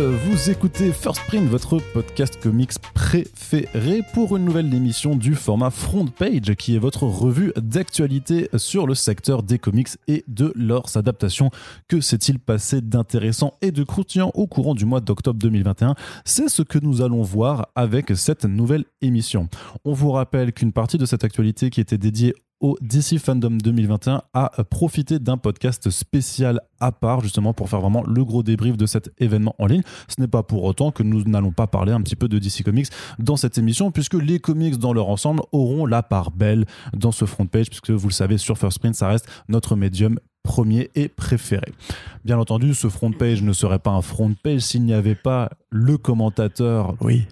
vous écoutez First Print, votre podcast comics préféré pour une nouvelle émission du format Front Page qui est votre revue d'actualité sur le secteur des comics et de leurs adaptations. Que s'est-il passé d'intéressant et de croustillant au courant du mois d'octobre 2021 C'est ce que nous allons voir avec cette nouvelle émission. On vous rappelle qu'une partie de cette actualité qui était dédiée au DC Fandom 2021 a profité d'un podcast spécial à part justement pour faire vraiment le gros débrief de cet événement en ligne. Ce n'est pas pour autant que nous n'allons pas parler un petit peu de DC Comics dans cette émission puisque les comics dans leur ensemble auront la part belle dans ce front page puisque vous le savez sur First Print ça reste notre médium premier et préféré. Bien entendu, ce front page ne serait pas un front page s'il n'y avait pas le commentateur Oui,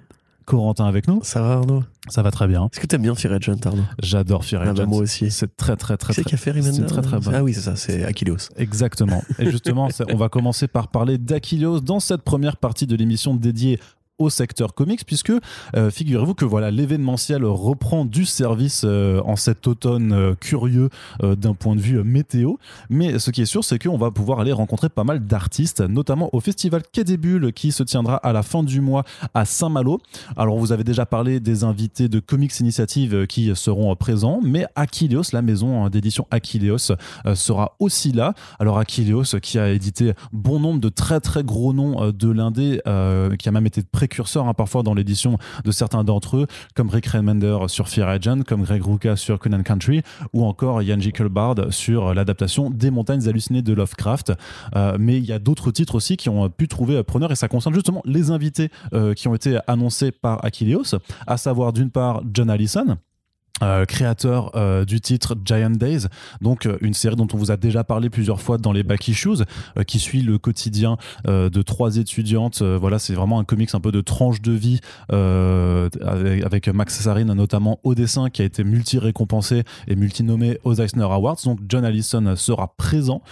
Corentin avec nous. ça va Arnaud? Ça va très bien. Est-ce que t'aimes bien Fear Agent Arnaud? J'adore Fear Ah bah, Agent. moi aussi. C'est très très très c'est très qui a fait c'est Remender très très bon. Ah oui, c'est ça, c'est Achilleos. Exactement. Et justement, c'est- on va commencer par parler d'Achilleos dans cette première partie de l'émission dédiée au secteur comics puisque euh, figurez-vous que voilà l'événementiel reprend du service euh, en cet automne euh, curieux d'un point de vue météo. Mais ce qui est sûr c'est qu'on va pouvoir aller rencontrer pas mal d'artistes notamment au festival Quai des qui se tiendra à la fin du mois à Saint-Malo. Alors vous avez déjà parlé des invités de Comics Initiative qui seront présents mais Achilleos la maison euh, d'édition Achilleos euh, sera aussi là. Alors Achilleos euh, qui a édité bon nombre de très très gros noms de l'indé, qui a même été précurseur hein, parfois dans l'édition de certains d'entre eux, comme Rick Remender sur Fear Agent, comme Greg Rucka sur Conan Country, ou encore Ian Bard sur l'adaptation des montagnes hallucinées de Lovecraft. Euh, mais il y a d'autres titres aussi qui ont pu trouver preneur et ça concerne justement les invités euh, qui ont été annoncés par Achilleos, à savoir d'une part John Allison. Euh, créateur euh, du titre Giant Days, donc euh, une série dont on vous a déjà parlé plusieurs fois dans les Back Issues, qui suit le quotidien de trois étudiantes. Voilà, c'est vraiment un comics un peu de tranche de vie avec, Max Sarine notamment au dessin, qui a été multi-récompensé et multi-nommé aux Eisner Awards. Donc John Allison sera présent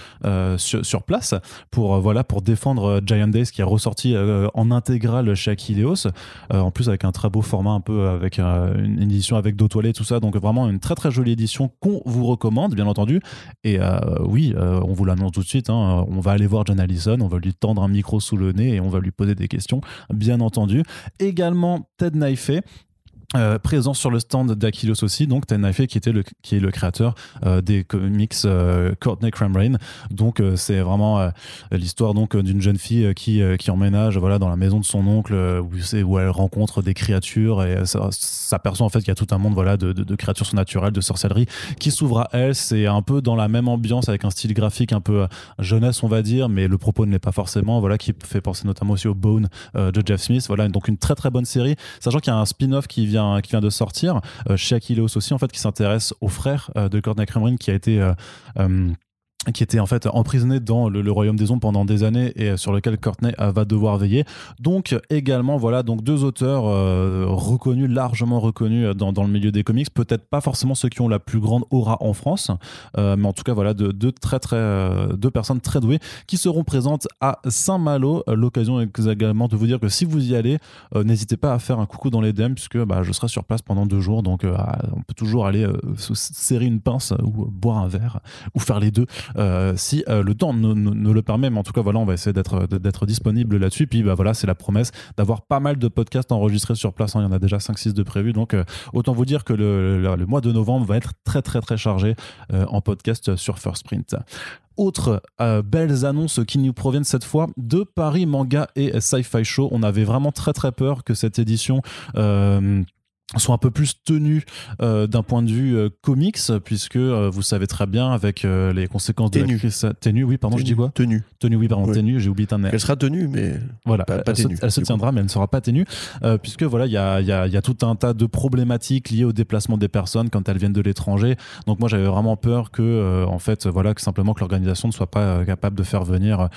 sur, place pour voilà pour défendre Giant Days, qui est ressorti en intégrale chez Achilleos, euh, en plus avec un très beau format un peu avec une édition avec dos toilets tout ça. Donc vraiment une très très jolie édition qu'on vous recommande, bien entendu. Et euh, oui, euh, on vous l'annonce tout de suite. hein, on va aller voir John Allison, on va lui tendre un micro sous le nez et on va lui poser des questions, bien entendu. Également Ted Naifeh. Euh, présent sur le stand d'Aquilos aussi, donc Ted Naifeh qui était le qui est le créateur euh, des comics euh, Courtney Crumrain. Donc euh, c'est vraiment l'histoire donc d'une jeune fille qui qui emménage voilà dans la maison de son oncle où où elle rencontre des créatures et s'aperçoit en fait qu'il y a tout un monde voilà de, de, de créatures surnaturelles, de sorcellerie qui s'ouvre à elle. C'est un peu dans la même ambiance avec un style graphique un peu jeunesse on va dire, mais le propos ne l'est pas forcément. Voilà qui fait penser notamment aussi au Bone de Jeff Smith. Voilà donc une très très bonne série, sachant qu'il y a un spin-off qui vient qui vient de sortir. Euh, chez Achilleos aussi en fait qui s'intéresse au frère euh, de Courtney Crumrin qui a été euh, euh, qui était en fait emprisonné dans le, royaume des ombres pendant des années et euh, sur lequel Courtney euh, va devoir veiller. Donc également voilà donc deux auteurs euh, reconnus largement reconnus dans, le milieu des comics, peut-être pas forcément ceux qui ont la plus grande aura en France, mais en tout cas voilà deux, très très deux personnes très douées qui seront présentes à Saint-Malo. L'occasion également de vous dire que si vous y allez, n'hésitez pas à faire un coucou dans les DM puisque bah, je serai sur place pendant deux jours, donc on peut toujours aller se serrer une pince ou boire un verre ou faire les deux si euh, le temps ne, le permet. Mais en tout cas, voilà, on va essayer d'être d'être disponible là-dessus. Puis bah, voilà, c'est la promesse d'avoir pas mal de podcasts enregistrés sur place. hein. Il y en a déjà 5-6 de prévus. Donc euh, autant vous dire que le, mois de novembre va être très très très chargé euh, en podcast sur First Print. Autres euh, belles annonces qui nous proviennent cette fois de Paris Manga et Sci-Fi Show. On avait vraiment très très peur que cette édition euh, soit un peu plus tenue euh, d'un point de vue euh, comics, puisque euh, vous savez très bien avec euh, les conséquences de Ténue. la crise. Ténue, oui, pardon, je dis quoi Tenue. Tenue, oui, pardon, Oui. ténue, j'ai oublié un Elle sera tenue, mais voilà, Pas- pas elle, se, elle se coup. tiendra, mais elle ne sera pas ténue, euh, puisque voilà, il y a, y, a, y a tout un tas de problématiques liées au déplacement des personnes quand elles viennent de l'étranger. Donc moi, j'avais vraiment peur que, en fait, voilà, que simplement que l'organisation ne soit pas capable de faire venir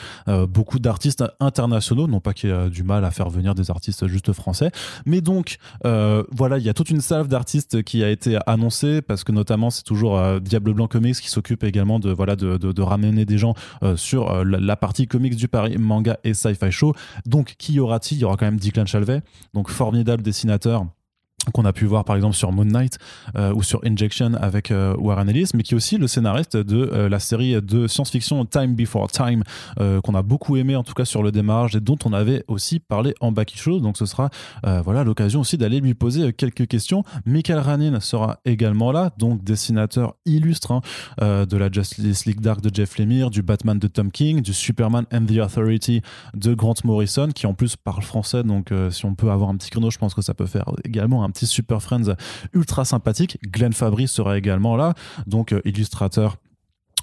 beaucoup d'artistes internationaux, non pas qu'il y euh, du mal à faire venir des artistes juste français, mais donc voilà, il y a toute une salve d'artistes qui a été annoncée parce que notamment c'est toujours euh, Diable Blanc Comics qui s'occupe également de ramener des gens euh, sur euh, la, la partie comics du Paris Manga et Sci-Fi Show. Donc qui y aura-t-il? Il y aura quand même Declan Chalvet, donc formidable dessinateur qu'on a pu voir par exemple sur Moon Knight euh, ou sur Injection avec euh, Warren Ellis, mais qui est aussi le scénariste de euh, la série de science-fiction Time Before Time, qu'on a beaucoup aimé en tout cas sur le démarrage et dont on avait aussi parlé en back show. Donc ce sera voilà l'occasion aussi d'aller lui poser quelques questions. Michael Ranin sera également là, donc dessinateur illustre hein, de la Justice League Dark de Jeff Lemire, du Batman de Tom King, du Superman and the Authority de Grant Morrison, qui en plus parle français. Donc si on peut avoir un petit chrono, je pense que ça peut faire également un petit Super Friends ultra sympathique. Glenn Fabry sera également là, donc euh, illustrateur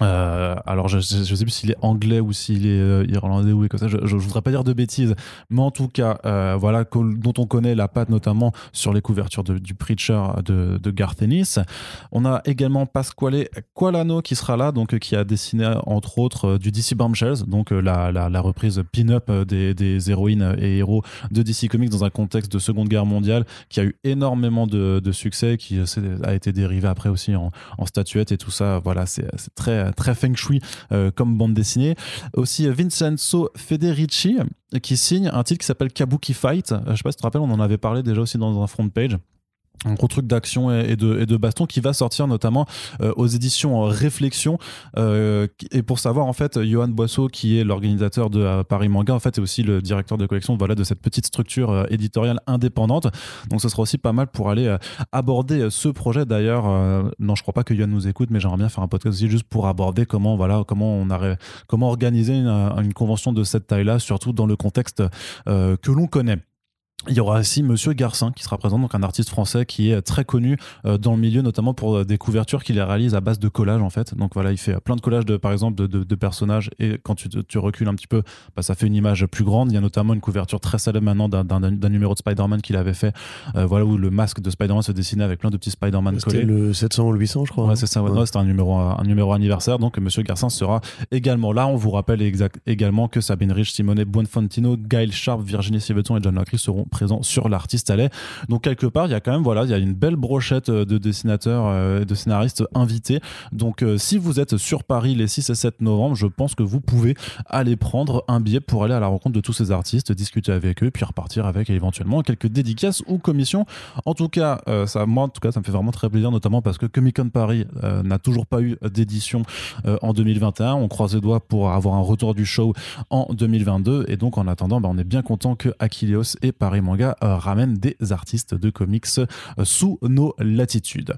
euh, alors je, je, sais plus s'il est anglais ou s'il est euh, irlandais ou écossais, je, je, voudrais pas dire de bêtises, mais en tout cas, euh, voilà, dont on connaît la patte notamment sur les couvertures de, du Preacher de, de Garth Ennis. On a également Pasquale Qualano qui sera là, donc qui a dessiné entre autres du DC Bombshells, donc la, la, reprise pin-up des, des, héroïnes et héros de DC Comics dans un contexte de Seconde Guerre mondiale, qui a eu énormément de, de succès, qui a été dérivé après aussi en, en statuette et tout ça. Voilà, c'est très très feng shui euh, comme bande dessinée. Aussi Vincenzo Federici qui signe un titre qui s'appelle Kabuki Fight. Euh, je sais pas si tu te rappelles, on en avait parlé déjà aussi dans un front page un gros truc d'action et de, et baston qui va sortir notamment euh, aux éditions Réflexion euh, et pour savoir en fait Johan Boisseau qui est l'organisateur de euh, Paris Manga en fait est aussi le directeur de collection voilà de cette petite structure éditoriale indépendante. Donc ce sera aussi pas mal pour aller aborder ce projet. D'ailleurs non je crois pas que Johan nous écoute mais j'aimerais bien faire un podcast aussi juste pour aborder comment voilà comment on a comment organiser une, une convention de cette taille là surtout dans le contexte que l'on connaît il y aura aussi Monsieur Garcin qui sera présent, donc un artiste français qui est très connu euh, dans le milieu, notamment pour euh, des couvertures qu'il réalise à base de collage en fait. Donc voilà, il fait plein de collages de, par exemple, de, de, de personnages et quand tu, tu, recules un petit peu, bah, ça fait une image plus grande. Il y a notamment une couverture très célèbre maintenant d'un numéro de Spider-Man qu'il avait fait, euh, voilà où le masque de Spider-Man se dessinait avec plein de petits Spider-Man collés. C'était le 700 ou le 800, je crois. Ouais, c'est ça. Ouais, ouais. c'était un numéro, un numéro anniversaire. Donc Monsieur Garcin sera également là. On vous rappelle exact, également que Sabine Rich, Simone Buonfantino, Gail Sharp, Virginie Siveton et John Lacry seront présents sur l'artiste allait. Donc quelque part, il y a quand même voilà, il y a une belle brochette euh, de dessinateurs, euh, de scénaristes invités. Donc euh, si vous êtes sur Paris les 6 et 7 novembre, je pense que vous pouvez aller prendre un billet pour aller à la rencontre de tous ces artistes, discuter avec eux, puis repartir avec éventuellement quelques dédicaces ou commissions. En tout cas, ça, moi en tout cas, ça me fait vraiment très plaisir, notamment parce que Comic Con Paris n'a toujours pas eu d'édition en 2021. On croise les doigts pour avoir un retour du show en 2022. Et donc en attendant, bah, on est bien content que Achilleos et Paris Manga ramènent des artistes de comics euh, sous nos latitudes.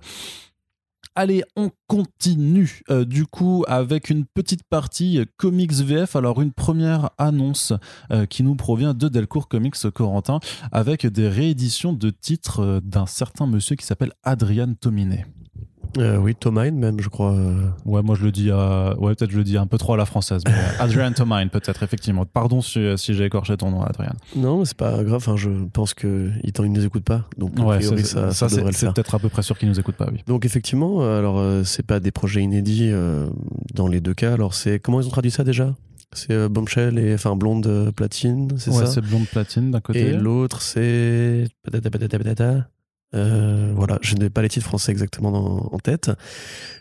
Allez, on continue euh, du coup avec une petite partie comics VF. Alors une première annonce euh, qui nous provient de Delcourt Comics Corentin avec des rééditions de titres d'un certain monsieur qui s'appelle Adrian Tominet. Euh, oui, Tomine même, je crois. euh. Ouais, moi je le dis à... Ouais, peut-être je le dis un peu trop à la française. mais, euh, Adrian Tomine, peut-être, effectivement. Pardon si, si j'ai écorché ton nom, Adrian. Non, c'est pas grave. Je pense que il t'en- il nous écoute pas, donc Ouais, priori, c'est- ça, ça c'est devrait peut-être à peu près sûr qu'il nous écoute pas, oui. Donc effectivement, alors euh, c'est pas des projets inédits euh, dans les deux cas. Alors c'est comment ils ont traduit ça déjà? C'est Bombshell et enfin Blonde Platine, c'est Ouais, ça? c'est blonde platine d'un côté. Et l'autre c'est patata patata patata. Euh, voilà, je n'ai pas les titres français exactement dans- en tête.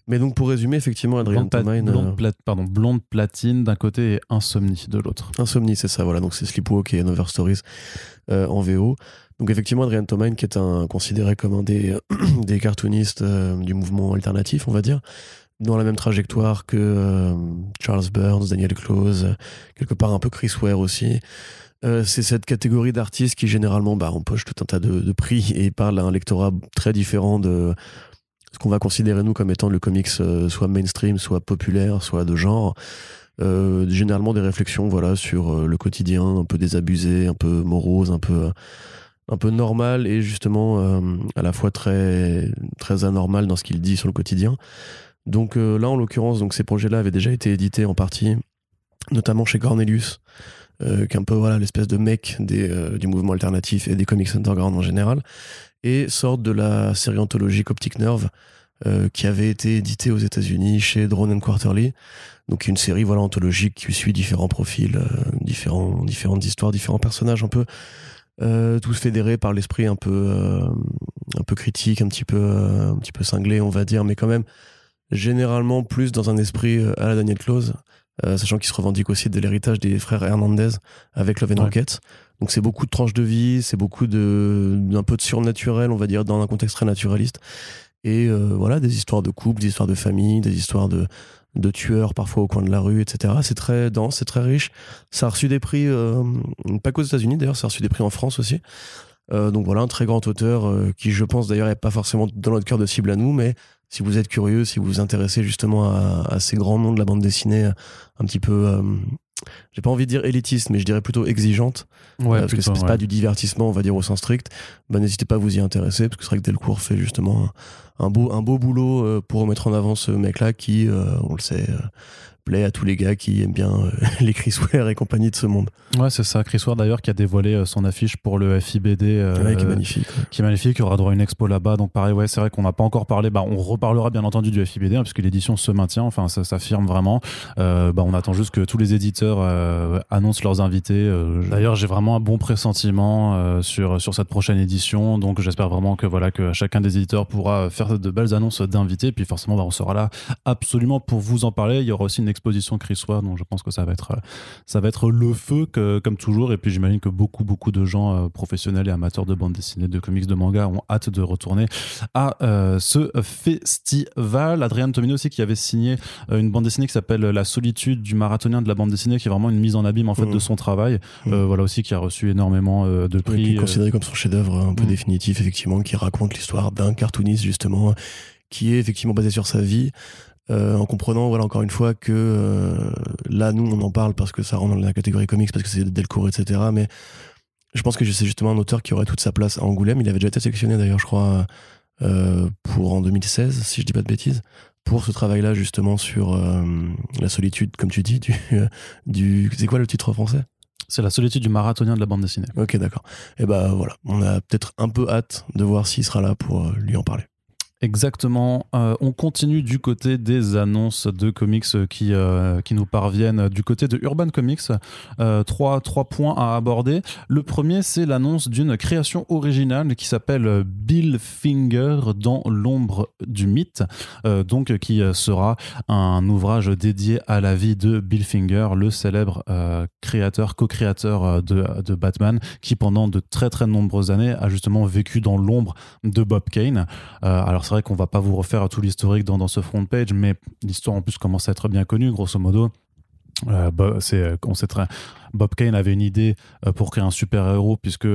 Mais donc pour résumer, effectivement, Adrien blonde, pla- Tomine, euh, blonde pla- pardon, blonde platine d'un côté et insomnie de l'autre. Insomnie, c'est ça, voilà. Donc c'est Sleepwalk et Another Stories euh, en VO. Donc effectivement, Adrian Tomine, qui est un, considéré comme un des, des cartoonistes du mouvement alternatif, on va dire, dans la même trajectoire que Charles Burns, Daniel Close, quelque part un peu Chris Ware aussi. Euh, c'est cette catégorie d'artistes qui généralement bah, empoche tout un tas de, prix et parle à un lectorat très différent de ce qu'on va considérer nous comme étant le comics euh, soit mainstream, soit populaire, soit de genre. Euh, généralement des réflexions voilà sur le quotidien un peu désabusé un peu morose un peu un peu normal et justement à la fois très très anormal dans ce qu'il dit sur le quotidien donc là en l'occurrence donc ces projets là avaient déjà été édités en partie notamment chez Cornelius euh, qui est un peu voilà l'espèce de mec des, euh, du mouvement alternatif et des comics underground en général et sortent de la série anthologique Optic Nerve euh, qui avait été éditée aux États-Unis chez Drone and Quarterly. Donc une série voilà anthologique qui suit différents profils, euh, différents, différentes histoires, différents personnages un peu, euh, tous fédérés par l'esprit un peu, euh, un peu critique, un petit peu, un petit peu cinglé on va dire, mais quand même généralement plus dans un esprit à la Daniel Close, sachant qu'il se revendique aussi de l'héritage des frères Hernandez avec Love and Rocket. Donc c'est beaucoup de tranches de vie, c'est beaucoup de d'un peu de surnaturel, on va dire, dans un contexte très naturaliste. Et voilà, des histoires de couple, des histoires de famille, des histoires de, de tueurs parfois au coin de la rue, etc. C'est très dense, c'est très riche. Ça a reçu des prix, euh, pas qu'aux États-Unis d'ailleurs, ça a reçu des prix en France aussi. Euh, donc voilà, un très grand auteur euh, qui, je pense d'ailleurs, n'est pas forcément dans notre cœur de cible à nous, mais si vous êtes curieux, si vous vous intéressez justement à, ces grands noms de la bande dessinée, un petit peu, j'ai pas envie de dire élitiste, mais je dirais plutôt exigeante, parce que c'est pas du divertissement, on va dire au sens strict, bah, n'hésitez pas à vous y intéresser, parce que c'est vrai que Delcourt fait justement un beau, un beau boulot euh, pour remettre en avant ce mec-là qui, euh, on le sait, euh, plaît à tous les gars qui aiment bien les Chris Ware et compagnie de ce monde. Ouais, c'est ça. Chris Ware d'ailleurs qui a dévoilé son affiche pour le FIBD. ouais, qui est magnifique. Qui est magnifique. Il aura droit à une expo là-bas. Donc pareil, ouais, c'est vrai qu'on n'a pas encore parlé. Bah, on reparlera bien entendu du FIBD hein, puisque l'édition se maintient. Enfin, ça s'affirme vraiment. bah, on attend juste que tous les éditeurs annoncent leurs invités. D'ailleurs, j'ai vraiment un bon pressentiment sur, sur cette prochaine édition. Donc j'espère vraiment que, voilà, que chacun des éditeurs pourra faire de belles annonces d'invités. Puis forcément, bah, on sera là absolument pour vous en parler. Il y aura aussi une exposition Chris donc je pense que ça va être, ça va être le feu que, comme toujours. Et puis j'imagine que beaucoup, beaucoup de gens euh, professionnels et amateurs de bande dessinée, de comics, de manga ont hâte de retourner à euh, ce festival. Adrien Tomino aussi qui avait signé euh, une bande dessinée qui s'appelle La solitude du marathonien de la bande dessinée, qui est vraiment une mise en abîme en fait de son travail. Mmh. voilà aussi qui a reçu énormément de prix. qui est considéré comme son chef-d'œuvre un peu mmh. définitif, effectivement, qui raconte l'histoire d'un cartooniste justement qui est effectivement basé sur sa vie, euh, en comprenant, voilà, encore une fois, que euh, là, nous, on en parle parce que ça rentre dans la catégorie comics, parce que c'est Delcourt, etc. Mais je pense que c'est justement un auteur qui aurait toute sa place à Angoulême. Il avait déjà été sélectionné, d'ailleurs, je crois, euh, pour en 2016, si je dis pas de bêtises, pour ce travail-là, justement, sur la solitude, comme tu dis, du. du c'est quoi le titre français? C'est la solitude du marathonien de la bande dessinée. Ok, d'accord. Et eh ben voilà, on a peut-être un peu hâte de voir s'il sera là pour lui en parler. Exactement. Euh, on continue du côté des annonces de comics qui, euh, qui nous parviennent du côté de Urban Comics. Euh, trois, trois points à aborder. Le premier, c'est l'annonce d'une création originale qui s'appelle Bill Finger dans l'ombre du mythe. donc, qui sera un ouvrage dédié à la vie de Bill Finger, le célèbre créateur, co-créateur de, de, Batman, qui pendant de très très nombreuses années a justement vécu dans l'ombre de Bob Kane. alors, c'est vrai qu'on va pas vous refaire tout l'historique dans, ce front page, mais l'histoire en plus commence à être bien connue, grosso modo. Euh, bah, euh, on sait très, Bob Kane avait une idée euh, pour créer un super-héros puisque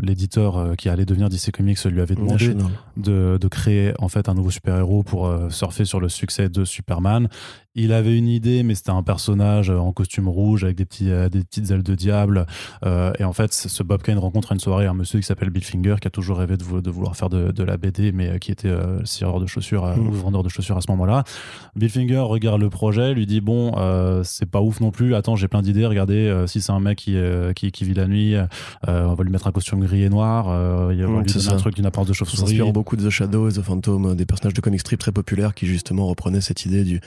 l'éditeur qui allait devenir DC Comics lui avait demandé de, de, créer en fait un nouveau super-héros pour surfer sur le succès de Superman. Il avait une idée, mais c'était un personnage en costume rouge avec des, petits, euh, des petites ailes de diable. Euh, et en fait, ce Bob Kane rencontre à une soirée un monsieur qui s'appelle Bill Finger, qui a toujours rêvé de, de vouloir faire de, la BD, mais euh, qui était euh, de chaussures mmh. ou vendeur de chaussures à ce moment-là. Bill Finger regarde le projet, lui dit Bon, c'est pas ouf non plus. Attends, j'ai plein d'idées. Regardez, si c'est un mec qui, qui, vit la nuit, on va lui mettre un costume gris et noir. il va lui donner un truc d'une apparence de chauve-souris. s'inspirant beaucoup de The Shadow et The Phantom, des personnages de comic strip très populaires qui justement reprenaient cette idée du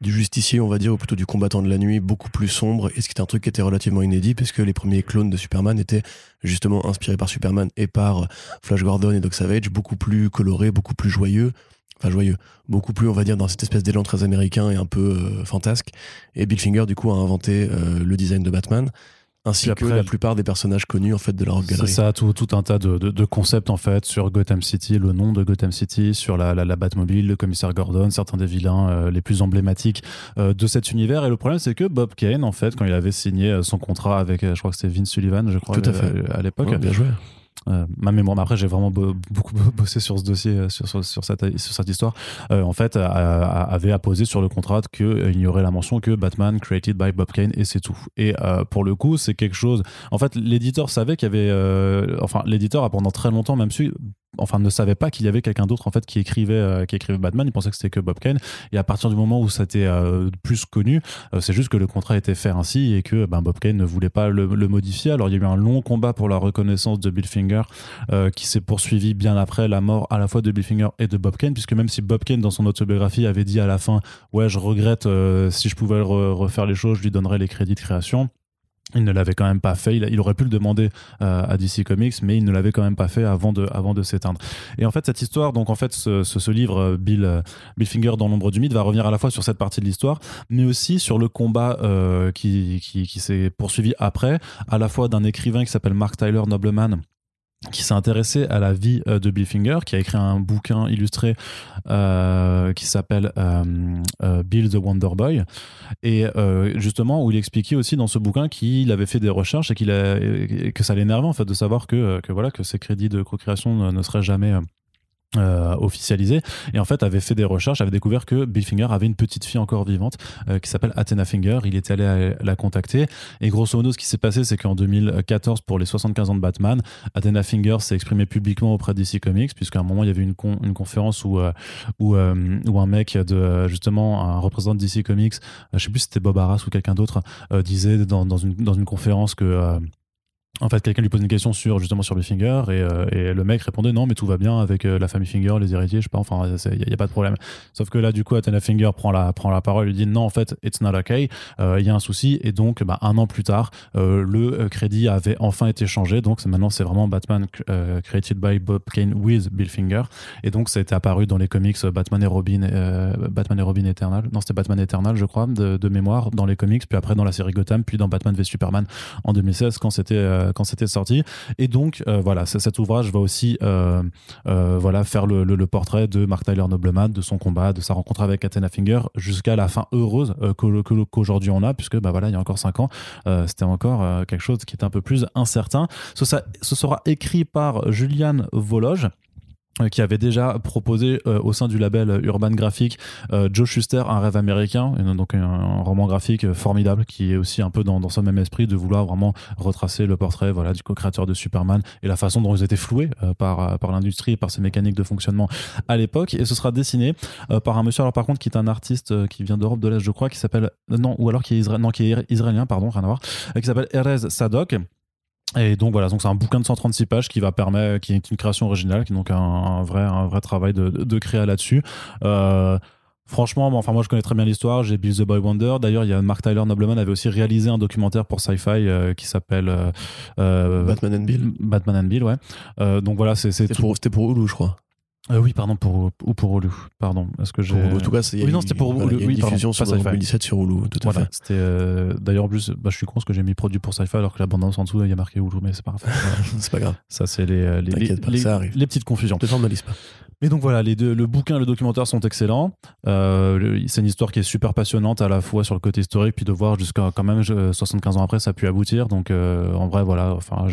du justicier, on va dire, ou plutôt du combattant de la nuit, beaucoup plus sombre, et ce qui est un truc qui était relativement inédit, puisque les premiers clones de Superman étaient justement inspirés par Superman et par Flash Gordon et Doc Savage, beaucoup plus colorés, beaucoup plus joyeux, enfin joyeux, beaucoup plus, on va dire, dans cette espèce d'élan très américain et un peu euh, fantasque. Et Bill Finger, du coup, a inventé euh, le design de Batman ainsi que la plupart des personnages connus en fait de la rock C'est ça, tout, tout, un tas de, de, concepts en fait sur Gotham City, le nom de Gotham City, sur la, la, Batmobile, le commissaire Gordon, certains des vilains euh, les plus emblématiques euh, de cet univers. Et le problème c'est que Bob Kane en fait, quand il avait signé son contrat avec, je crois que c'était Vince Sullivan, je crois, Tout à, fait. à, l'époque. bien joué. Euh, ma mémoire. Mais après, j'ai vraiment beaucoup bossé sur ce dossier, euh, sur, cette, histoire. Euh, en fait, avait apposé sur le contrat qu'il y aurait la mention que Batman created by Bob Kane et c'est tout. Et pour le coup, c'est quelque chose. En fait, l'éditeur savait qu'il y avait. enfin, l'éditeur a pendant très longtemps même su enfin ne savait pas qu'il y avait quelqu'un d'autre en fait qui écrivait euh, qui écrivait Batman. Il pensait que c'était que Bob Kane. Et à partir du moment où ça était euh, plus connu euh, c'est juste que le contrat était fait ainsi et que ben, Bob Kane ne voulait pas le, modifier. Alors il y a eu un long combat pour la reconnaissance de Bill Finger qui s'est poursuivi bien après la mort à la fois de Bill Finger et de Bob Kane puisque même si Bob Kane dans son autobiographie avait dit à la fin ouais je regrette si je pouvais refaire les choses je lui donnerais les crédits de création il ne l'avait quand même pas fait. Il, aurait pu le demander euh, à DC Comics, mais il ne l'avait quand même pas fait avant de, avant de s'éteindre. Et en fait, cette histoire, donc en fait, ce, livre, euh, Bill, euh, Bill Finger dans l'ombre du mythe, va revenir à la fois sur cette partie de l'histoire, mais aussi sur le combat qui, qui s'est poursuivi après, à la fois d'un écrivain qui s'appelle Mark Tyler Nobleman, qui s'est intéressé à la vie euh, de Bill Finger, qui a écrit un bouquin illustré euh, qui s'appelle euh, Bill the Wonder Boy, et justement où il expliquait aussi dans ce bouquin qu'il avait fait des recherches et qu'il que ça l'énervait en fait de savoir que, que voilà que ses crédits de co-création ne seraient jamais euh, officialisé. Et en fait avait fait des recherches avait découvert que Bill Finger avait une petite fille encore vivante euh, qui s'appelle Athena Finger. Il était allé la contacter. Et grosso modo ce qui s'est passé c'est qu'en 2014 pour les 75 ans de Batman Athena Finger s'est exprimé publiquement auprès DC Comics puisqu'à un moment il y avait une, une conférence où, euh, où, où, un mec de justement un représentant de DC Comics je sais plus si c'était Bob Arras ou quelqu'un d'autre disait dans, dans, une, dans une conférence que en fait, quelqu'un lui pose une question sur justement sur Finger et, euh, et, le mec répondait non, mais tout va bien avec euh, la famille Finger, les héritiers, je sais pas, enfin, il n'y a, pas de problème. Sauf que là, du coup, Athena Finger prend la, prend la parole et dit non, en fait, it's not okay, euh, il y a un souci. Et donc, bah, un an plus tard, le crédit avait enfin été changé. Donc, maintenant, c'est vraiment Batman created by Bob Kane with Bill Finger. Et donc, ça a été apparu dans les comics Batman et Robin, Batman et Robin Eternal. Non, c'était Batman Eternal, je crois, de, de, mémoire, dans les comics, puis après dans la série Gotham, puis dans Batman v Superman en 2016, quand c'était euh, quand c'était sorti. Et donc euh, voilà, cet ouvrage va aussi euh, voilà faire le, portrait de Mark Tyler Nobleman, de son combat, de sa rencontre avec Athena Finger, jusqu'à la fin heureuse qu'aujourd'hui on a, puisque bah voilà, il y a encore cinq ans, c'était encore quelque chose qui est un peu plus incertain. Ce, sera écrit par Julian Vologe qui avait déjà proposé euh, au sein du label Urban Graphic euh, Joe Schuster un rêve américain donc un, roman graphique formidable qui est aussi un peu dans, dans son même esprit de vouloir vraiment retracer le portrait voilà du co-créateur de Superman et la façon dont ils étaient floués par par l'industrie et par ses mécaniques de fonctionnement à l'époque. Et ce sera dessiné par un monsieur alors par contre qui est un artiste qui vient d'Europe de l'Est je crois qui s'appelle non ou alors qui est, non, qui est israélien pardon rien à voir qui s'appelle Erez Sadok et donc voilà, donc c'est un bouquin de 136 pages qui va permettre, qui est une création originale, qui est donc un, vrai, un vrai travail de, de, créa là-dessus. Euh, franchement, enfin moi je connais très bien l'histoire. J'ai Bill the Boy Wonder. D'ailleurs, il y a Mark Tyler Nobleman avait aussi réalisé un documentaire pour Sci-Fi euh, qui s'appelle euh, Batman and Bill. Batman and Bill, ouais. donc voilà, c'est c'était pour, pour Hulu, je crois. Euh, oui, pardon, pour, ou pour Hulu. Pardon. Est-ce que j'ai. En tout cas, c'est. Oui, non, c'était pour Hulu. une diffusion sur 2017 sur Hulu, tout à fait. C'était. Euh, d'ailleurs, en plus, bah, je suis con parce que j'ai mis produit pour Sci-Fi alors que la bande-annonce en dessous, il y a marqué Hulu, mais c'est pas grave. c'est pas grave. Ça, c'est les, euh, les, les, pas, ça arrive. les petites confusions. Ne formalise pas. Mais donc voilà, les deux, le bouquin et le documentaire sont excellents. Euh, c'est une histoire qui est super passionnante à la fois sur le côté historique, puis de voir jusqu'à quand même 75 ans après, ça a pu aboutir. Donc euh, en vrai, voilà. Enfin,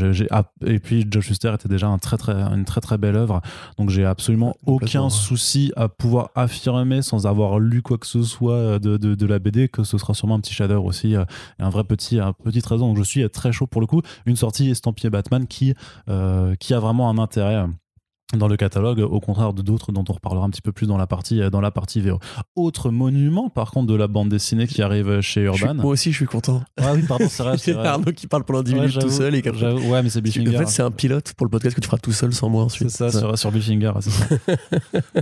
et puis Joe Schuster était déjà un très, très, une très très belle œuvre. Donc j'ai absolument aucun souci à pouvoir affirmer sans avoir lu quoi que ce soit de, de, de la BD que ce sera sûrement un petit shader aussi, euh, et un vrai petit, un petit trésor. Donc je suis très chaud pour le coup. Une sortie estampillée Batman qui, qui a vraiment un intérêt dans le catalogue, au contraire de d'autres dont on reparlera un petit peu plus dans la partie dans la partie VO. Autre monument, par contre, de la bande dessinée qui arrive chez Urban. moi aussi, je suis content. Ah oui, pardon, c'est vrai. C'est Arnaud qui parle pendant 10 minutes tout seul. Et ouais, mais c'est Bill. En fait, c'est un pilote pour le podcast que tu feras tout seul sans moi ensuite. C'est ça, Sur, sur Bill Finger. C'est ça.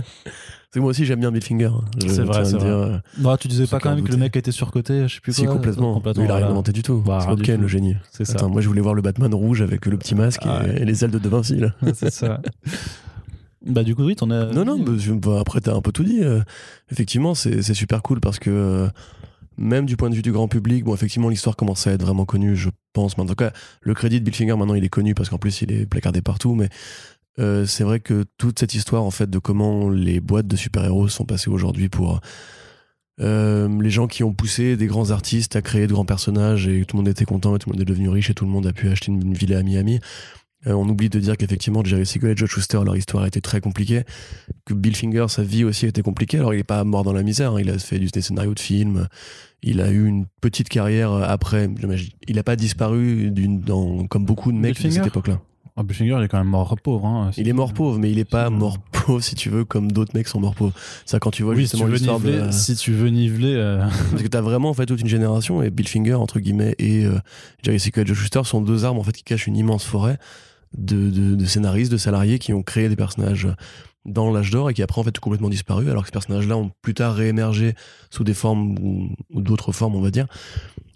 moi aussi, j'aime bien Bill Finger. C'est vrai, c'est vrai. Euh, bah, tu disais pas quand même que le mec était surcoté, je sais plus quoi. Si, complètement. complètement il a rien inventé du tout. Bah, c'est Ken, le génie. C'est ça. moi, je voulais voir le Batman rouge avec le petit masque ah et, les ailes de De Vinci. C'est ça. Bah du coup oui, t'en as... Non, non, bah, après t'as un peu tout dit. Euh, effectivement, c'est super cool parce que euh, même du point de vue du grand public, bon effectivement l'histoire commence à être vraiment connue, je pense. Mais en tout cas, le crédit de Bill Finger maintenant il est connu parce qu'en plus il est placardé partout. Mais euh, c'est vrai que toute cette histoire en fait de comment les boîtes de super-héros sont passées aujourd'hui pour... les gens qui ont poussé des grands artistes à créer de grands personnages et tout le monde était content et tout le monde est devenu riche et tout le monde a pu acheter une, une villa à Miami. Euh, on oublie de dire qu'effectivement, Jerry Siegel et Joe Schuster, leur histoire a été très compliquée. Que Bill Finger, sa vie aussi a été compliquée. Alors, il n'est pas mort dans la misère. Hein. Il a fait du, des scénarios de films. Il a eu une petite carrière après. Il n'a pas disparu dans, comme beaucoup de mecs de cette époque-là. Ah, Bill Finger, il est quand même mort pauvre. Hein, il est mort pauvre, mais il n'est pas mort pauvre, si tu veux, comme d'autres mecs sont morts pauvres. Ça, quand tu vois justement l'histoire de. Si tu veux niveler. Euh, Parce que tu as vraiment en fait toute une génération, et Bill Finger, entre guillemets, et euh, Jerry et Joe Schuster sont deux armes en fait qui cachent une immense forêt de, scénaristes, de salariés qui ont créé des personnages dans l'âge d'or et qui après en fait ont complètement disparu alors que ces personnages-là ont plus tard réémergé sous des formes ou, d'autres formes on va dire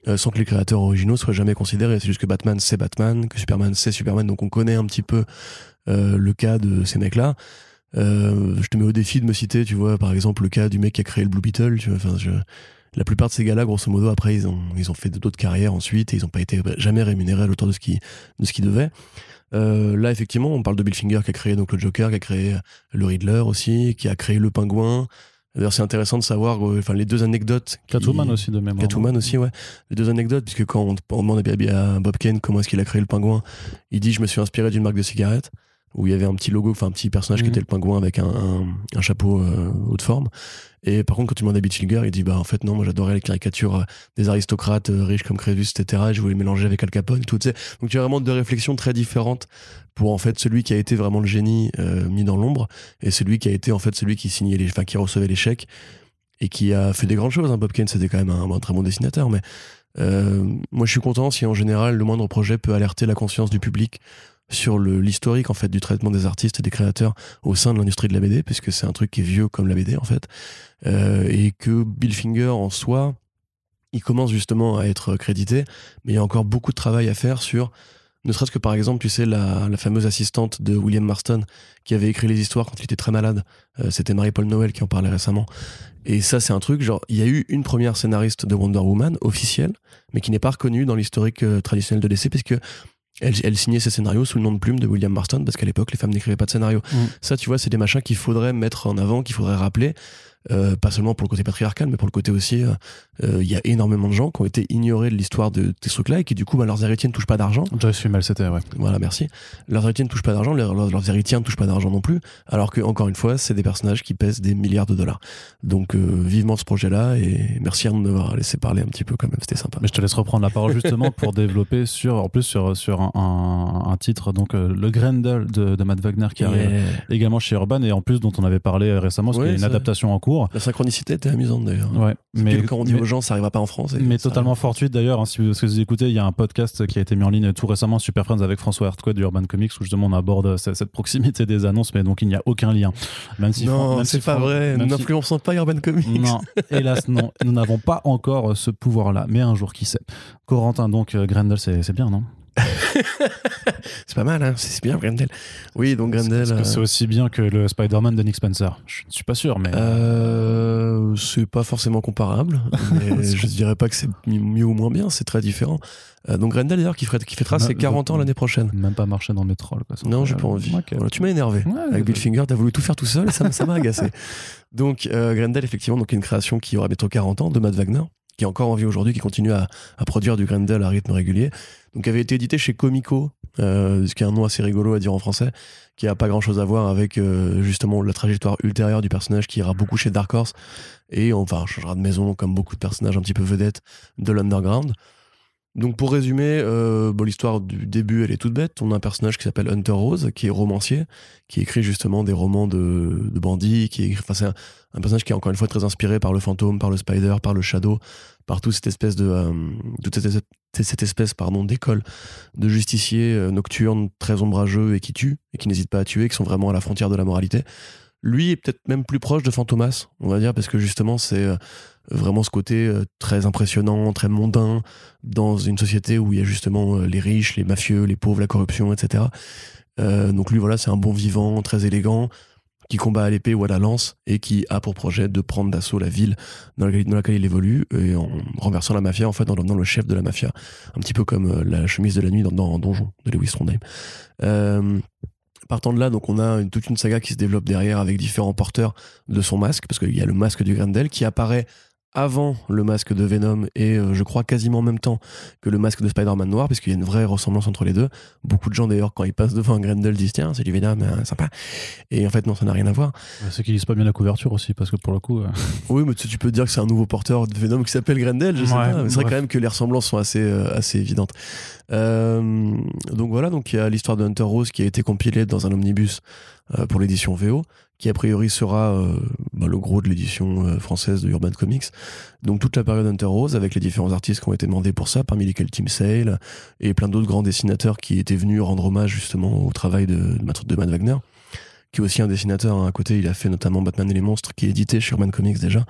euh, sans que les créateurs originaux soient jamais considérés. C'est juste que Batman c'est Batman, que Superman c'est Superman, donc on connaît un petit peu euh, le cas de ces mecs-là. Euh, je te mets au défi de me citer, tu vois, par exemple le cas du mec qui a créé le Blue Beetle. Tu. La plupart de ces gars-là, grosso modo, après, ils ont, ils ont fait d'autres carrières ensuite et ils n'ont pas été jamais rémunérés à l'auteur de ce qu'ils qu'ils devaient. Là, effectivement, on parle de Bill Finger qui a créé donc le Joker, qui a créé le Riddler aussi, qui a créé le Pingouin. D'ailleurs, c'est intéressant de savoir, euh, enfin, les deux anecdotes. qui- Catwoman aussi de mémoire. Catwoman aussi, ouais. Les deux anecdotes, puisque quand on, demande à Bob Kane comment est-ce qu'il a créé le pingouin, il dit Je me suis inspiré d'une marque de cigarettes, où il y avait un petit logo, enfin un petit personnage qui Mhm. était le pingouin avec un, un, un chapeau euh, haute forme. Et par contre, quand tu demandes à Bitchlinger, il dit Bah en fait, non, moi j'adorais les caricatures euh, des aristocrates euh, riches comme Crésus, etc. Et je voulais mélanger avec Al Capone, tout, tu sais. Donc tu as vraiment deux réflexions très différentes pour en fait celui qui a été vraiment le génie euh, mis dans l'ombre et celui qui a été en fait celui qui signait les, enfin qui recevait les chèques et qui a fait des grandes choses. Hein. Bob Kane, c'était quand même un, un très bon dessinateur, mais moi je suis content si en général le moindre projet peut alerter la conscience du public sur l'historique en fait du traitement des artistes et des créateurs au sein de l'industrie de la BD, puisque c'est un truc qui est vieux comme la BD en fait, Euh, et que Bill Finger en soi, il commence justement à être crédité, mais il y a encore beaucoup de travail à faire sur ne serait-ce que par exemple, tu sais, la, la fameuse assistante de William Marston qui avait écrit les histoires quand il était très malade. Euh, C'était Marie-Paul Noël qui en parlait récemment. Et ça, c'est un truc, genre, il y a eu une première scénariste de Wonder Woman officielle, mais qui n'est pas reconnue dans l'historique euh, traditionnel de DC, puisque elle, elle signait ses scénarios sous le nom de plume de William Marston, parce qu'à l'époque, les femmes n'écrivaient pas de scénario. Mm. Ça, tu vois, c'est des machins qu'il faudrait mettre en avant, qu'il faudrait rappeler. Euh, pas seulement pour le côté patriarcal, mais pour le côté aussi, euh, euh, il y a énormément de gens qui ont été ignorés de l'histoire de, de ces trucs-là et qui, du coup, bah, leurs héritiers ne touchent pas d'argent. Joyce Fummel, c'était, ouais. Voilà, merci. Leurs héritiers ne touchent pas d'argent, leurs, leurs- héritiers ne touchent pas d'argent non plus, alors que, encore une fois, c'est des personnages qui pèsent des milliards de dollars. Donc, euh, vivement ce projet-là, et merci à nous de m'avoir laissé parler un petit peu quand même, c'était sympa. Mais je te laisse reprendre la parole justement pour développer sur, en plus sur, sur un, un- un titre, donc le Grendel de, de Matt Wagner qui arrive également chez Urban et en plus dont on avait parlé récemment, parce qu'il y a une adaptation en cours. La synchronicité était amusante d'ailleurs. Ouais, mais quand on dit mais- aux gens ça arrivera pas en France. et Mais totalement arrive. fortuite d'ailleurs, hein, si vous, écoutez, il y a un podcast qui a été mis en ligne tout récemment, Super Friends, avec François Hertquet du Urban Comics, où justement on aborde cette, cette proximité des annonces, mais donc il n'y a aucun lien. Même si non, c'est si pas vrai. Nous si- n'influençons pas Urban Comics. Non, hélas, non. Nous n'avons pas encore euh, ce pouvoir-là, mais un jour, qui sait. Corentin, donc, euh, Grendel, c'est bien, non? C'est pas mal, hein. c'est bien Grendel. Oui, donc Grendel. Est-ce que c'est euh, aussi bien que le Spider-Man de Nick Spencer Je ne suis pas sûr, mais. euh, c'est pas forcément comparable, mais je dirais pas que c'est mieux ou moins bien, c'est très différent. Euh, donc Grendel d'ailleurs qui, ferait- qui fêtera ses 40 ans l'année prochaine. Même pas marcher dans mes trolls. Quoi. Non, j'ai pas envie. Voilà, tu m'as énervé. Ouais, Avec Bill euh, Finger, t'as voulu tout faire tout seul et ça, ça m'a agacé. Donc, euh, Grendel, effectivement, donc une création qui aura bientôt 40 ans de Matt Wagner, qui est encore en vie aujourd'hui, qui continue à, produire du Grendel à rythme régulier. Donc, avait été édité chez Comico, euh, ce qui est un nom assez rigolo à dire en français, qui a pas grand chose à voir avec euh, justement la trajectoire ultérieure du personnage qui ira beaucoup chez Dark Horse. Et enfin, changera de maison comme beaucoup de personnages un petit peu vedettes de l'underground. Donc pour résumer, euh, l'histoire du début, elle est toute bête. On a un personnage qui s'appelle Hunter Rose, qui est romancier, qui écrit justement des romans de, bandits, qui est, enfin, un, un personnage qui est encore une fois très inspiré par le fantôme, par le spider, par le shadow, par toute cette espèce de, euh, toute cette, espèce pardon d'école de justiciers euh, nocturnes, très ombrageux et qui tuent et qui n'hésitent pas à tuer, qui sont vraiment à la frontière de la moralité. Lui est peut-être même plus proche de Fantomas, on va dire, parce que justement c'est euh, vraiment ce côté très impressionnant, très mondain, dans une société où il y a justement les riches, les mafieux, les pauvres, la corruption, etc. Donc lui, voilà, c'est un bon vivant, très élégant, qui combat à l'épée ou à la lance et qui a pour projet de prendre d'assaut la ville dans laquelle, laquelle il évolue et en renversant la mafia, en fait, en devenant le chef de la mafia. Un petit peu comme euh, la chemise de la nuit dans, dans Donjon de Lewis Trondheim. Euh, Partant de là, donc on a toute une saga qui se développe derrière avec différents porteurs de son masque, parce qu'il y a le masque du Grendel qui apparaît avant le masque de Venom et euh, je crois quasiment en même temps que le masque de Spider-Man noir, parce qu'il y a une vraie ressemblance entre les deux. Beaucoup de gens d'ailleurs, quand ils passent devant un Grendel, disent tiens, c'est du Venom, euh, sympa. Et en fait, non, ça n'a rien à voir. C'est qu'ils lisent pas bien la couverture aussi, parce que pour le coup. euh, Oui, mais tu, tu peux dire que c'est un nouveau porteur de Venom qui s'appelle Grendel, je sais Ouais, pas. C'est vrai quand même que les ressemblances sont assez, euh, assez évidentes. Euh, donc voilà, donc il y a l'histoire de Hunter Rose qui a été compilée dans un omnibus euh, pour l'édition VO, qui a priori sera euh, bah, le gros de l'édition euh, française de Urban Comics. Donc toute la période Hunter Rose avec les différents artistes qui ont été demandés pour ça, parmi lesquels Tim Sale et plein d'autres grands dessinateurs qui étaient venus rendre hommage justement au travail de, de Matt Wagner qui est aussi un dessinateur. hein. À côté, il a fait notamment Batman et les monstres, qui est édité chez Urban Comics déjà.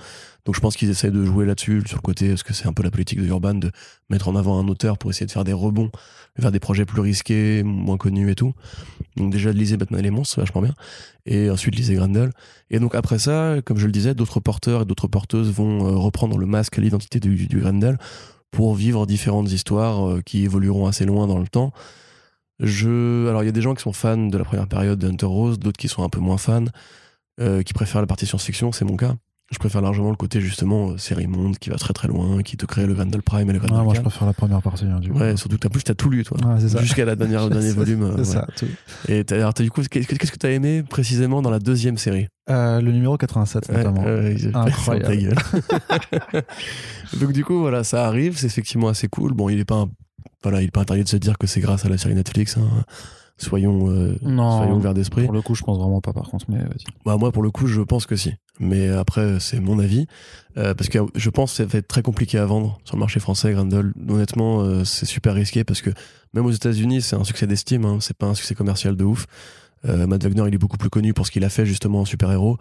Donc je pense qu'ils essayent de jouer là-dessus, sur le côté, parce que c'est un peu la politique de Urban, de mettre en avant un auteur pour essayer de faire des rebonds, faire des projets plus risqués, moins connus et tout. Donc déjà de liser Batman et les monstres, c'est vachement bien. Et ensuite liser Grendel. Et donc après ça, comme je le disais, d'autres porteurs et d'autres porteuses vont euh, reprendre le masque l'identité du, du Grendel pour vivre différentes histoires euh, qui évolueront assez loin dans le temps. Je... Alors il y a des gens qui sont fans de la première période de Hunter Rose, d'autres qui sont un peu moins fans, euh, qui préfèrent la partie science-fiction, c'est mon cas. Je préfère largement le côté justement euh, série monde qui va très très loin, qui te crée le Grendel Prime et le Grendel Ah, moi, je préfère la première partie. hein, du coup. Ouais, surtout que t'as plus t'as tout lu toi. Ça. Jusqu'à la dernière, le dernier volume. euh, C'est ouais. ça. tout. Et alors, du coup, qu'est-ce que t'as aimé précisément dans la deuxième série? Euh, le numéro 87, notamment. Ouais, Incroyable. ta gueule. Donc du coup, voilà, ça arrive, c'est effectivement assez cool. Bon, il est pas, un- voilà, il est pas interdit de se dire que c'est grâce à la série Netflix. hein. Soyons, euh, Non. soyons ouverts d'esprit. Pour le coup, je pense vraiment pas, par contre, mais. Bah, moi, pour le coup, je pense que si. Mais après, c'est mon avis. Euh, parce que je pense que ça va être très compliqué à vendre sur le marché français, Grendel. Honnêtement, euh, c'est super risqué parce que même aux États-Unis, c'est un succès d'estime. Hein, c'est pas un succès commercial de ouf. Euh, Matt Wagner, il est beaucoup plus connu pour ce qu'il a fait justement en super-héros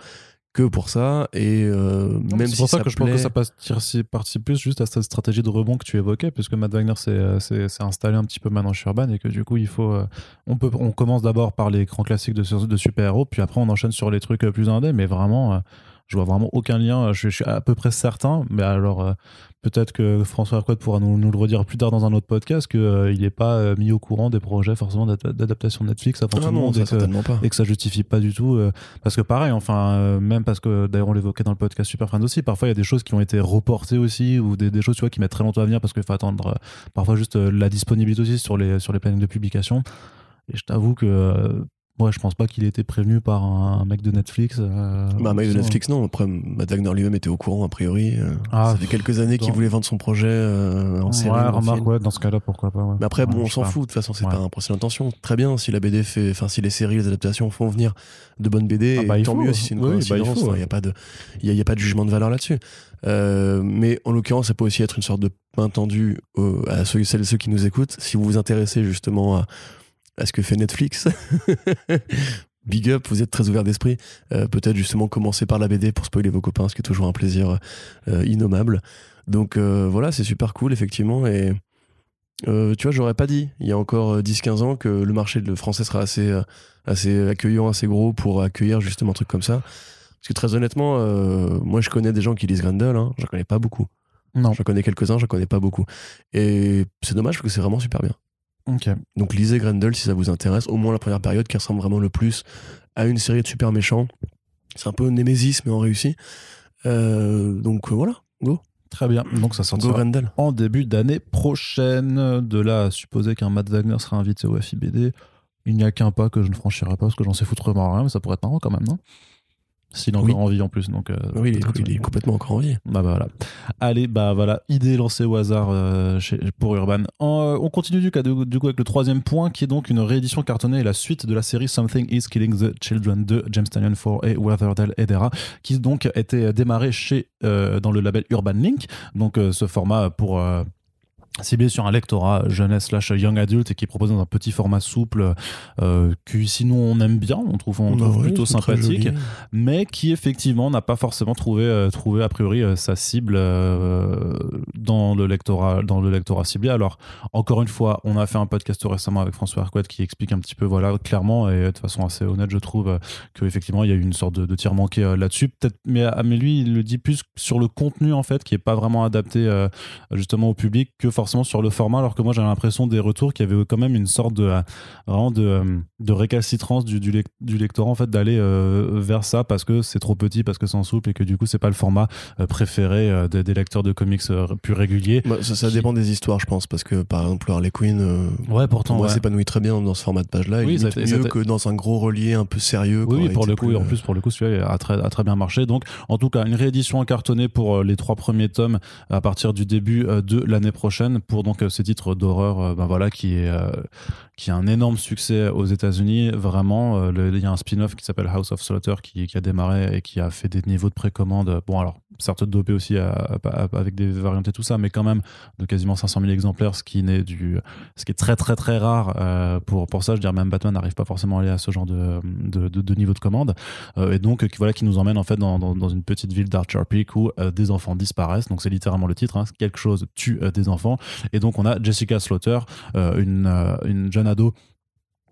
que pour ça. Et euh, Non, même c'est si pour ça, ça que je pense que ça passe- participe plus juste à cette stratégie de rebond que tu évoquais, puisque Matt Wagner s'est euh, s'est- s'est installé un petit peu maintenant chez Urban et que du coup, il faut. euh, on, peut, on commence d'abord par les grands classiques de, de super-héros, puis après, on enchaîne sur les trucs plus indés, mais vraiment. euh, je vois vraiment aucun lien. Je, je suis à peu près certain, mais alors peut-être que François Arquette pourra nous, nous le redire plus tard dans un autre podcast qu'il n'est pas euh, mis au courant des projets forcément d'ad- d'adaptation de Netflix avant Ah tout le non, monde et que- certainement pas. et que ça justifie pas du tout euh, parce que pareil enfin euh, même parce que d'ailleurs on l'évoquait dans le podcast Super Friends aussi parfois il y a des choses qui ont été reportées aussi ou des, des choses tu vois qui mettent très longtemps à venir parce qu'il faut attendre euh, parfois juste euh, la disponibilité aussi sur les sur les plannings de publication et je t'avoue que euh, ouais je pense pas qu'il ait été prévenu par un, mec de Netflix euh, Bah, un mec de Netflix, non. Après, Matt Wagner lui-même était au courant, a priori. euh, Ah, ça fait quelques années qu'il voulait vendre son projet euh, en ouais, série. remarque film. ouais dans ce cas là pourquoi pas ouais. Mais après, Ouais, bon, on s'en fout. De toute façon, c'est pas un procès d'intention. Très bien, si la BD fait, enfin, si les séries, les adaptations font venir de bonnes BD, Ah bah, tant faut. mieux si c'est une Oui, bah, il coïncidence. faut, Il n'y a pas de, y a, il y a pas de jugement de valeur là-dessus. Euh, mais en l'occurrence, ça peut aussi être une sorte de pain tendu euh, à ceux, celles ceux qui nous écoutent. Si vous vous intéressez justement à, à ce que fait Netflix, big up, vous êtes très ouvert d'esprit. Euh, Peut-être justement commencer par la BD pour spoiler vos copains, ce qui est toujours un plaisir euh, innommable. Donc euh, voilà, c'est super cool, effectivement. Et tu vois, j'aurais pas dit, il y a encore euh, 10-15 ans, que le marché de français sera assez, assez accueillant, assez gros pour accueillir justement un truc comme ça. Parce que très honnêtement, moi je connais des gens qui lisent Grendel, hein, j'en connais pas beaucoup. non J'en connais quelques-uns, j'en connais pas beaucoup. Et c'est dommage parce que c'est vraiment super bien. Donc lisez Grendel si ça vous intéresse, au moins la première période qui ressemble vraiment le plus à une série de super méchants. C'est un peu Némésis mais en réussi. Euh, donc euh, voilà, go, très bien donc ça sortira Grendel. en début d'année prochaine. De là à supposer qu'un Matt Wagner sera invité au FIBD, il n'y a qu'un pas que je ne franchirai pas parce que j'en sais foutrement rien, mais ça pourrait être marrant quand même, non? S'il est encore Oui. en vie en plus, donc. euh, Oui, il est, peut-être, il est complètement encore en vie. Bah, bah, voilà. Allez, bah voilà, idée lancée au hasard euh, chez- pour Urban. En, euh, on continue du, coup avec le troisième point qui est donc une réédition cartonnée et la suite de la série Something is Killing the Children de James Tannion 4 et Weatherdale Edera qui donc était démarré chez dans le label Urban Link. Donc ce format pour ciblé sur un lectorat jeunesse slash young adult et qui propose dans un petit format souple euh, que sinon on aime bien, on trouve, on Bah trouve plutôt sympathique mais qui effectivement n'a pas forcément trouvé, euh, trouvé a priori euh, sa cible euh, dans le lectorat dans le lectorat ciblé. Alors encore une fois, on a fait un podcast récemment avec François Arquette qui explique un petit peu voilà clairement et de façon assez honnête je trouve euh, que effectivement il y a eu une sorte de, de tir manqué là-dessus. Peut-être mais, ah, mais lui il le dit plus sur le contenu en fait qui est pas vraiment adapté justement au public que forcément sur le format alors que moi j'ai l'impression des retours qu'il y avait quand même une sorte de euh, vraiment de, euh, de récalcitrance du, du, lec- du lectorat en fait d'aller euh, vers ça parce que c'est trop petit parce que c'est en souple et que du coup c'est pas le format préféré des, des lecteurs de comics plus réguliers Bah, ça, ça Qui- dépend des histoires, je pense, parce que par exemple, Harley Quinn, euh, ouais pour pourtant moi, ouais. s'épanouit très bien dans ce format de page-là. Oui, mieux que dans un gros relié un peu sérieux. Oui, pour le coup, et en plus, pour le coup, celui-là a très, a très bien marché. Donc, en tout cas, une réédition cartonnée pour les trois premiers tomes à partir du début de l'année prochaine. Pour donc ce titre d'horreur, ben voilà, qui est qui a un énorme succès aux États-Unis. Vraiment, il y a un spin-off qui s'appelle House of Slaughter qui, a démarré et qui a fait des niveaux de précommande. Bon, alors certes dopé aussi avec des variantes et tout ça, mais quand même de quasiment 500 000 exemplaires, ce qui, n'est du, ce qui est très très très rare euh, pour, pour ça. Je dire, même Batman n'arrive pas forcément à aller à ce genre de, de, de, niveau de commande. Euh, et donc, voilà, qui nous emmène en fait dans, dans, une petite ville d'Archer Peak où euh, des enfants disparaissent. Donc, c'est littéralement le titre. Hein. quelque chose tue des enfants. Et donc, on a Jessica Slaughter, une, une jeune ado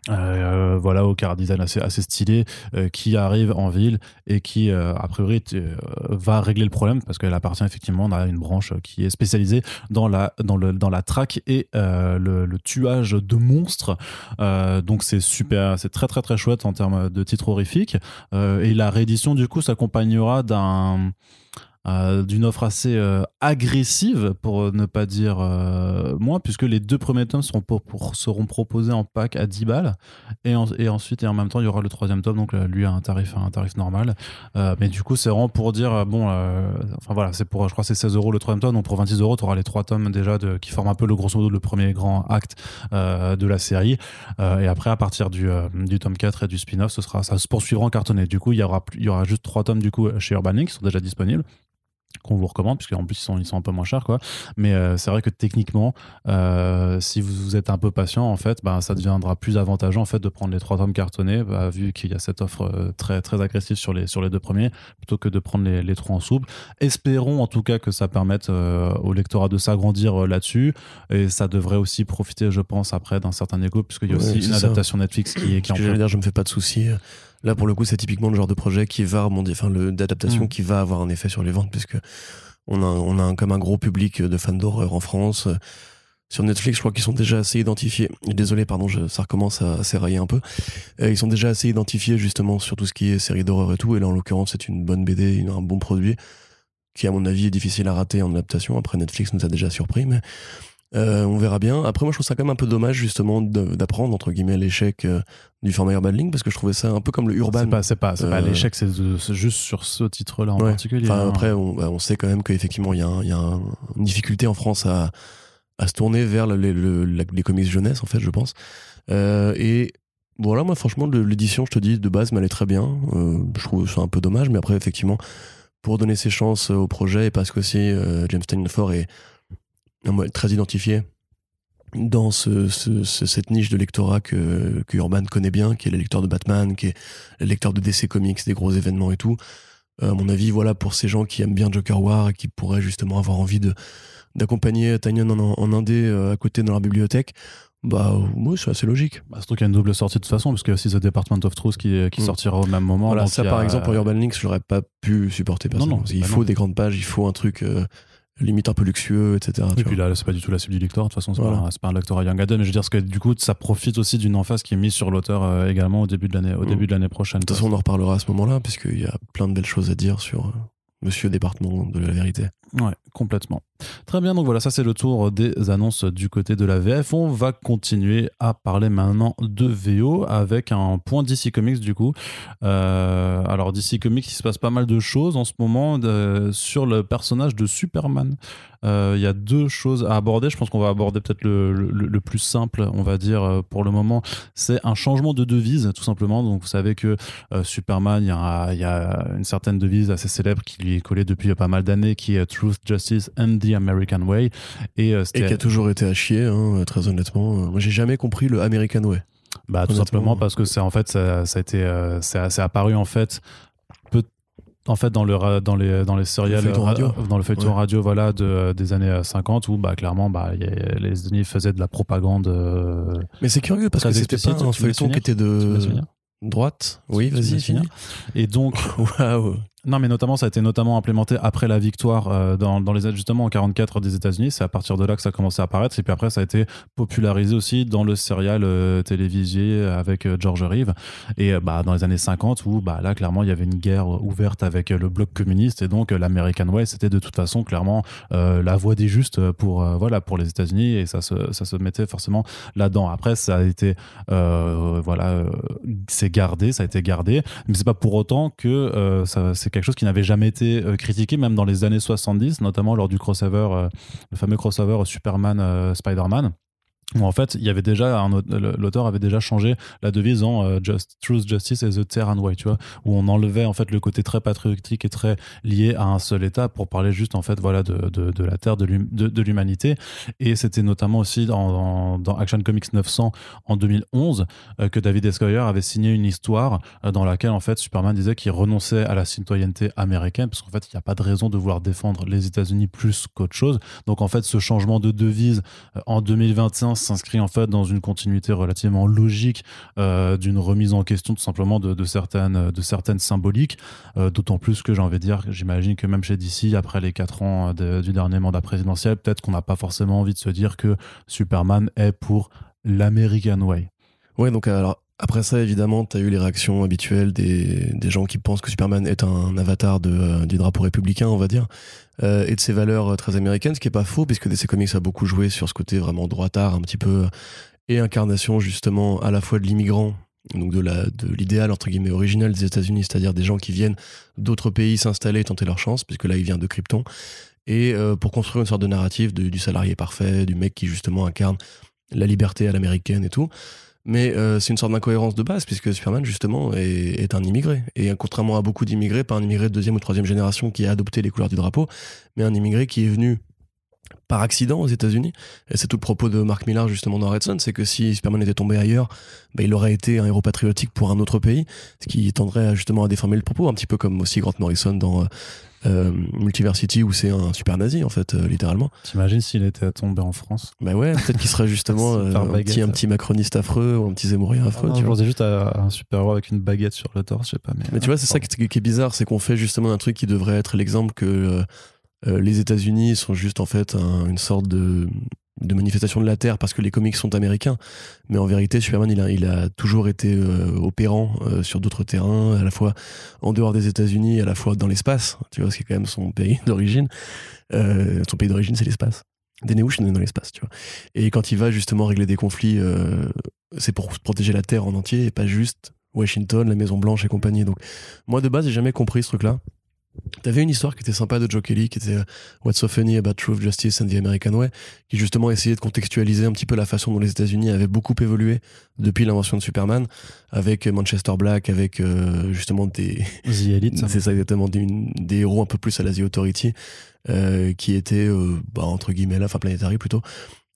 euh, voilà au car design assez, stylé euh, qui arrive en ville et qui euh, a priori va régler le problème parce qu'elle appartient effectivement à une branche qui est spécialisée dans la dans le dans la traque et le, le, tuage de monstres. Donc c'est super c'est très très très chouette en termes de titre horrifique. Et la réédition du coup s'accompagnera d'un euh, d'une offre assez euh, agressive, pour ne pas dire euh, moins, puisque les deux premiers tomes seront, pour, seront proposés en pack à 10 balles. Et, et, ensuite, et en même temps, il y aura le troisième tome, donc lui a un tarif, un tarif normal. mais du coup, c'est vraiment pour dire, bon, enfin voilà, c'est pour, je crois, c'est 16 euros le troisième tome, donc pour 26 euros, tu auras les trois tomes déjà qui forment un peu le grosso modo le premier grand acte de la série. et après, à partir du, du tome 4 et du spin-off, ça se poursuivra en cartonné. Du coup, il y aura, il y aura juste trois tomes du coup chez Urban Link qui sont déjà disponibles qu'on vous recommande, puisqu'en plus ils sont, ils sont un peu moins chers. Quoi. Mais euh, c'est vrai que techniquement, euh, si vous, êtes un peu patient, en fait, bah, ça deviendra plus avantageux en fait, de prendre les trois tomes cartonnés, bah, vu qu'il y a cette offre euh, très, très agressive sur les, sur les deux premiers, plutôt que de prendre les, les trois en souple. Espérons en tout cas que ça permette au lectorat de s'agrandir là-dessus. Et ça devrait aussi profiter, je pense, après d'un certain écho, puisqu'il y a aussi une adaptation Netflix qui est, qui en dire, je me fais pas de soucis. Là, pour le coup, c'est typiquement le genre de projet qui va remonter, enfin, d'adaptation mm. qui va avoir un effet sur les ventes, puisque on a, on a comme un gros public de fans d'horreur en France. Sur Netflix, je crois qu'ils sont déjà assez identifiés. Désolé, pardon, ça recommence à s'érailler un peu. Euh, ils sont déjà assez identifiés justement sur tout ce qui est série d'horreur et tout. Et là, en l'occurrence, c'est une bonne BD, un bon produit qui, à mon avis, est difficile à rater en adaptation. Après, Netflix nous a déjà surpris, mais euh, on verra bien. Après, moi, je trouve ça quand même un peu dommage, justement, d'apprendre, entre guillemets, l'échec euh, du format Urban Link, parce que je trouvais ça un peu comme le Urban. C'est pas, pas, pas euh, l'échec, c'est juste sur ce titre-là en particulier. Hein. Après, bah, on, sait quand même qu'effectivement, il y a, y a une difficulté en France à, à se tourner vers les, les comics jeunesse, en fait, je pense. et voilà, moi, franchement, l'édition, je te dis, de base, m'allait très bien. je trouve ça un peu dommage, mais après, effectivement, pour donner ses chances au projet, et parce qu'aussi James Steinfort est très identifié dans ce, cette niche de lectorat que, que, Urban connaît bien, qui est le lecteur de Batman, qui est le lecteur de DC Comics, des gros événements et tout. Euh, à mon avis, voilà, pour ces gens qui aiment bien Joker War et qui pourraient justement avoir envie de d'accompagner Tanyan en, en, indé euh, à côté dans leur bibliothèque, bah oui, c'est assez logique. Bah, surtout qu'il y a une double sortie de toute façon, parce qu'il y a aussi The Department of Truth qui, qui mm. sortira au même moment. Voilà, ça par exemple, pour Urban Links, j'aurais pas pu supporter. Non, non, il bah faut des grandes pages, il faut un truc. Euh, limite un peu luxueux, etc. Et puis là, c'est pas du tout la cible du lecteur. De toute façon, c'est pas, pas, un lecteur à Young Adult, mais je veux dire que du coup, ça profite aussi d'une emphase qui est mise sur l'auteur euh, également au début de l'année, au mm. début de l'année prochaine. De toute façon, on en reparlera à ce moment-là, puisqu'il y a plein de belles choses à dire sur euh, Monsieur Département de la vérité. Ouais, complètement. Très bien, donc voilà, ça c'est le tour des annonces du côté de la VF. On va continuer à parler maintenant de VO avec un point DC Comics du coup. Euh, alors DC Comics, il se passe pas mal de choses en ce moment sur le personnage de Superman. Euh, il y a deux choses à aborder. Je pense qu'on va aborder peut-être le, plus simple, on va dire euh, pour le moment. C'est un changement de devise, tout simplement. Donc vous savez que Superman, il y, y a une certaine devise assez célèbre qui lui est collée depuis pas mal d'années, qui est Truth, Justice and the American Way. Et, euh, qui a toujours été à chier, hein, très honnêtement. Moi, j'ai jamais compris le American Way. Bah, tout simplement parce que c'est en fait ça, a été euh, c'est apparu en fait en fait dans le dans les dans les séries radio. dans le feuilleton radio voilà de, des années 50 où bah clairement bah les États-Unis faisaient de la propagande mais c'est curieux parce que c'était pas un feuilleton qui était de droite oui vas-y et donc waouh non, mais notamment, ça a été notamment implémenté après la victoire euh, dans, dans, les ajustements en 44 des États-Unis. C'est à partir de là que ça a commencé à apparaître. Et puis après, ça a été popularisé aussi dans le serial euh, télévisé avec euh, George Reeve. Et bah, dans les années 50, où bah, là, clairement, il y avait une guerre ouverte avec le bloc communiste. Et donc, l'American Way, c'était de toute façon, clairement, la voie des justes pour, voilà, pour les États-Unis. Et ça se, ça se mettait forcément là-dedans. Après, ça a été, voilà, c'est gardé, ça a été gardé. Mais c'est pas pour autant que ça, c'est quelque chose qui n'avait jamais été critiqué, même dans les années 70, notamment lors du crossover, le fameux crossover Superman-Spider-Man où en fait, il y avait déjà l'auteur avait déjà changé la devise en euh, Just, Truth, Justice et the Terran Way, tu vois, où on enlevait en fait le côté très patriotique et très lié à un seul État pour parler juste en fait voilà de, de, la Terre, de l'humanité. Et c'était notamment aussi dans, dans, Action Comics 900 en 2011 euh, que David Escoyer avait signé une histoire euh, dans laquelle en fait Superman disait qu'il renonçait à la citoyenneté américaine parce qu'en fait il n'y a pas de raison de vouloir défendre les États-Unis plus qu'autre chose. Donc en fait ce changement de devise en 2021 s'inscrit en fait dans une continuité relativement logique euh, d'une remise en question tout simplement de, certaines, de certaines symboliques. Euh, d'autant plus que j'ai envie de dire, j'imagine que même chez DC, après les 4 ans du dernier mandat présidentiel, peut-être qu'on n'a pas forcément envie de se dire que Superman est pour l'American Way. Ouais, donc alors après ça, évidemment, tu as eu les réactions habituelles des, des, gens qui pensent que Superman est un avatar de, euh, du drapeau républicain, on va dire, euh, et de ses valeurs euh, très américaines, ce qui est pas faux, puisque DC Comics a beaucoup joué sur ce côté vraiment droitard, un petit peu, et incarnation justement à la fois de l'immigrant, donc de la de l'idéal entre guillemets original des États-Unis, c'est-à-dire des gens qui viennent d'autres pays s'installer et tenter leur chance, puisque là il vient de Krypton, et pour construire une sorte de narrative du salarié parfait, du mec qui justement incarne la liberté à l'américaine et tout. Mais euh, c'est une sorte d'incohérence de base, puisque Superman, justement, est, un immigré. Et contrairement à beaucoup d'immigrés, pas un immigré de deuxième ou troisième génération qui a adopté les couleurs du drapeau, mais un immigré qui est venu par accident aux États-Unis. Et c'est tout le propos de Mark Millar, justement, dans Red Son, c'est que si Superman était tombé ailleurs, bah, il aurait été un héros patriotique pour un autre pays, ce qui tendrait justement à déformer le propos, un petit peu comme aussi Grant Morrison dans euh, euh, Multiversity où c'est un super nazi en fait euh, littéralement. T'imagines s'il était tombé en France? Bah ouais, peut-être qu'il serait justement euh, un, petit, un petit macroniste affreux ou un petit zémorien affreux. Ah tu je pensais juste à un super héros avec une baguette sur le torse, je sais pas. Mais, mais tu vois, c'est ça qui, qui, est bizarre, c'est qu'on fait justement un truc qui devrait être l'exemple que les États-Unis sont juste en fait une sorte de manifestation de la Terre parce que les comics sont américains. Mais en vérité, Superman, il a, toujours été euh, opérant euh, sur d'autres terrains, à la fois en dehors des États-Unis, à la fois dans l'espace, tu vois, ce qui est quand même son pays d'origine. Euh, son pays d'origine, c'est l'espace. Des Néouches, dans l'espace, tu vois. Et quand il va justement régler des conflits, c'est pour protéger la Terre en entier et pas juste Washington, la Maison Blanche et compagnie. Donc, moi, de base, j'ai jamais compris ce truc-là. T'avais une histoire qui était sympa de Joe Kelly, qui était euh, What's So Funny About Truth, Justice and the American Way, qui justement essayait de contextualiser un petit peu la façon dont les États-Unis avaient beaucoup évolué depuis l'invention de Superman, avec Manchester Black, avec euh, justement des. The Elite. C'est ça exactement, des, des, héros un peu plus à la The Authority, euh, qui étaient, bah, entre guillemets là, enfin Planetary plutôt,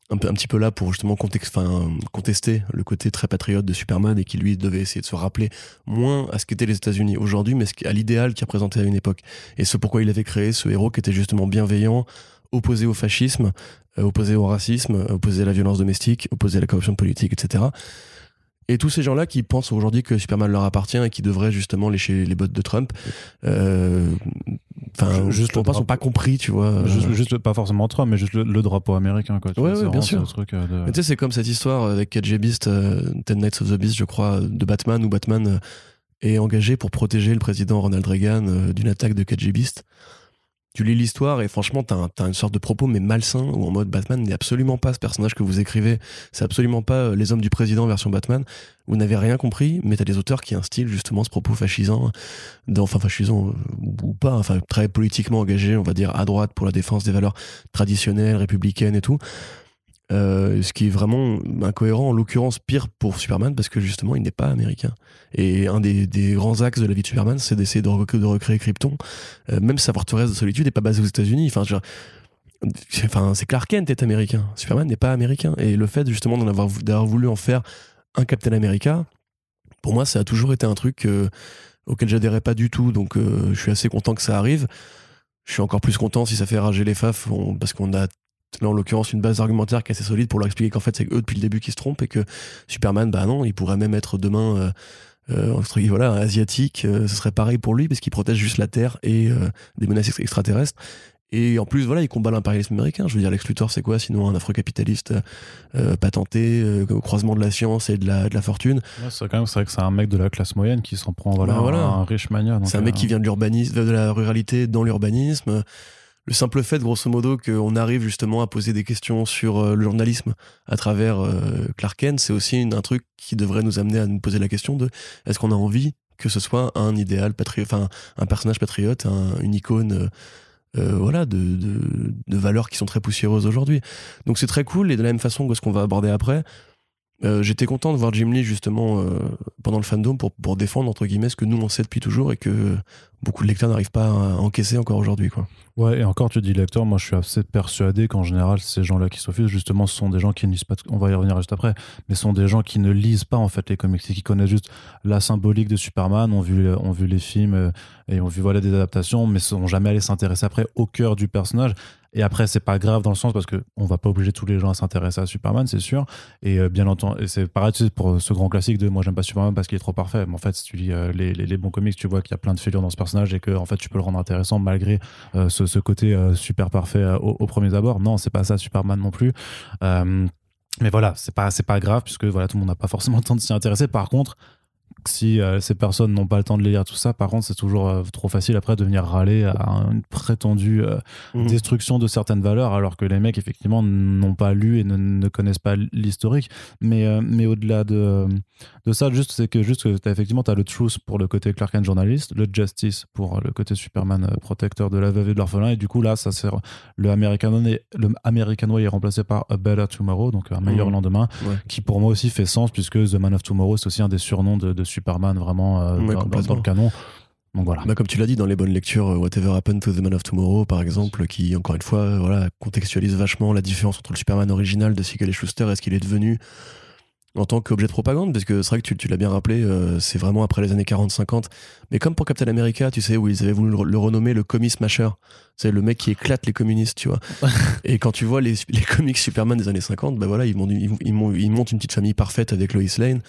un, un, petit peu là pour justement contester le côté très patriote de Superman et qui lui devait essayer de se rappeler moins à ce qu'étaient les États-Unis aujourd'hui, mais à l'idéal qu'il représentait à une époque. Et ce pourquoi il avait créé ce héros qui était justement bienveillant, opposé au fascisme, euh, opposé au racisme, opposé à la violence domestique, opposé à la corruption politique, etc. Et tous ces gens-là qui pensent aujourd'hui que Superman leur appartient et qui devraient justement lécher les bottes de Trump, euh, enfin, juste ne sont pas compris, tu vois. Juste, pas forcément Trump, mais juste le, drapeau américain, quoi. ouais, bien sûr. Euh, tu sais, c'est comme cette histoire avec KG Beast, euh, Ten Nights of the Beast, je crois, de Batman, où Batman est engagé pour protéger le président Ronald Reagan d'une attaque de KG Beast tu lis l'histoire et franchement, t'as, as une sorte de propos, mais malsain, où en mode Batman n'est absolument pas ce personnage que vous écrivez. C'est absolument pas euh, les hommes du président version Batman. Vous n'avez rien compris, mais t'as des auteurs qui instillent justement ce propos fascisant, dans, enfin fascisant euh, ou pas, enfin très politiquement engagé, on va dire à droite pour la défense des valeurs traditionnelles, républicaines et tout. Euh, ce qui est vraiment incohérent, en l'occurrence pire pour Superman, parce que justement, il n'est pas américain. Et un des, des, grands axes de la vie de Superman, c'est d'essayer de, recréer Krypton. Euh, même sa forteresse de solitude n'est pas basée aux États-Unis. Enfin, enfin, c'est Clark Kent est américain. Superman n'est pas américain. Et le fait justement d'en avoir, voulu en faire un Captain America, pour moi, ça a toujours été un truc euh, auquel j'adhérais pas du tout. Donc, je suis assez content que ça arrive. Je suis encore plus content si ça fait rager les faf, parce qu'on a là en l'occurrence une base argumentaire qui est assez solide pour leur expliquer qu'en fait c'est eux depuis le début qui se trompent et que Superman bah non il pourrait même être demain euh, euh voilà asiatique euh, ce serait pareil pour lui parce qu'il protège juste la terre et des menaces extraterrestres. Et en plus voilà il combat l'impérialisme américain. Je veux dire Lex Luthor c'est quoi sinon un afro-capitaliste patenté au croisement de la science et de la, de la fortune? C'est quand même vrai que c'est un mec de la classe moyenne qui s'en prend voilà, bah, un riche mania c'est un mec qui vient de l'urbanisme de la ruralité dans l'urbanisme le simple fait, grosso modo, qu'on arrive justement à poser des questions sur euh, le journalisme à travers euh, Clark Kent, c'est aussi un truc qui devrait nous amener à nous poser la question de est-ce qu'on a envie que ce soit un idéal patriote, enfin un personnage patriote, une icône. Euh, voilà, de, valeurs qui sont très poussiéreuses aujourd'hui. Donc c'est très cool, et de la même façon que ce qu'on va aborder après, euh, j'étais content de voir Jim Lee justement euh, pendant le fandom pour, pour défendre entre guillemets ce que nous on sait depuis toujours et que beaucoup de lecteurs n'arrivent pas à encaisser encore aujourd'hui quoi. Ouais et encore tu dis lecteur, moi je suis assez persuadé qu'en général ces gens-là qui s'offusent justement ce sont des gens qui ne lisent pas, on va y revenir juste après, mais ce sont des gens qui ne lisent pas en fait les comics et qui connaissent juste la symbolique de Superman, ont vu, ont vu les films euh, et ont vu voilà des adaptations mais sont jamais allés s'intéresser après au cœur du personnage et après, c'est pas grave dans le sens parce que on va pas obliger tous les gens à s'intéresser à Superman, c'est sûr. Et euh, bien entendu, c'est pareil pour ce grand classique de moi j'aime pas Superman parce qu'il est trop parfait. Mais en fait, si tu lis euh, les, les, bons comics, tu vois qu'il y a plein de fêlures dans ce personnage et que en fait tu peux le rendre intéressant malgré euh, ce, côté super parfait au, au, premier abord. Non, c'est pas ça Superman non plus. mais voilà, c'est pas pas grave puisque voilà tout le monde n'a pas forcément le temps de s'y intéresser. Par contre, si euh, ces personnes n'ont pas le temps de lire tout ça, par contre, c'est toujours euh, trop facile après de venir râler à une prétendue euh, mhm. destruction de certaines valeurs, alors que les mecs, effectivement, n'ont pas lu et ne, connaissent pas l'historique. Mais, mais au-delà de, de ça, juste, c'est que juste, as, effectivement, tu as le truth pour le côté Clark Kent journaliste, le justice pour le côté Superman protecteur de la veuve et de l'orphelin. Et du coup, là, ça sert le American, le American Way est remplacé par A Better Tomorrow, donc un meilleur mhm. lendemain, qui pour moi aussi fait sens, puisque The Man of Tomorrow, c'est aussi un des surnoms de Superman vraiment euh, dans, le canon. Donc voilà. Bah, comme tu l'as dit dans les bonnes lectures, euh, Whatever Happened to the Man of Tomorrow, par exemple, qui encore une fois, euh, voilà, contextualise vachement la différence entre le Superman original de Siegel et Schuster et ce qu'il est devenu en tant qu'objet de propagande, parce que c'est vrai que tu, l'as bien rappelé, c'est vraiment après les années 40-50. Mais comme pour Captain America, tu sais, où ils avaient voulu le, renommer le commis smasher. C'est le mec qui éclate les communistes, tu vois. et quand tu vois les, les, comics Superman des années 50, bah voilà, ils, montent, ils, ils, montent une petite famille parfaite avec Lois Lane.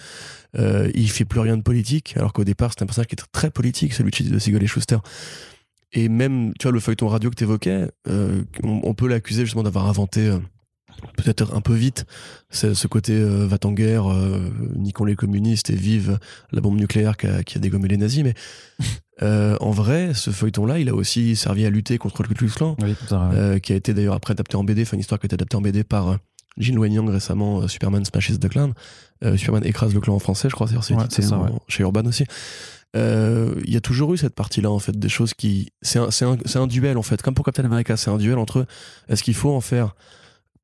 Euh, il fait plus rien de politique, alors qu'au départ, c'était un personnage qui était très politique, celui de et Schuster. Et même, tu vois, le feuilleton radio que tu évoquais, euh, on, peut l'accuser justement d'avoir inventé euh, peut-être un peu vite ce côté va en guerre, niquons les communistes et vive la bombe nucléaire qui a, dégommé les nazis. Mais en vrai, ce feuilleton-là, il a aussi servi à lutter contre le Ku Klux Klan, qui a été d'ailleurs après adapté en BD, enfin une histoire qui a été adaptée en BD par Jin Wen récemment, Superman Smashes the Clan. Euh, Superman écrase le clan en français, je crois, c'est ouais, chez Urban aussi. Euh, il y a toujours eu cette partie-là, en fait, des choses qui. C'est un, un, un, duel, en fait, comme pour Captain America, c'est un duel entre est-ce qu'il faut en faire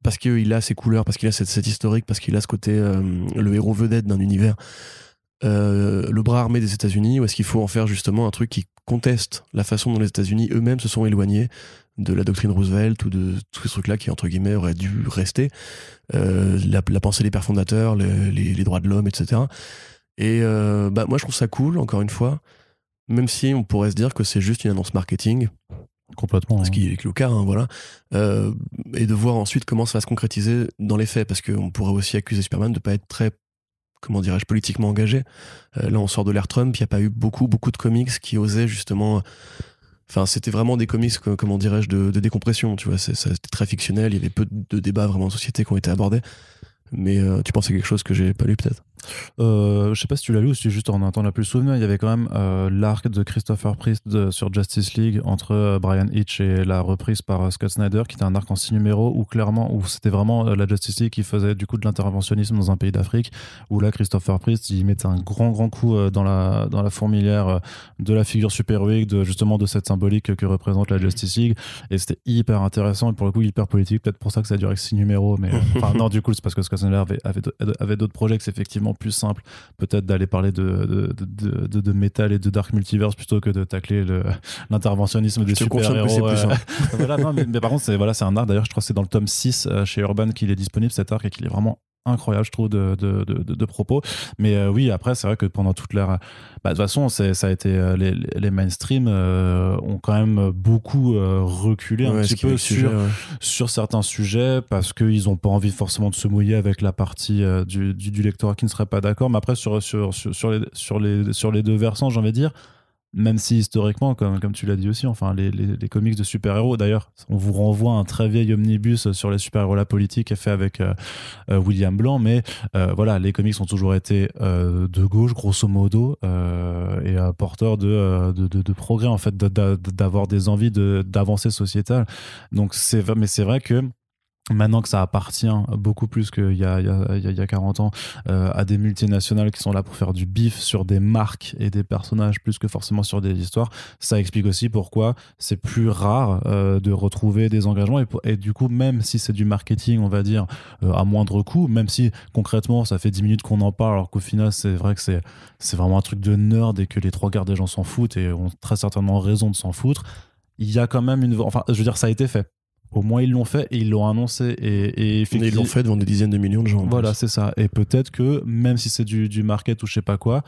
parce qu'il a ses couleurs, parce qu'il a cette, cette, historique, parce qu'il a ce côté, euh, le héros vedette d'un univers, le bras armé des États-Unis, ou est-ce qu'il faut en faire justement un truc qui conteste la façon dont les États-Unis eux-mêmes se sont éloignés de la doctrine Roosevelt ou de tous ces trucs-là qui, entre guillemets, auraient dû rester. Euh, la, pensée des pères fondateurs, les, droits de l'homme, etc. Et euh, bah, moi, je trouve ça cool, encore une fois, même si on pourrait se dire que c'est juste une annonce marketing. Complètement. Ce qui est le cas, hein, voilà. Euh, et de voir ensuite comment ça va se concrétiser dans les faits, parce qu'on pourrait aussi accuser Superman de ne pas être très comment dirais-je, politiquement engagé. là, on sort de l'ère Trump, il n'y a pas eu beaucoup, beaucoup de comics qui osaient justement Enfin, c'était vraiment des comics, comment dirais-je, de, de, décompression, tu vois. C'était très fictionnel, il y avait peu de débats vraiment en société qui ont été abordés. Mais euh, tu penses à quelque chose que j'ai pas lu peut-être? Euh, Je sais pas si tu l'as lu ou si juste en attendant la plus souvenir. Il y avait quand même euh, l'arc de Christopher Priest sur Justice League entre euh, Brian Hitch et la reprise par Scott Snyder, qui était un arc en six numéros où clairement, où c'était vraiment la Justice League qui faisait du coup de l'interventionnisme dans un pays d'Afrique. Où là, Christopher Priest, il mettait un grand grand coup dans la dans la fourmilière de la figure super-héroïque, de justement de cette symbolique que représente la Justice League. Et c'était hyper intéressant et pour le coup hyper politique. Peut-être pour ça que ça a duré six numéros, mais enfin non, du coup c'est parce que Scott avait, avait, d'autres projets que c'est effectivement plus simple peut-être d'aller parler de de, de, métal et de dark multiverse plutôt que de tacler l'interventionnisme des super-héros. mais, mais, par contre, c'est voilà, un arc, d'ailleurs, je crois que c'est dans le tome 6 euh, chez Urban qu'il est disponible cet arc et qu'il est vraiment incroyable, je trouve, de, de, de, propos. Mais euh, oui, après, c'est vrai que pendant toute l'ère. Bah, de toute façon, ça a été. Euh, les, les mainstream euh, ont quand même beaucoup reculé un petit peu sur, sur certains sujets parce qu'ils n'ont pas envie forcément de se mouiller avec la partie du, du, du, lectorat qui ne serait pas d'accord. Mais après, sur, sur, sur, sur, les, sur, les, sur les deux versants, j'ai envie de dire même si historiquement, comme, tu l'as dit aussi, enfin, les, les, comics de super-héros, d'ailleurs, on vous renvoie un très vieil omnibus sur les super-héros, la politique, fait avec euh, euh, William Blanc, mais euh, voilà, les comics ont toujours été de gauche, grosso modo, et porteurs de, de, de, progrès, en fait, d'avoir des envies d'avancer sociétal. Donc, c'est, mais c'est vrai que maintenant que ça appartient beaucoup plus qu'il y a, il y, a, il y a 40 ans euh, à des multinationales qui sont là pour faire du bif sur des marques et des personnages plus que forcément sur des histoires, ça explique aussi pourquoi c'est plus rare euh, de retrouver des engagements et, du coup même si c'est du marketing on va dire euh, à moindre coût, même si concrètement ça fait 10 minutes qu'on en parle alors qu'au final c'est vrai que c'est, c'est vraiment un truc de nerd et que les trois quarts des gens s'en foutent et ont très certainement raison de s'en foutre, il y a quand même une... Enfin je veux dire ça a été fait au moins ils l'ont fait et ils l'ont annoncé et, et ils l'ont fait devant des dizaines de millions de gens. Voilà, c'est ça. Et peut-être que même si c'est du, du, market ou je sais pas quoi,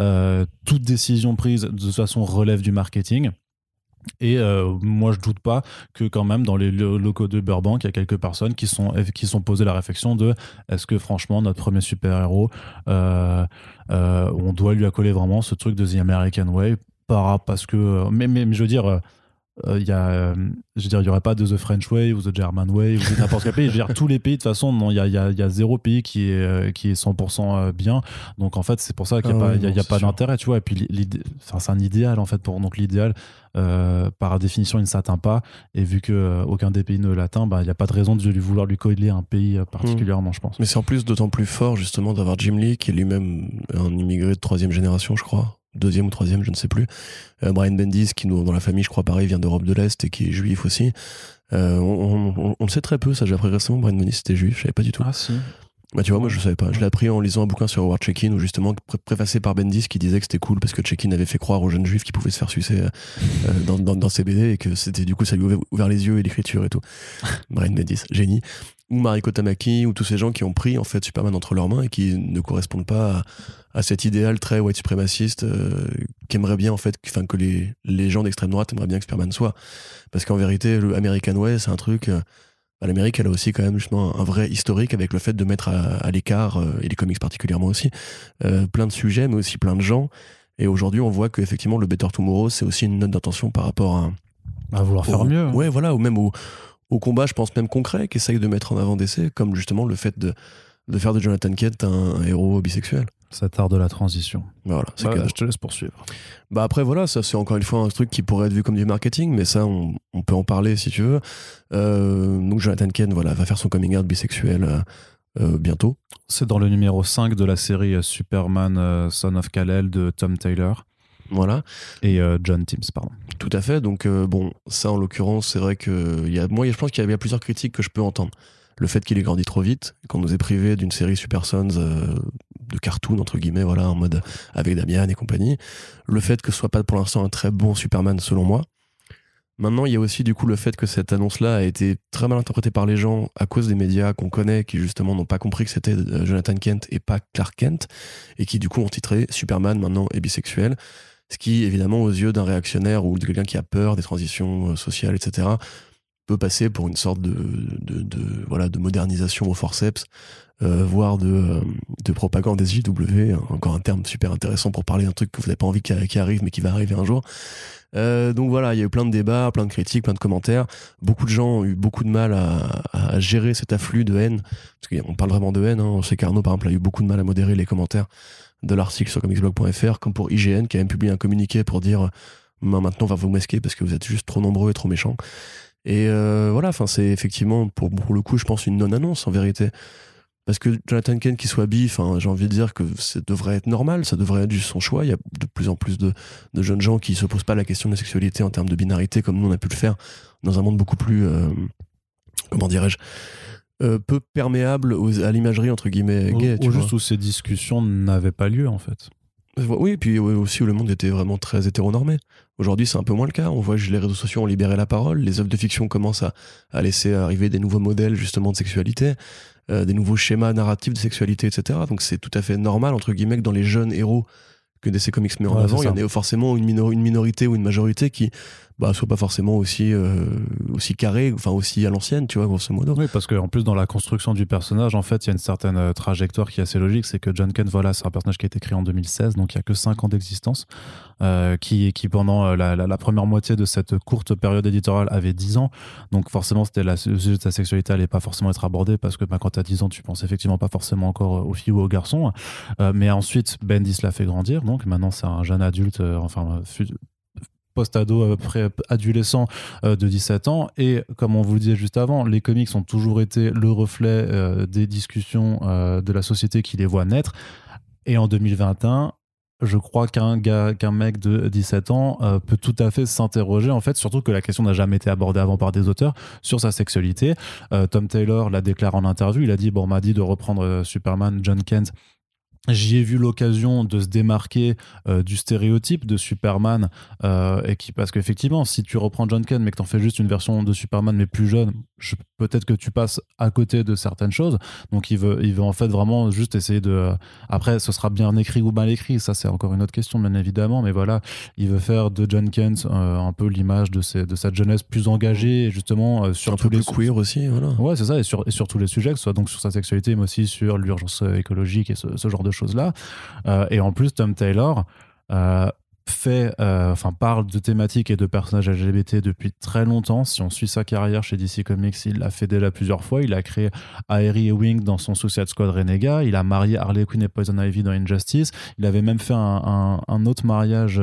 euh, toute décision prise de toute façon relève du marketing. Et euh, moi, je doute pas que quand même dans les locaux de Burbank, il y a quelques personnes qui sont qui sont posées la réflexion de est-ce que franchement notre premier super héros, euh, on doit lui accoler vraiment ce truc de The American Way, parce que mais, mais, mais je veux dire il y a, euh, je veux dire, il y aurait pas de The French Way ou The German Way ou n'importe quel pays. Je veux dire, tous les pays, de toute façon, non, il y a, y, a, y a, zéro pays qui est, euh, qui est 100% bien. Donc, en fait, c'est pour ça qu'il n'y a, ah pas, y a, pas d'intérêt, tu vois. Et puis, c'est un idéal, en fait, pour, donc l'idéal, euh, par définition, il ne s'atteint pas. Et vu que aucun des pays ne l'atteint, bah, il n'y a pas de raison de lui vouloir lui coller un pays particulièrement, je pense. Mais c'est en plus d'autant plus fort, justement, d'avoir Jim Lee, qui est lui-même un immigré de troisième génération, je crois deuxième ou troisième, je ne sais plus. Euh, Brian Bendis, qui nous, dans la famille, je crois pareil, vient d'Europe de l'Est et qui est juif aussi. Euh, on, le sait très peu, ça j'ai appris récemment, Brian Bendis était juif, je savais pas du tout. Ah si. Bah tu vois, moi je savais pas. Je l'ai appris en lisant un bouquin sur Howard Check-in, où justement, préfacé par Bendis, qui disait que c'était cool parce que Check-in avait fait croire aux jeunes juifs qu'ils pouvaient se faire sucer euh, dans, dans, dans, ses BD et que c'était du coup ça lui ouvert, ouvert les yeux et l'écriture et tout. Brian Bendis, génie ou Mariko Tamaki, ou tous ces gens qui ont pris en fait Superman entre leurs mains et qui ne correspondent pas à, cet idéal très white suprémaciste euh, qu'aimerait bien en fait, enfin que les, les gens d'extrême droite aimeraient bien que Superman soit. Parce qu'en vérité, le American Way, c'est un truc. Euh, L'Amérique, elle a aussi quand même justement un vrai historique avec le fait de mettre à, l'écart, euh, et les comics particulièrement aussi, euh, plein de sujets, mais aussi plein de gens. Et aujourd'hui, on voit qu'effectivement, le Better Tomorrow, c'est aussi une note d'intention par rapport à. À vouloir faire mieux. Ouais, voilà, ou même au, au combat, je pense même concret, qui essaye de mettre en avant d'essai, comme justement le fait de, de faire de Jonathan Kent un, héros bisexuel. Ça tarde de la transition. Voilà, bah, je te laisse poursuivre. Bah après voilà, ça c'est encore une fois un truc qui pourrait être vu comme du marketing, mais ça on, on peut en parler si tu veux. Euh, donc Jonathan Kent voilà va faire son coming out bisexuel euh, euh, bientôt. C'est dans le numéro 5 de la série Superman Son of Kal-El de Tom Taylor. Voilà. Et euh, John Timms, pardon. Tout à fait. Donc, euh, bon, ça en l'occurrence, c'est vrai que y a, moi, je pense qu'il y a plusieurs critiques que je peux entendre. Le fait qu'il ait grandi trop vite, qu'on nous ait privé d'une série Super Sons euh, de cartoon, entre guillemets, voilà, en mode avec Damian et compagnie. Le fait que ce soit pas pour l'instant un très bon Superman, selon moi. Maintenant, il y a aussi du coup le fait que cette annonce-là a été très mal interprétée par les gens à cause des médias qu'on connaît, qui justement n'ont pas compris que c'était Jonathan Kent et pas Clark Kent, et qui du coup ont titré Superman maintenant est bisexuel. Ce qui, évidemment, aux yeux d'un réactionnaire ou de quelqu'un qui a peur des transitions euh, sociales, etc., peut passer pour une sorte de, voilà, de modernisation au forceps, euh, voire de, euh, de propagande des JW, encore un terme super intéressant pour parler d'un truc que vous n'avez pas envie qui, arrive, mais qui va arriver un jour. donc voilà, il y a eu plein de débats, plein de critiques, plein de commentaires. Beaucoup de gens ont eu beaucoup de mal à, gérer cet afflux de haine. Parce qu'on parle vraiment de haine. Hein. Sais qu'Arnaud, par exemple, a eu beaucoup de mal à modérer les commentaires de l'article sur comicsblog.fr, comme pour IGN, qui a même publié un communiqué pour dire maintenant on va vous masquer parce que vous êtes juste trop nombreux et trop méchants. Et euh, voilà, enfin c'est effectivement pour, pour, le coup, je pense une non-annonce en vérité. Parce que Jonathan Kent qui soit bi, j'ai envie de dire que ça devrait être normal, ça devrait être juste son choix. Il y a de plus en plus de, jeunes gens qui se posent pas la question de la sexualité en termes de binarité comme nous on a pu le faire dans un monde beaucoup plus, euh, comment dirais-je, euh, peu perméable à l'imagerie entre guillemets gay. Ou, juste où ces discussions n'avaient pas lieu en fait. Oui, et puis aussi où le monde était vraiment très hétéronormé. Aujourd'hui, c'est un peu moins le cas. On voit que les réseaux sociaux ont libéré la parole, les œuvres de fiction commencent à, laisser arriver des nouveaux modèles justement de sexualité, euh, des nouveaux schémas narratifs de sexualité, etc. Donc c'est tout à fait normal, entre guillemets, que dans les jeunes héros que DC Comics met en avant, il y en ait forcément une, une minorité ou une majorité qui bah, soit pas forcément aussi, euh, aussi carré, enfin aussi à l'ancienne, tu vois, grosso modo. Oui, parce qu'en plus, dans la construction du personnage, en fait, il y a une certaine euh, trajectoire qui est assez logique. C'est que John Kent, voilà, c'est un personnage qui a été créé en 2016, donc il y a que 5 ans d'existence, euh, qui, qui pendant la, première moitié de cette courte période éditoriale avait 10 ans. Donc forcément, c'était la, sujet de sa sexualité allait pas forcément être abordée parce que bah, quand tu as 10 ans, tu penses effectivement pas forcément encore aux filles ou aux garçons. mais ensuite, Bendis l'a fait grandir, donc maintenant c'est un jeune adulte, enfin post-ado, adolescent de 17 ans. Et comme on vous le disait juste avant, les comics ont toujours été le reflet des discussions de la société qui les voit naître. Et en 2021, je crois qu'un mec de 17 ans euh, peut tout à fait s'interroger, en fait, surtout que la question n'a jamais été abordée avant par des auteurs, sur sa sexualité. Euh, Tom Taylor l'a déclaré en interview, il a dit, bon, on m'a dit de reprendre euh, Superman, John Kent, J'y ai vu l'occasion de se démarquer euh, du stéréotype de Superman euh, et qui parce qu'effectivement si tu reprends John Kent mais que t'en fais juste une version de Superman mais plus jeune peut-être que tu passes à côté de certaines choses. Donc il veut il veut en fait vraiment juste essayer de après ce sera bien écrit ou mal écrit ça c'est encore une autre question bien évidemment mais voilà il veut faire de John Kent euh, un peu l'image de ses, de sa jeunesse plus engagée justement sur un tous peu les plus queer aussi voilà. Ouais c'est ça et sur, et sur tous les sujets que ce soit donc sur sa sexualité mais aussi sur l'urgence écologique et ce, ce genre de choses-là. Euh, et en plus, Tom Taylor euh, fait, euh, enfin parle de thématiques et de personnages LGBT depuis très longtemps. Si on suit sa carrière chez DC Comics, il l'a fait déjà plusieurs fois. Il a créé Aerie et Wing dans son Suicide Squad Renega. Il a marié Harley Quinn et Poison Ivy dans Injustice. Il avait même fait un, autre mariage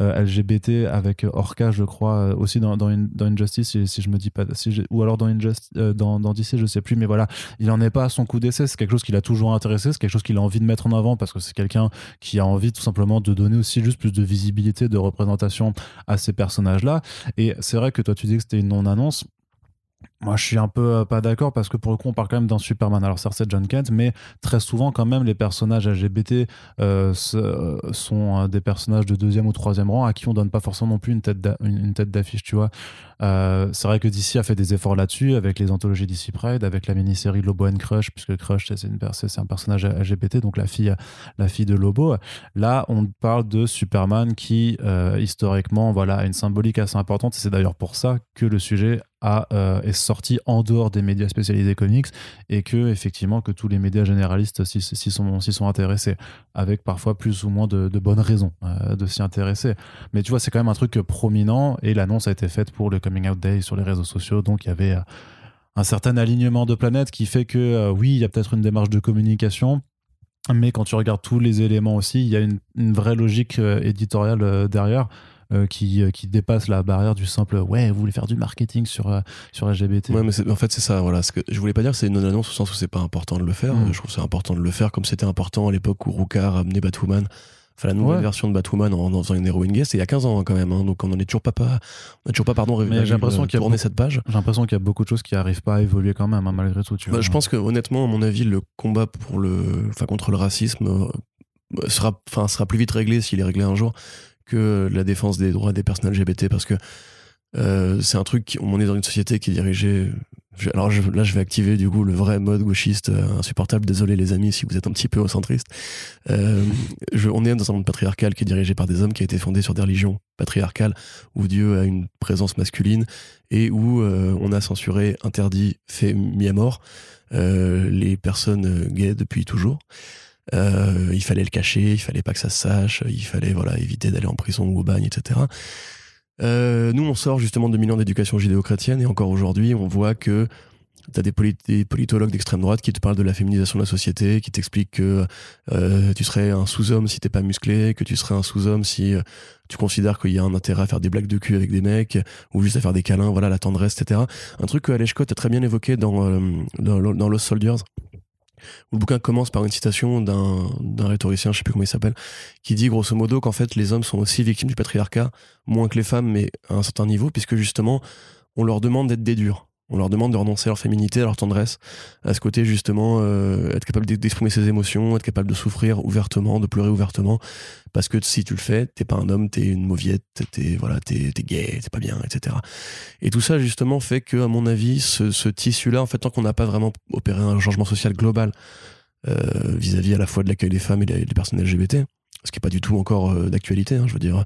LGBT avec Orca, je crois, euh, aussi dans, Injustice, si, je me dis pas, si ou alors dans, Injustice, euh, dans, dans DC, je sais plus, mais voilà, il en est pas à son coup d'essai. C'est quelque chose qui l'a toujours intéressé, c'est quelque chose qu'il a envie de mettre en avant parce que c'est quelqu'un qui a envie tout simplement de donner aussi juste plus de visibilité, de représentation à ces personnages-là. Et c'est vrai que toi, tu dis que c'était une non-annonce. Moi, je suis un peu euh, pas d'accord parce que pour le coup, on parle quand même d'un Superman. Alors, certes, c'est John Kent, mais très souvent, quand même, les personnages LGBT euh, euh, sont des personnages de deuxième ou troisième rang à qui on donne pas forcément non plus une tête d'affiche, tu vois. C'est vrai que DC a fait des efforts là-dessus avec les anthologies DC Pride, avec la mini-série Lobo and Crush, puisque Crush, c'est un personnage LGBT, donc la fille, la fille de Lobo. Là, on parle de Superman qui, historiquement, voilà, a une symbolique assez importante. Et c'est d'ailleurs pour ça que le sujet a, est sorti en dehors des médias spécialisés comics et que effectivement que tous les médias généralistes s'y sont, sont intéressés avec parfois plus ou moins de, bonnes raisons euh, de s'y intéresser mais tu vois c'est quand même un truc prominent et l'annonce a été faite pour le coming out day sur les réseaux sociaux donc il y avait euh, un certain alignement de planètes qui fait que euh, oui il y a peut-être une démarche de communication mais quand tu regardes tous les éléments aussi, il y a une, une vraie logique éditoriale derrière. Euh, qui, euh, qui dépasse la barrière du simple ouais, vous voulez faire du marketing sur, euh, sur LGBT. Ouais, mais en fait, c'est ça. Voilà. Ce que je voulais pas dire, c'est une non-annonce au sens où c'est pas important de le faire. Mm. Je trouve c'est important de le faire comme c'était important à l'époque où Rukar amenait Batwoman enfin la nouvelle version de Batwoman en, en, faisant une héroïne gay, c'est il y a 15 ans hein, quand même, hein, donc on en est toujours pas, pas on toujours pas pardon j'ai l'impression qu'il y a tourné cette page. J'ai l'impression qu'il y a beaucoup de choses qui arrivent pas à évoluer quand même hein, malgré tout. Tu bah, je pense que honnêtement, à mon avis, le combat pour le, enfin contre le racisme sera, enfin sera plus vite réglé s'il est réglé un jour que la défense des droits des personnes LGBT parce que euh, c'est un truc, on est dans une société qui est dirigée. Alors là, je vais activer du coup le vrai mode gauchiste euh, insupportable. Désolé les amis si vous êtes un petit peu centriste. Euh, on est dans un monde patriarcal qui est dirigé par des hommes, qui a été fondé sur des religions patriarcales où Dieu a une présence masculine et où on a censuré, interdit, fait mis à mort les personnes gays depuis toujours. Euh, il fallait le cacher, il fallait pas que ça se sache, il fallait voilà éviter d'aller en prison ou au bagne, etc. Euh, nous, on sort justement de mille ans d'éducation judéo-chrétienne et encore aujourd'hui, on voit que tu as des, politologues d'extrême droite qui te parlent de la féminisation de la société, qui t'expliquent que euh, tu serais un sous-homme si t'es pas musclé, que tu serais un sous-homme si tu considères qu'il y a un intérêt à faire des blagues de cul avec des mecs ou juste à faire des câlins, voilà la tendresse, etc. Un truc que Alex Scott a très bien évoqué dans, dans, dans Lost Soldiers le bouquin commence par une citation d'un rhétoricien, je sais plus comment il s'appelle, qui dit grosso modo qu'en fait les hommes sont aussi victimes du patriarcat, moins que les femmes, mais à un certain niveau, puisque justement on leur demande d'être des durs. On leur demande de renoncer à leur féminité, à leur tendresse, à ce côté justement, euh, être capable d'exprimer ses émotions, être capable de souffrir ouvertement, de pleurer ouvertement, parce que si tu le fais, t'es pas un homme, t'es une mauviette, t'es voilà, t'es gay, t'es pas bien, etc. Et tout ça justement fait que, à mon avis, ce, tissu-là, en fait, tant qu'on n'a pas vraiment opéré un changement social global euh, vis-à-vis à la fois de l'accueil des femmes et des, personnes LGBT, ce qui est pas du tout encore euh, d'actualité, hein, je veux dire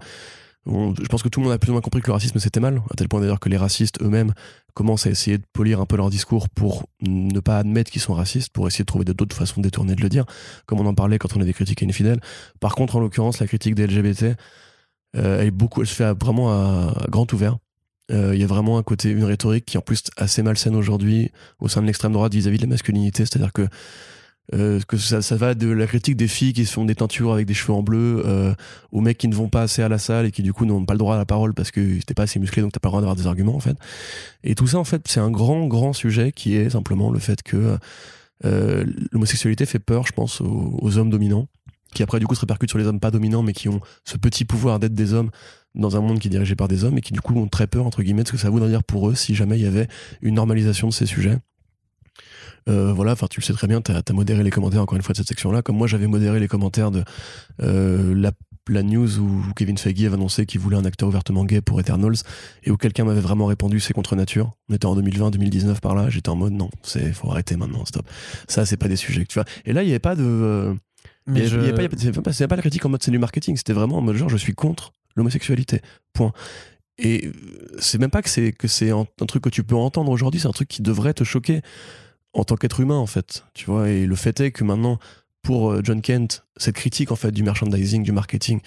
je pense que tout le monde a plus ou moins compris que le racisme c'était mal, à tel point d'ailleurs que les racistes eux-mêmes commencent à essayer de polir un peu leur discours pour ne pas admettre qu'ils sont racistes, pour essayer de trouver d'autres façons détournées de le dire, comme on en parlait quand on a des critiques infidèles. Par contre, en l'occurrence, la critique des LGBT, euh, elle, est beaucoup, elle se fait vraiment à, grand ouvert. Euh, il y a vraiment un côté, une rhétorique qui est en plus assez malsaine aujourd'hui au sein de l'extrême droite vis-à-vis de la masculinité, c'est-à-dire que Euh, que ça, ça, va de la critique des filles qui se font des teintures avec des cheveux en bleu, euh, aux mecs qui ne vont pas assez à la salle et qui du coup n'ont pas le droit à la parole parce que t'es pas assez musclé donc t'as pas le droit d'avoir des arguments en fait. Et tout ça en fait c'est un grand grand sujet qui est simplement le fait que euh, l'homosexualité fait peur je pense aux, aux, hommes dominants qui après du coup se répercute sur les hommes pas dominants mais qui ont ce petit pouvoir d'être des hommes dans un monde qui est dirigé par des hommes et qui du coup ont très peur entre guillemets de ce que ça voudrait dire pour eux si jamais il y avait une normalisation de ces sujets. Euh, voilà, enfin tu le sais très bien, tu as, modéré les commentaires encore une fois de cette section-là, comme moi j'avais modéré les commentaires de euh, la, la, news où Kevin Feige avait annoncé qu'il voulait un acteur ouvertement gay pour Eternals et où quelqu'un m'avait vraiment répondu c'est contre nature. On était en 2020, 2019 par là, j'étais en mode non, c'est faut arrêter maintenant, stop. Ça c'est pas des sujets que tu vois. Et là il n'y avait pas de euh, mais je... pas, pas la critique en mode c'est du marketing, c'était vraiment en mode genre je suis contre l'homosexualité. Point. Et c'est même pas que c'est que c'est un, truc que tu peux entendre aujourd'hui, c'est un truc qui devrait te choquer en tant qu'être humain en fait tu vois et le fait est que maintenant pour euh, John Kent cette critique en fait du merchandising du marketing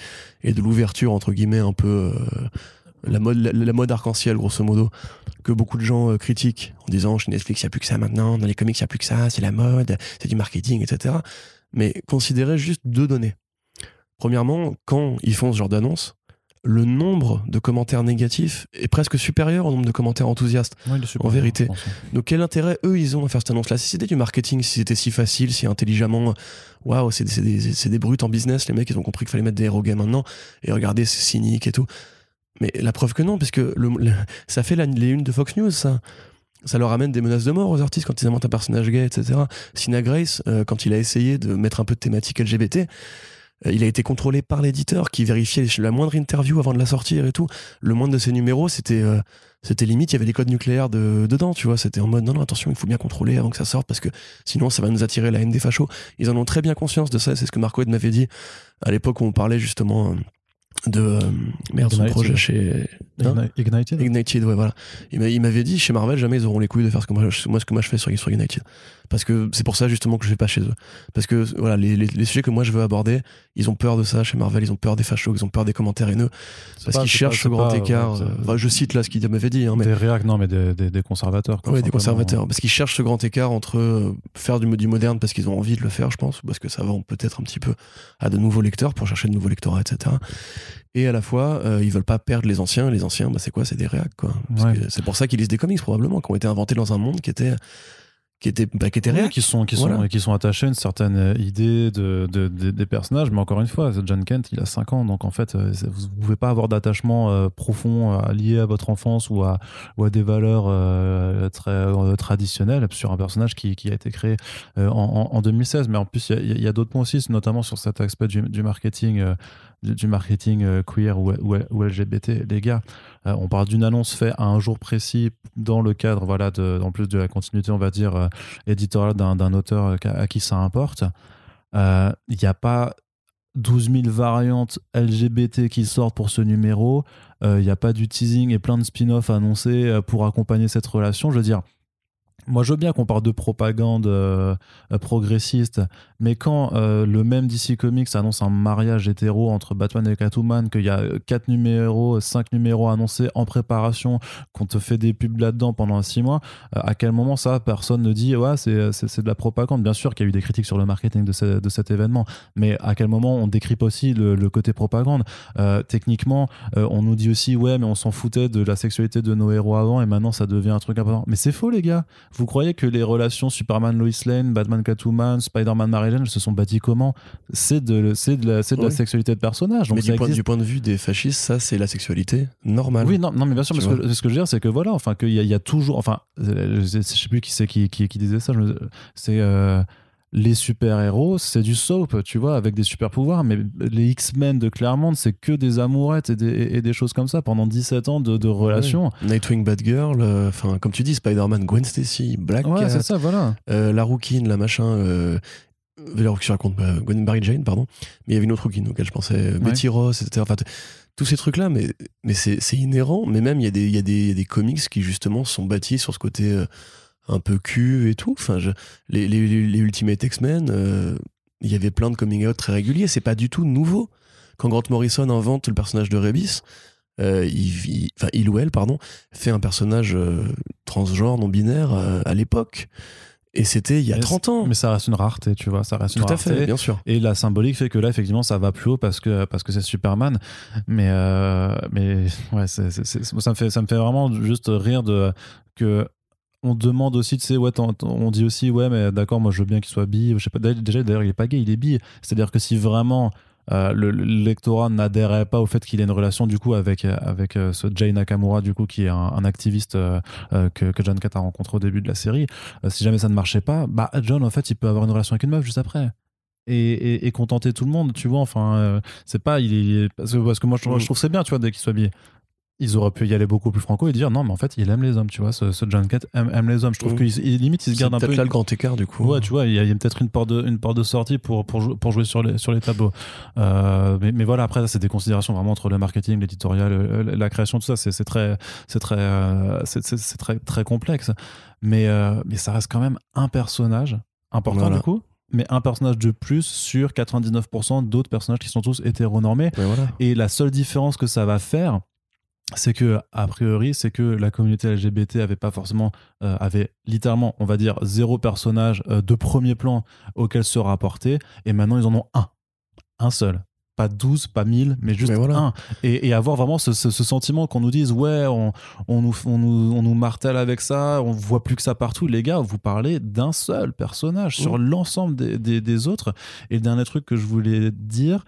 et de l'ouverture entre guillemets un peu euh, la mode la, mode arc-en-ciel grosso modo que beaucoup de gens euh, critiquent en disant chez Netflix il n'y a plus que ça maintenant dans les comics il n'y a plus que ça c'est la mode c'est du marketing etc mais considérez juste deux données. Premièrement quand ils font ce genre d'annonce le nombre de commentaires négatifs est presque supérieur au nombre de commentaires enthousiastes. en vérité. Donc quel intérêt eux ils ont à faire cette annonce-là? Si c'était du marketing, si c'était si facile, si intelligemment, waouh, c'est des, des, brutes en business, les mecs ils ont compris qu'il fallait mettre des héros maintenant, et regardez c'est cynique et tout. Mais la preuve que non, parce que ça fait les unes de Fox News, ça. Ça leur amène des menaces de mort aux artistes quand ils inventent un personnage gay, etc. Sina Grace, euh, quand il a essayé de mettre un peu de thématique LGBT, il a été contrôlé par l'éditeur qui vérifiait la moindre interview avant de la sortir et tout. Le moindre de ces numéros, c'était euh, c'était limite, il y avait des codes nucléaires de, dedans, tu vois. C'était en mode non, non, attention, il faut bien contrôler avant que ça sorte parce que sinon ça va nous attirer la haine des fachos. Ils en ont très bien conscience de ça, c'est ce que Marco Ed m'avait dit à l'époque où on parlait justement euh, de euh, merde son projet chez hein Ignited Ignited ouais voilà il m'avait dit chez Marvel jamais ils auront les couilles de faire ce que moi, ce que moi je fais sur, sur Ignited parce que c'est pour ça justement que je vais pas chez eux. Parce que voilà les, les, sujets que moi je veux aborder ils ont peur de ça chez Marvel ils ont peur des fachos ils ont peur des commentaires haineux. Parce qu'ils cherchent ce grand écart euh, je cite là ce qu'il m'avait dit hein, mais des réacs non mais des, des, conservateurs quoi, ouais des conservateurs parce qu'ils cherchent ce grand écart entre euh, faire du, du moderne parce qu'ils ont envie de le faire je pense parce que ça vend peut-être un petit peu à de nouveaux lecteurs pour chercher de nouveaux lectorats etc et à la fois euh, ils veulent pas perdre les anciens les anciens bah, c'est quoi c'est des réacs quoi. C'est pour ça qu'ils lisent des comics probablement qui ont été inventés dans un monde qui était qui étaient bah, qui étaient qui sont qui sont qui sont attachés à une certaine euh, idée de, de, des personnages. Mais encore une fois John Kent il a 5 ans donc en fait euh, vous pouvez pas avoir d'attachement euh, profond lié à votre enfance ou à ou à des valeurs très traditionnelles sur un personnage qui, qui a été créé en, en, 2016 mais en plus il y a, d'autres points aussi notamment sur cet aspect du, du marketing du, marketing euh, queer ou, LGBT. Les gars, euh, on parle d'une annonce faite à un jour précis dans le cadre, voilà, en plus de la continuité, on va dire, euh, éditoriale d'un auteur à, qui ça importe. Il n'y a pas 12 000 variantes LGBT qui sortent pour ce numéro. Il n'y a pas du teasing et plein de spin-offs annoncés pour accompagner cette relation. Je veux dire, moi, je veux bien qu'on parle de propagande euh, euh, progressiste, mais quand euh, le même DC Comics annonce un mariage hétéro entre Batman et Catwoman, qu'il y a 4 numéros, 5 numéros annoncés en préparation, qu'on te fait des pubs là-dedans pendant 6 mois, à quel moment ça, personne ne dit, ouais, c'est de la propagande? Bien sûr qu'il y a eu des critiques sur le marketing de, de, cet événement, mais à quel moment on décrype aussi le, côté propagande? Techniquement, on nous dit aussi, ouais, mais on s'en foutait de la sexualité de nos héros avant, et maintenant ça devient un truc important. Mais c'est faux, les gars vous croyez que les relations Superman Lois Lane, Batman Catwoman, Spider-Man Mary Jane se sont bâties comment? C'est de, c'est de, la, c'est de la sexualité de personnage. mais du point, du point, de vue des fascistes, ça c'est la sexualité normale. Oui, non, non mais bien sûr, mais ce que, ce que, je veux dire, c'est que voilà, enfin qu'il y, y, a toujours, enfin, je, je sais plus qui c'est qui, qui, qui, disait ça. C'est euh, les super-héros, c'est du soap, tu vois, avec des super-pouvoirs, mais les X-Men de Claremont, c'est que des amourettes et des, choses comme ça pendant 17 ans de, relations. Nightwing, Batgirl, euh, enfin, comme tu dis, Spider-Man, Gwen Stacy, Black ouais, c'est ça, voilà. Euh, la Rookie, la machin. Euh, je raconte, bah, Gwen Barry Jane, pardon. Mais il y avait une autre Rookie auquel je pensais, Betty Ross, etc. Enfin, tous ces trucs-là, mais, mais c'est inhérent. Mais même, il y, y a des comics qui, justement, sont bâtis sur ce côté un peu cul et tout. Enfin, les, les, les, Ultimate X-Men, euh, il y avait plein de coming out très réguliers. C'est pas du tout nouveau. Quand Grant Morrison invente le personnage de Rebis, euh, il, enfin, il ou elle, pardon, fait un personnage euh, transgenre, non binaire à l'époque. Et c'était il y a Mais 30 ans. Mais ça reste une rareté, tu vois. Ça reste une Tout à rareté. fait, bien sûr. Et la symbolique fait que là, effectivement, ça va plus haut parce que parce que c'est Superman. Mais euh, mais ouais, c'est- ça me fait ça me fait vraiment juste rire de que on demande aussi, tu sais, ouais, on dit aussi, ouais, mais d'accord, moi je veux bien qu'il soit bi. Je sais pas. d'ailleurs- Déjà, d'ailleurs, il est pas gay, il est bi. C'est-à-dire que si vraiment euh, le le lectorat n'adhérait pas au fait qu'il ait une relation du coup avec avec euh, ce Jay Nakamura du coup qui est un, un activiste euh, euh, que, que John Cat a rencontré au début de la série euh, si jamais ça ne marchait pas bah John en fait il peut avoir une relation avec une meuf juste après et, et, et contenter tout le monde tu vois enfin euh, c'est pas il est parce que, parce que moi je, trouve- Mm. je trouve que c'est bien tu vois dès qu'il soit bi ils auraient pu y aller beaucoup plus franco et dire non mais en fait il aime les hommes tu vois ce, ce John Cat aime, aime les hommes je trouve Mm. qu'il il- limite il se garde un peu peut-être là une- le grand écart, du coup. Ouais, tu vois, il y a, peut-être une porte de, une porte de sortie pour, pour, jou- pour jouer sur les, sur les tableaux. Euh, mais, mais voilà, après, c'est des considérations vraiment entre le marketing, l'éditorial, euh, la création, tout ça, c'est très, c'est très, euh, c'est- très, très complexe. Mais, euh, mais ça reste quand même un personnage important, Voilà. du coup. Mais un personnage de plus sur 99% d'autres personnages qui sont tous hétéronormés. Mais voilà. Et la seule différence que ça va faire, c'est que, a priori, c'est que la communauté LGBT avait pas forcément, euh, avait littéralement, on va dire, zéro personnage euh, de premier plan auquel se rapporter. Et maintenant, ils en ont un. Un seul. Pas 12, pas 1000, mais juste Mais voilà. un. Et, et avoir vraiment ce, ce- ce sentiment qu'on nous dise, ouais, on, on, nous, on, nous, on nous martèle avec ça, on voit plus que ça partout. Les gars, vous parlez d'un seul personnage sur l'ensemble des, des, des autres. Et le dernier truc que je voulais dire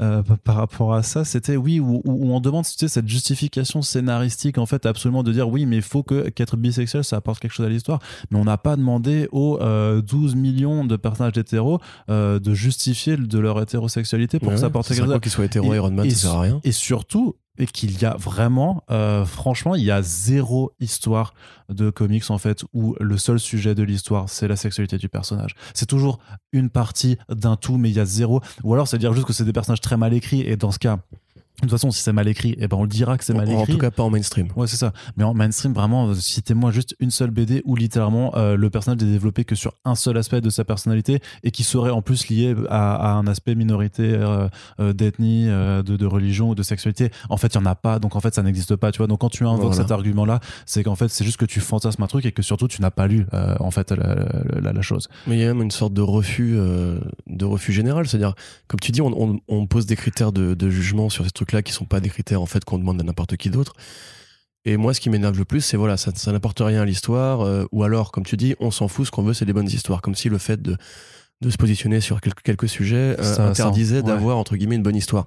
euh, par rapport à ça, c'était oui, où, où on demande tu sais, cette justification scénaristique, en fait, absolument de dire oui, mais il faut que qu'être bisexuel, ça apporte quelque chose à l'histoire. Mais on n'a pas demandé aux euh, 12 millions de personnages hétéros euh, de justifier de leur hétérosexualité pour Ouais, que ça ouais. apporte Ça quelque sert à chose. quoi qu'il soit hétéro Et- Iron Man, et ça sert à rien. Et surtout, et qu'il y a vraiment, euh, franchement, il y a zéro histoire de comics en fait où le seul sujet de l'histoire c'est la sexualité du personnage. C'est toujours une partie d'un tout, mais il y a zéro. Ou alors c'est dire juste que c'est des personnages très mal écrits et dans ce cas. De toute façon, si c'est mal écrit, eh ben on le dira que c'est mal En, en écrit. tout cas, pas en mainstream. Ouais, c'est ça. Mais en mainstream, vraiment, euh, citez-moi juste une seule BD où littéralement euh, le personnage n'est développé que sur un seul aspect de sa personnalité et qui serait en plus lié à, à un aspect minorité euh, euh, d'ethnie, euh, de, de religion ou de sexualité. En fait, il n'y en a pas, donc en fait, ça n'existe pas. Tu vois, donc quand tu invoques Voilà. cet argument-là, c'est qu'en fait, c'est juste que tu fantasmes un truc et que surtout, tu n'as pas lu en fait la, la- la- la chose. Mais il y a même une sorte de refus, de refus général. C'est-à-dire, comme tu dis, on, on- on pose des critères de, de jugement sur ces trucs-là qui sont pas des critères en fait qu'on demande à n'importe qui d'autre. Et moi, ce qui m'énerve le plus, c'est voilà, ça, ça n'apporte rien à l'histoire. euh, ou alors, comme tu dis, on s'en fout. Ce qu'on veut, c'est des bonnes histoires. Comme si le fait de, de se positionner sur quelques, quelques sujets euh, Ça- interdisait ouais. d'avoir entre guillemets une bonne histoire.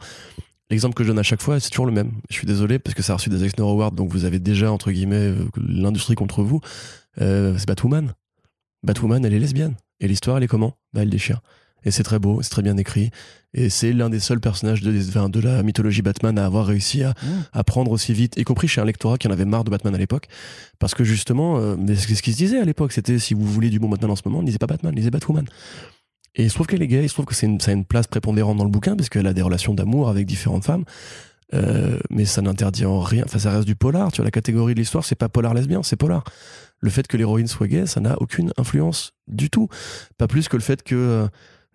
L'exemple que je donne à chaque fois, c'est toujours le même. Je suis désolé parce que ça a reçu des Eisner Awards, donc vous avez déjà entre guillemets euh, l'industrie contre vous. Euh, c'est Batwoman. Batwoman, elle est lesbienne. Et l'histoire, elle est comment? Bah, elle déchire. Et c'est très beau, c'est très bien écrit. Et c'est l'un des seuls personnages de, enfin, de la mythologie Batman à avoir réussi à, à prendre aussi vite, y compris chez un lectorat qui en avait marre de Batman à l'époque. Parce que justement, euh, c'est ce qui se disait à l'époque, c'était si vous voulez du bon Batman en ce moment, lisez pas Batman, lisez Batwoman. Et il se trouve qu'elle est gay, il se trouve que c'est une, ça a une place prépondérante dans le bouquin, parce qu'elle a des relations d'amour avec différentes femmes. Euh, mais ça n'interdit en rien, enfin ça reste du polar, tu vois, la catégorie de l'histoire, c'est pas polar lesbien, c'est polar. Le fait que l'héroïne soit gay, ça n'a aucune influence du tout. Pas plus que le fait que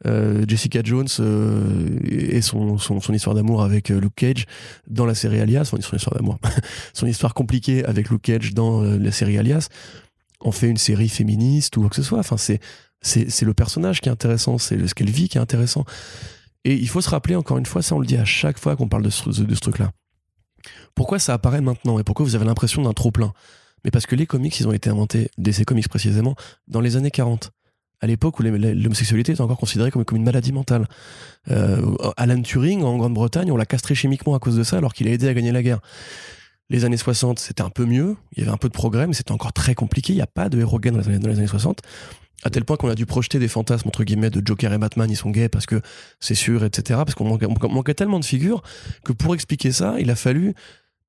euh, Jessica Jones euh, et son, son, son histoire d'amour avec euh, Luke Cage dans la série Alias, son, histoire d'amour, son histoire compliquée avec Luke Cage dans euh, la série Alias, en fait une série féministe ou quoi que ce soit. Enfin, c'est c'est le personnage qui est intéressant, c'est ce qu'elle vit qui est intéressant. Et il faut se rappeler encore une fois, ça on le dit à chaque fois qu'on parle de ce, de ce truc-là. Pourquoi ça apparaît maintenant et pourquoi vous avez l'impression d'un trop plein? Mais parce que les comics, ils ont été inventés, DC Comics précisément, dans les années 40 à l'époque où l'homosexualité était encore considérée comme, une maladie mentale. Euh, Alan Turing, en Grande-Bretagne, on l'a castré chimiquement à cause de ça, alors qu'il a aidé à gagner la guerre. Les années 60, c'était un peu mieux, il y avait un peu de progrès, mais c'était encore très compliqué, il n'y a pas de héros gays dans les années, dans les années 60, à tel point qu'on a dû projeter des fantasmes, entre guillemets, de Joker et Batman, ils sont gays parce que c'est sûr, etc., parce qu'on manquait, on manquait tellement de figures que pour expliquer ça, il a fallu...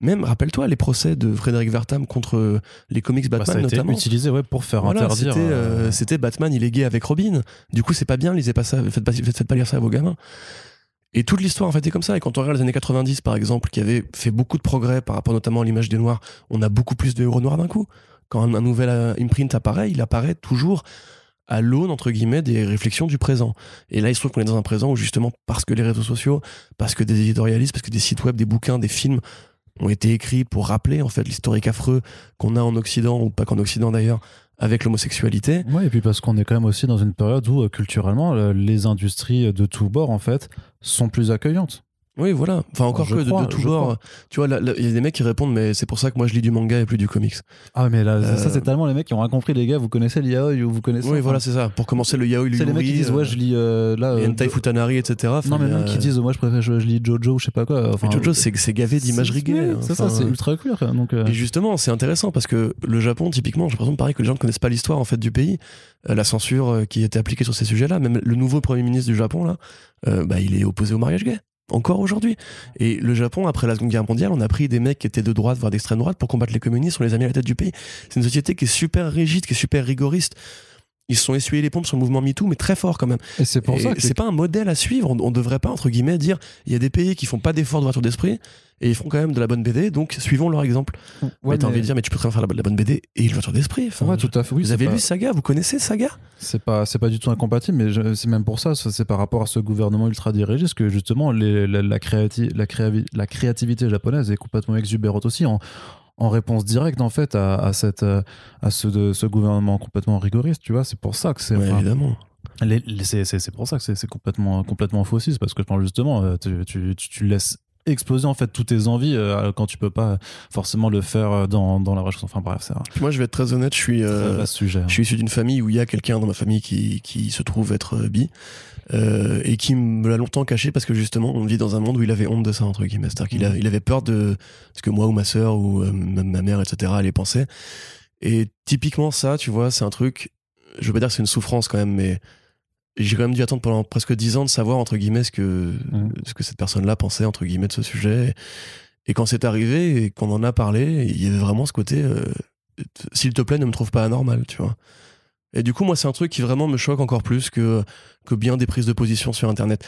Même, rappelle-toi, les procès de Frédéric Vertam contre les comics Bah, Batman, ça a été notamment. utilisé ouais, pour faire Voilà, interdire. c'était, euh, euh, c'était Batman, il est gay avec Robin. Du coup, c'est pas bien, lisez pas ça, faites pas, faites, faites pas lire ça à vos gamins. Et toute l'histoire, en fait, est comme ça. Et quand on regarde les années 90, par exemple, qui avaient fait beaucoup de progrès par rapport notamment à l'image des Noirs, on a beaucoup plus de héros noirs d'un coup. Quand un, un nouvel euh, imprint apparaît, il apparaît toujours à l'aune, entre guillemets, des réflexions du présent. Et là, il se trouve qu'on est dans un présent où, justement, parce que les réseaux sociaux, parce que des éditorialistes, parce que des sites web, des bouquins, des films ont été écrits pour rappeler, en fait, l'historique affreux qu'on a en Occident, ou pas qu'en Occident d'ailleurs, avec l'homosexualité. Ouais, et puis parce qu'on est quand même aussi dans une période où, euh, culturellement, les industries de tous bords, en fait, sont plus accueillantes. Oui, voilà. Enfin, encore Je que de- crois, de, tous je bords. crois. Tu vois, il y a des mecs qui répondent, mais c'est pour ça que moi je lis du manga et plus du comics. Ah, mais là, ça, Euh, c'est tellement les mecs qui ont rien compris, les gars. Vous connaissez l'yaoi ou vous connaissez. Oui, enfin, voilà, c'est ça. Pour commencer, le yaoi, le C'est les mecs qui disent, euh, ouais, je lis. euh, là, euh, hentai futanari, etc. Enfin, Non, mais même qui disent, moi, je préfère, je, je lis Jojo ou je sais pas quoi. Enfin, Mais Jojo, c'est c'est gavé gay. oui, hein. C'est ça, c'est ultra queer. Donc, euh, Et justement, c'est intéressant parce que le Japon, typiquement, j'ai l'impression pareil que les gens ne connaissent pas l'histoire en fait du pays, Euh, la censure euh, qui était appliquée sur ces sujets-là. Même le nouveau premier ministre du Japon là, euh, bah, il est opposé au mariage gay. Encore aujourd'hui. Et le Japon, après la Seconde Guerre mondiale, on a pris des mecs qui étaient de droite, voire d'extrême droite, pour combattre les communistes, on les a mis à la tête du pays. C'est une société qui est super rigide, qui est super rigoriste. Ils se sont essuyés les pompes sur le mouvement MeToo, mais très fort quand même. et c'est pour Et ça que. c'est pas un modèle à suivre. On, on devrait pas, entre guillemets, dire il y a des pays qui font pas d'efforts d'ouverture d'esprit et ils font quand même de la bonne BD, donc suivons leur exemple. Ouais, mais t'as envie de dire, mais tu peux très bien faire la, la bonne BD et l'ouverture d'esprit. Enfin, Ouais, tout à fait. Oui, vous avez pas- lu Saga Vous connaissez Saga? C'est pas, c'est pas du tout incompatible, mais c'est même pour ça, ça, c'est par rapport à ce gouvernement ultra dirigiste que justement les- la, la, créati- la, créavi- la créativité japonaise est complètement exubérante aussi en, en réponse directe en fait à, à cette, à ce, de, ce gouvernement complètement rigoriste, tu vois. C'est pour ça que c'est. Ouais, enfin, Évidemment. c'est, pour ça que c'est, complètement, complètement faussiste parce que je pense justement, euh, tu, tu, tu laisses exploser en fait toutes tes envies euh, quand tu peux pas forcément le faire euh, dans, dans la vraie chose. Enfin bref, c'est moi, je vais être très honnête, je suis, euh, sujet. hein. je suis issu d'une famille où il y a quelqu'un dans ma famille qui, qui se trouve être euh, bi euh, et qui me l'a longtemps caché parce que justement, on vit dans un monde où il avait honte de ça, entre guillemets. C'est-à-dire qu'il a- Mhm. il avait peur de ce que moi ou ma sœur ou euh, même ma mère, etc., allaient penser. Et typiquement, ça, tu vois, c'est un truc. Je veux pas dire que c'est une souffrance quand même, mais j'ai quand même dû attendre pendant presque dix ans de savoir, entre guillemets, ce que, Mhm. ce que cette personne-là pensait, entre guillemets, de ce sujet. Et quand c'est arrivé et qu'on en a parlé, il y avait vraiment ce côté euh, s'il te plaît, ne me trouve pas anormal, tu vois. Et du coup, moi, c'est un truc qui vraiment me choque encore plus que, que bien des prises de position sur Internet.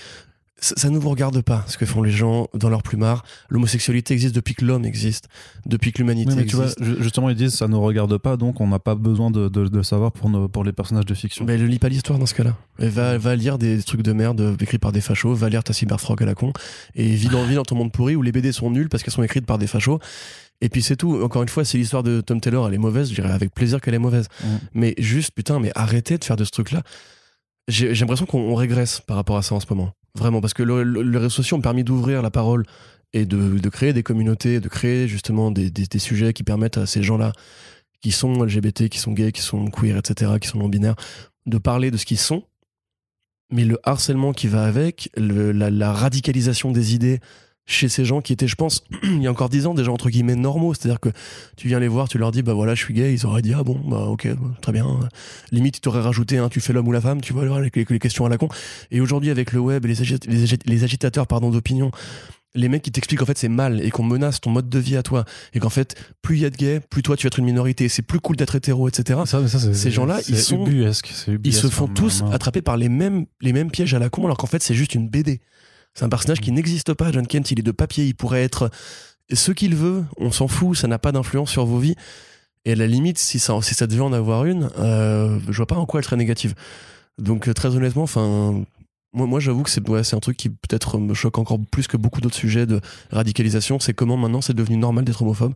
Ça, ça ne vous regarde pas, ce que font les gens dans leur plumard. L'homosexualité existe depuis que l'homme existe, depuis que l'humanité Oui, mais tu vois, existe. ju- justement, ils disent ça ne regarde pas, donc on n'a pas besoin de, de, de savoir pour, nos, pour les personnages de fiction. Mais elle lit pas l'histoire dans ce cas-là. Elle va, va lire des trucs de merde euh, écrits par des fachos, va lire ta cyberfrog à la con, et vis dans, vis dans ton monde pourri où les BD sont nuls parce qu'elles sont écrites par des fachos. Et puis c'est tout. Encore une fois, c'est l'histoire de Tom Taylor, elle est mauvaise, je dirais avec plaisir qu'elle est mauvaise. Mais juste, putain, mais arrêtez de faire de ce truc-là. J'ai l'impression qu'on on régresse par rapport à ça en ce moment. Vraiment, parce que le- le- les réseaux sociaux ont permis d'ouvrir la parole et de, créer des communautés, de créer justement des, des- sujets qui permettent à ces gens-là, qui sont LGBT, qui sont gays, qui sont queer, etc., qui sont non-binaires, de parler de ce qu'ils sont. Mais le harcèlement qui va avec, la radicalisation des idées chez ces gens qui étaient, je pense, il y a encore dix ans, déjà entre guillemets normaux. C'est-à-dire que tu viens les voir, tu leur dis, bah voilà, je suis gay, ils auraient dit, ah bon, bah ok, très bien. Limite, ils t'auraient rajouté, hein, tu fais l'homme ou la femme, tu vois, les, les- questions à la con. Et aujourd'hui, avec le web et les, agi- les agi- les agitateurs pardon, d'opinion, les mecs qui t'expliquent en fait c'est mal et qu'on menace ton mode de vie à toi et qu'en fait plus il y a de gays plus toi tu vas être une minorité c'est plus cool d'être hétéro etc Ça, ça, Ces gens-là, ils sont- ubuesque, ils se font enfin, tous attraper par les mêmes, les mêmes pièges à la con, alors qu'en fait, c'est juste une BD. C'est un personnage qui n'existe pas, John Kent, il est de papier, il pourrait être ce qu'il veut, on s'en fout, ça n'a pas d'influence sur vos vies. Et à la limite, si ça, devait en avoir une, euh, je vois pas en quoi elle serait négative. Donc, euh, très honnêtement, enfin. Moi, j'avoue que c'est un truc qui peut-être me choque encore plus que beaucoup d'autres sujets de radicalisation. C'est comment maintenant c'est devenu normal d'être homophobe,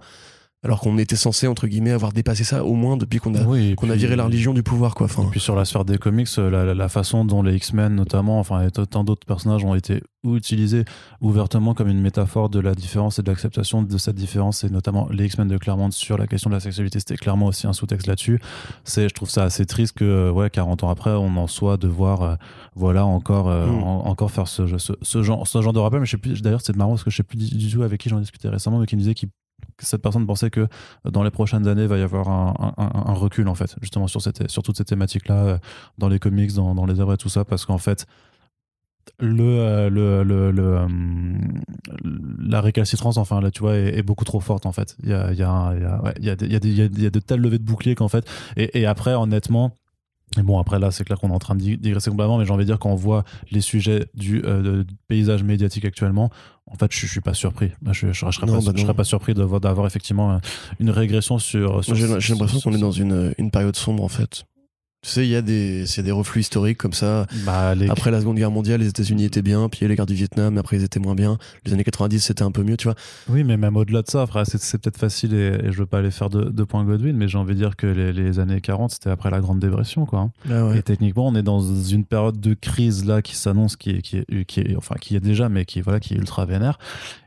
alors qu'on était censé, entre guillemets, avoir dépassé ça au moins depuis qu'on a, Oui, qu'on a viré la religion du pouvoir. Quoi. Enfin, Et puis sur la sphère des comics, euh, la, la- la façon dont les X-Men notamment, enfin et tant d'autres personnages ont été utilisés ouvertement comme une métaphore de la différence et de l'acceptation de cette différence, et notamment les X-Men de Claremont sur la question de la sexualité, c'était clairement aussi un sous-texte là-dessus. C'est, je trouve ça assez triste que, euh, ouais, 40 ans après, on en soit de voir, euh, voilà, encore, euh, Mm. en- encore faire ce, ce, ce genre, ce genre de rappel. Mais je sais plus, d'ailleurs, c'est marrant parce que je sais plus du, du tout avec qui j'en discutais récemment, mais qui me disait qu'il cette personne pensait que dans les prochaines années, il va y avoir un, recul, en fait, justement, sur, cette, sur toutes ces thématiques-là, euh, dans les comics, dans, les œuvres et tout ça, parce qu'en fait, le, euh, le, le, euh, la récalcitrance, enfin, là, tu vois, est, beaucoup trop forte, en fait. Il y a de telles levées de boucliers qu'en fait, et, et après, honnêtement, et bon, après là, c'est clair qu'on est en train de dig- digresser complètement, mais j'ai envie de dire quand on voit les sujets du, euh, du paysage médiatique actuellement, en fait, je, je suis pas surpris. Je, je serais, bah serais pas surpris d'avoir effectivement euh, une régression sur. sur J'ai l'impression qu'on est dans une, une période sombre en fait. Tu sais, il y a des, c'est des reflux historiques comme ça. Bah, les... Après la Seconde Guerre mondiale, les États-Unis étaient bien, puis il y a les guerres du Vietnam, après ils étaient moins bien. Les années 90, c'était un peu mieux, tu vois. Oui, mais même au-delà de ça, après, c'est, peut-être facile et, et je veux pas aller faire de, de points Godwin, mais j'ai envie de dire que les, les années 40, c'était après la Grande Dépression, quoi. hein. Ah ouais. Et techniquement, on est dans une période de crise là qui s'annonce, qui est, qui qui est, enfin, qui est déjà, mais qui, voilà, qui est ultra vénère.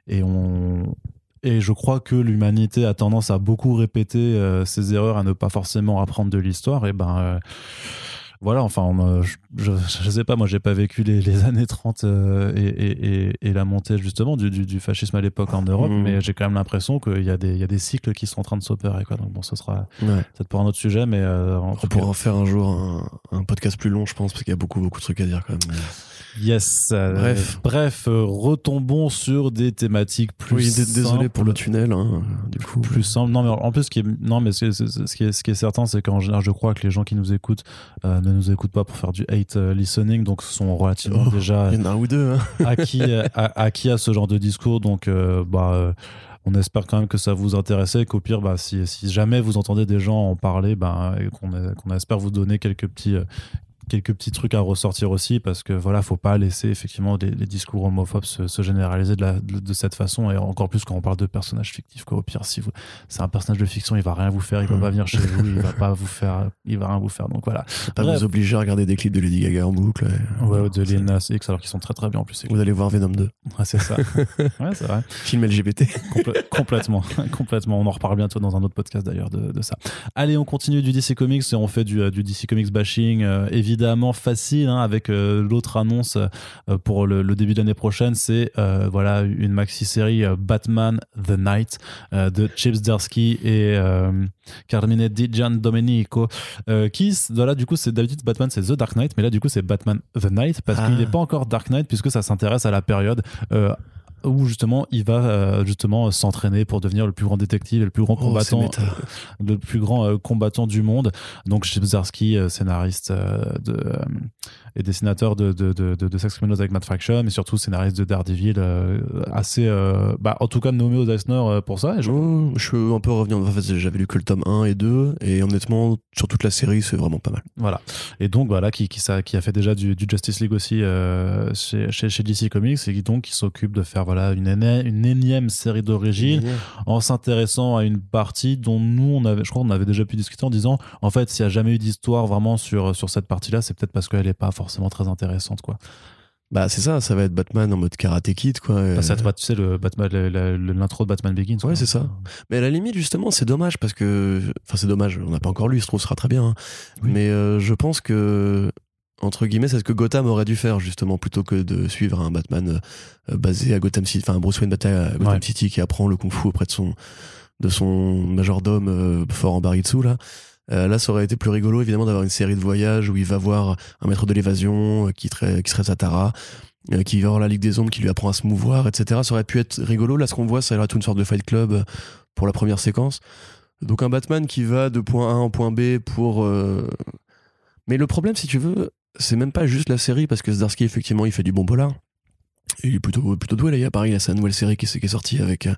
Et on. Et je crois que l'humanité a tendance à beaucoup répéter euh, ses erreurs, à ne pas forcément apprendre de l'histoire. Et ben. Voilà, enfin, on, je, je, je sais pas, moi j'ai pas vécu les, les années 30 euh, et, et, et, et la montée justement du, du, du fascisme à l'époque en Europe, Mhm. mais j'ai quand même l'impression qu'il y, a des- il y a des cycles qui sont en train de s'opérer. quoi. Donc bon, ce sera Ouais. peut-être pour un autre sujet, mais euh, en On pourra en faire un jour un, un podcast plus long, je pense, parce qu'il y a beaucoup, beaucoup de trucs à dire quand même. yes. euh, Bref. euh, retombons sur des thématiques plus oui, désolé pour le tunnel, hein, du coup. plus simple. Non, mais en plus, ce qui est, non, mais ce, ce- ce qui est, ce qui est certain, c'est qu'en général, je crois que les gens qui nous écoutent euh, ne nous écoutent pas pour faire du hate euh, listening, donc sont relativement Oh, déjà Il y en a un ou deux, hein. acquis, euh, a- acquis à ce genre de discours. Donc, euh, bah, euh, on espère quand même que ça vous intéressait et qu'au pire, bah, si, si jamais vous entendez des gens en parler, bah, qu'on qu'on espère vous donner quelques petits. Quelques petits trucs à ressortir aussi parce que voilà faut pas laisser effectivement les, les discours homophobes se, se généraliser de, la, de, de cette façon et encore plus quand on parle de personnages fictifs quoi au pire si vous c'est un personnage de fiction il va rien vous faire il va pas venir chez vous il va pas vous faire il va rien vous faire donc voilà Pas Bref. vous obliger à regarder des clips de Lady Gaga en boucle. ouais. ouais ou de Lil Nas X alors qu'ils sont très très bien en plus Vous allez voir Venom 2. Ouais, c'est ça ouais c'est vrai Film LGBT. Complè- complètement, complètement. On en reparle bientôt dans un autre podcast d'ailleurs de, de ça. Allez, on continue du DC Comics et on fait du, euh, du DC Comics bashing, euh, évidemment facile, hein, avec euh, l'autre annonce euh, pour le, le début de l'année prochaine, c'est euh, voilà une maxi série Batman The Night de Chips Darsky et Carmine Di Giandomenico, euh, qui voilà du coup c'est d'habitude Batman c'est The Dark Knight, mais là du coup c'est Batman The Night parce Ah. qu'il n'est pas encore Dark Knight puisque ça s'intéresse à la période euh, où justement il va euh, justement s'entraîner pour devenir le plus grand détective et le plus grand Oh, combattant méta. le plus grand euh, combattant du monde donc Chip Zdarsky euh, scénariste euh, de euh, et dessinateur de, de, de, de, de Sex Criminals avec Matt Fraction mais surtout scénariste de Daredevil euh, assez euh, bah, en tout cas nommé aux Eisner euh, pour ça et je- Oh, je suis un peu revenu. En fait, j'avais lu que le tome 1 et 2, et honnêtement, sur toute la série, c'est vraiment pas mal. Voilà. Et donc, voilà, qui, qui, ça, qui a fait déjà du, du Justice League aussi euh, chez, chez, chez DC Comics et qui donc qui s'occupe de faire voilà, une, énième série d'origine en s'intéressant à une partie dont nous, on avait, je crois qu'on avait déjà pu discuter en disant en fait, s'il n'y a jamais eu d'histoire vraiment sur, sur cette partie-là, c'est peut-être parce qu'elle n'est pas forcément très intéressante. Quoi. Bah, c'est ça, ça va être Batman en mode Karate Kid, quoi. Ça va, tu sais, le Batman, l'intro de Batman Begins. Ouais, c'est ça. Mais à la limite, justement, c'est dommage parce que. Enfin, c'est dommage, on n'a pas encore lu, il se trouve, ce sera très bien. hein. Oui. Mais euh, je pense que. Entre guillemets, c'est ce que Gotham aurait dû faire, justement, plutôt que de suivre un Batman euh, basé à Gotham City, enfin, un Bruce Wayne basé à Gotham Ouais. City qui apprend le kung-fu auprès de son, de son majordome euh, fort en baritsu, là. Euh, là, ça aurait été plus rigolo, évidemment, d'avoir une série de voyages où il va voir un maître de l'évasion euh, qui, serait- qui serait Satara, euh, qui va voir la Ligue des Ombres, qui lui apprend à se mouvoir, etc. Ça aurait pu être rigolo. Là, ce qu'on voit, ça a l'air d'être une sorte de Fight Club euh, pour la première séquence. Donc, un Batman qui va de point A en point B pour. euh, Mais le problème, si tu veux, c'est même pas juste la série, parce que Zdarsky, effectivement, il fait du bon polar. Il est plutôt, plutôt doué, là. Il y a Paris, il a sa nouvelle série qui, est- qui est sortie avec. euh,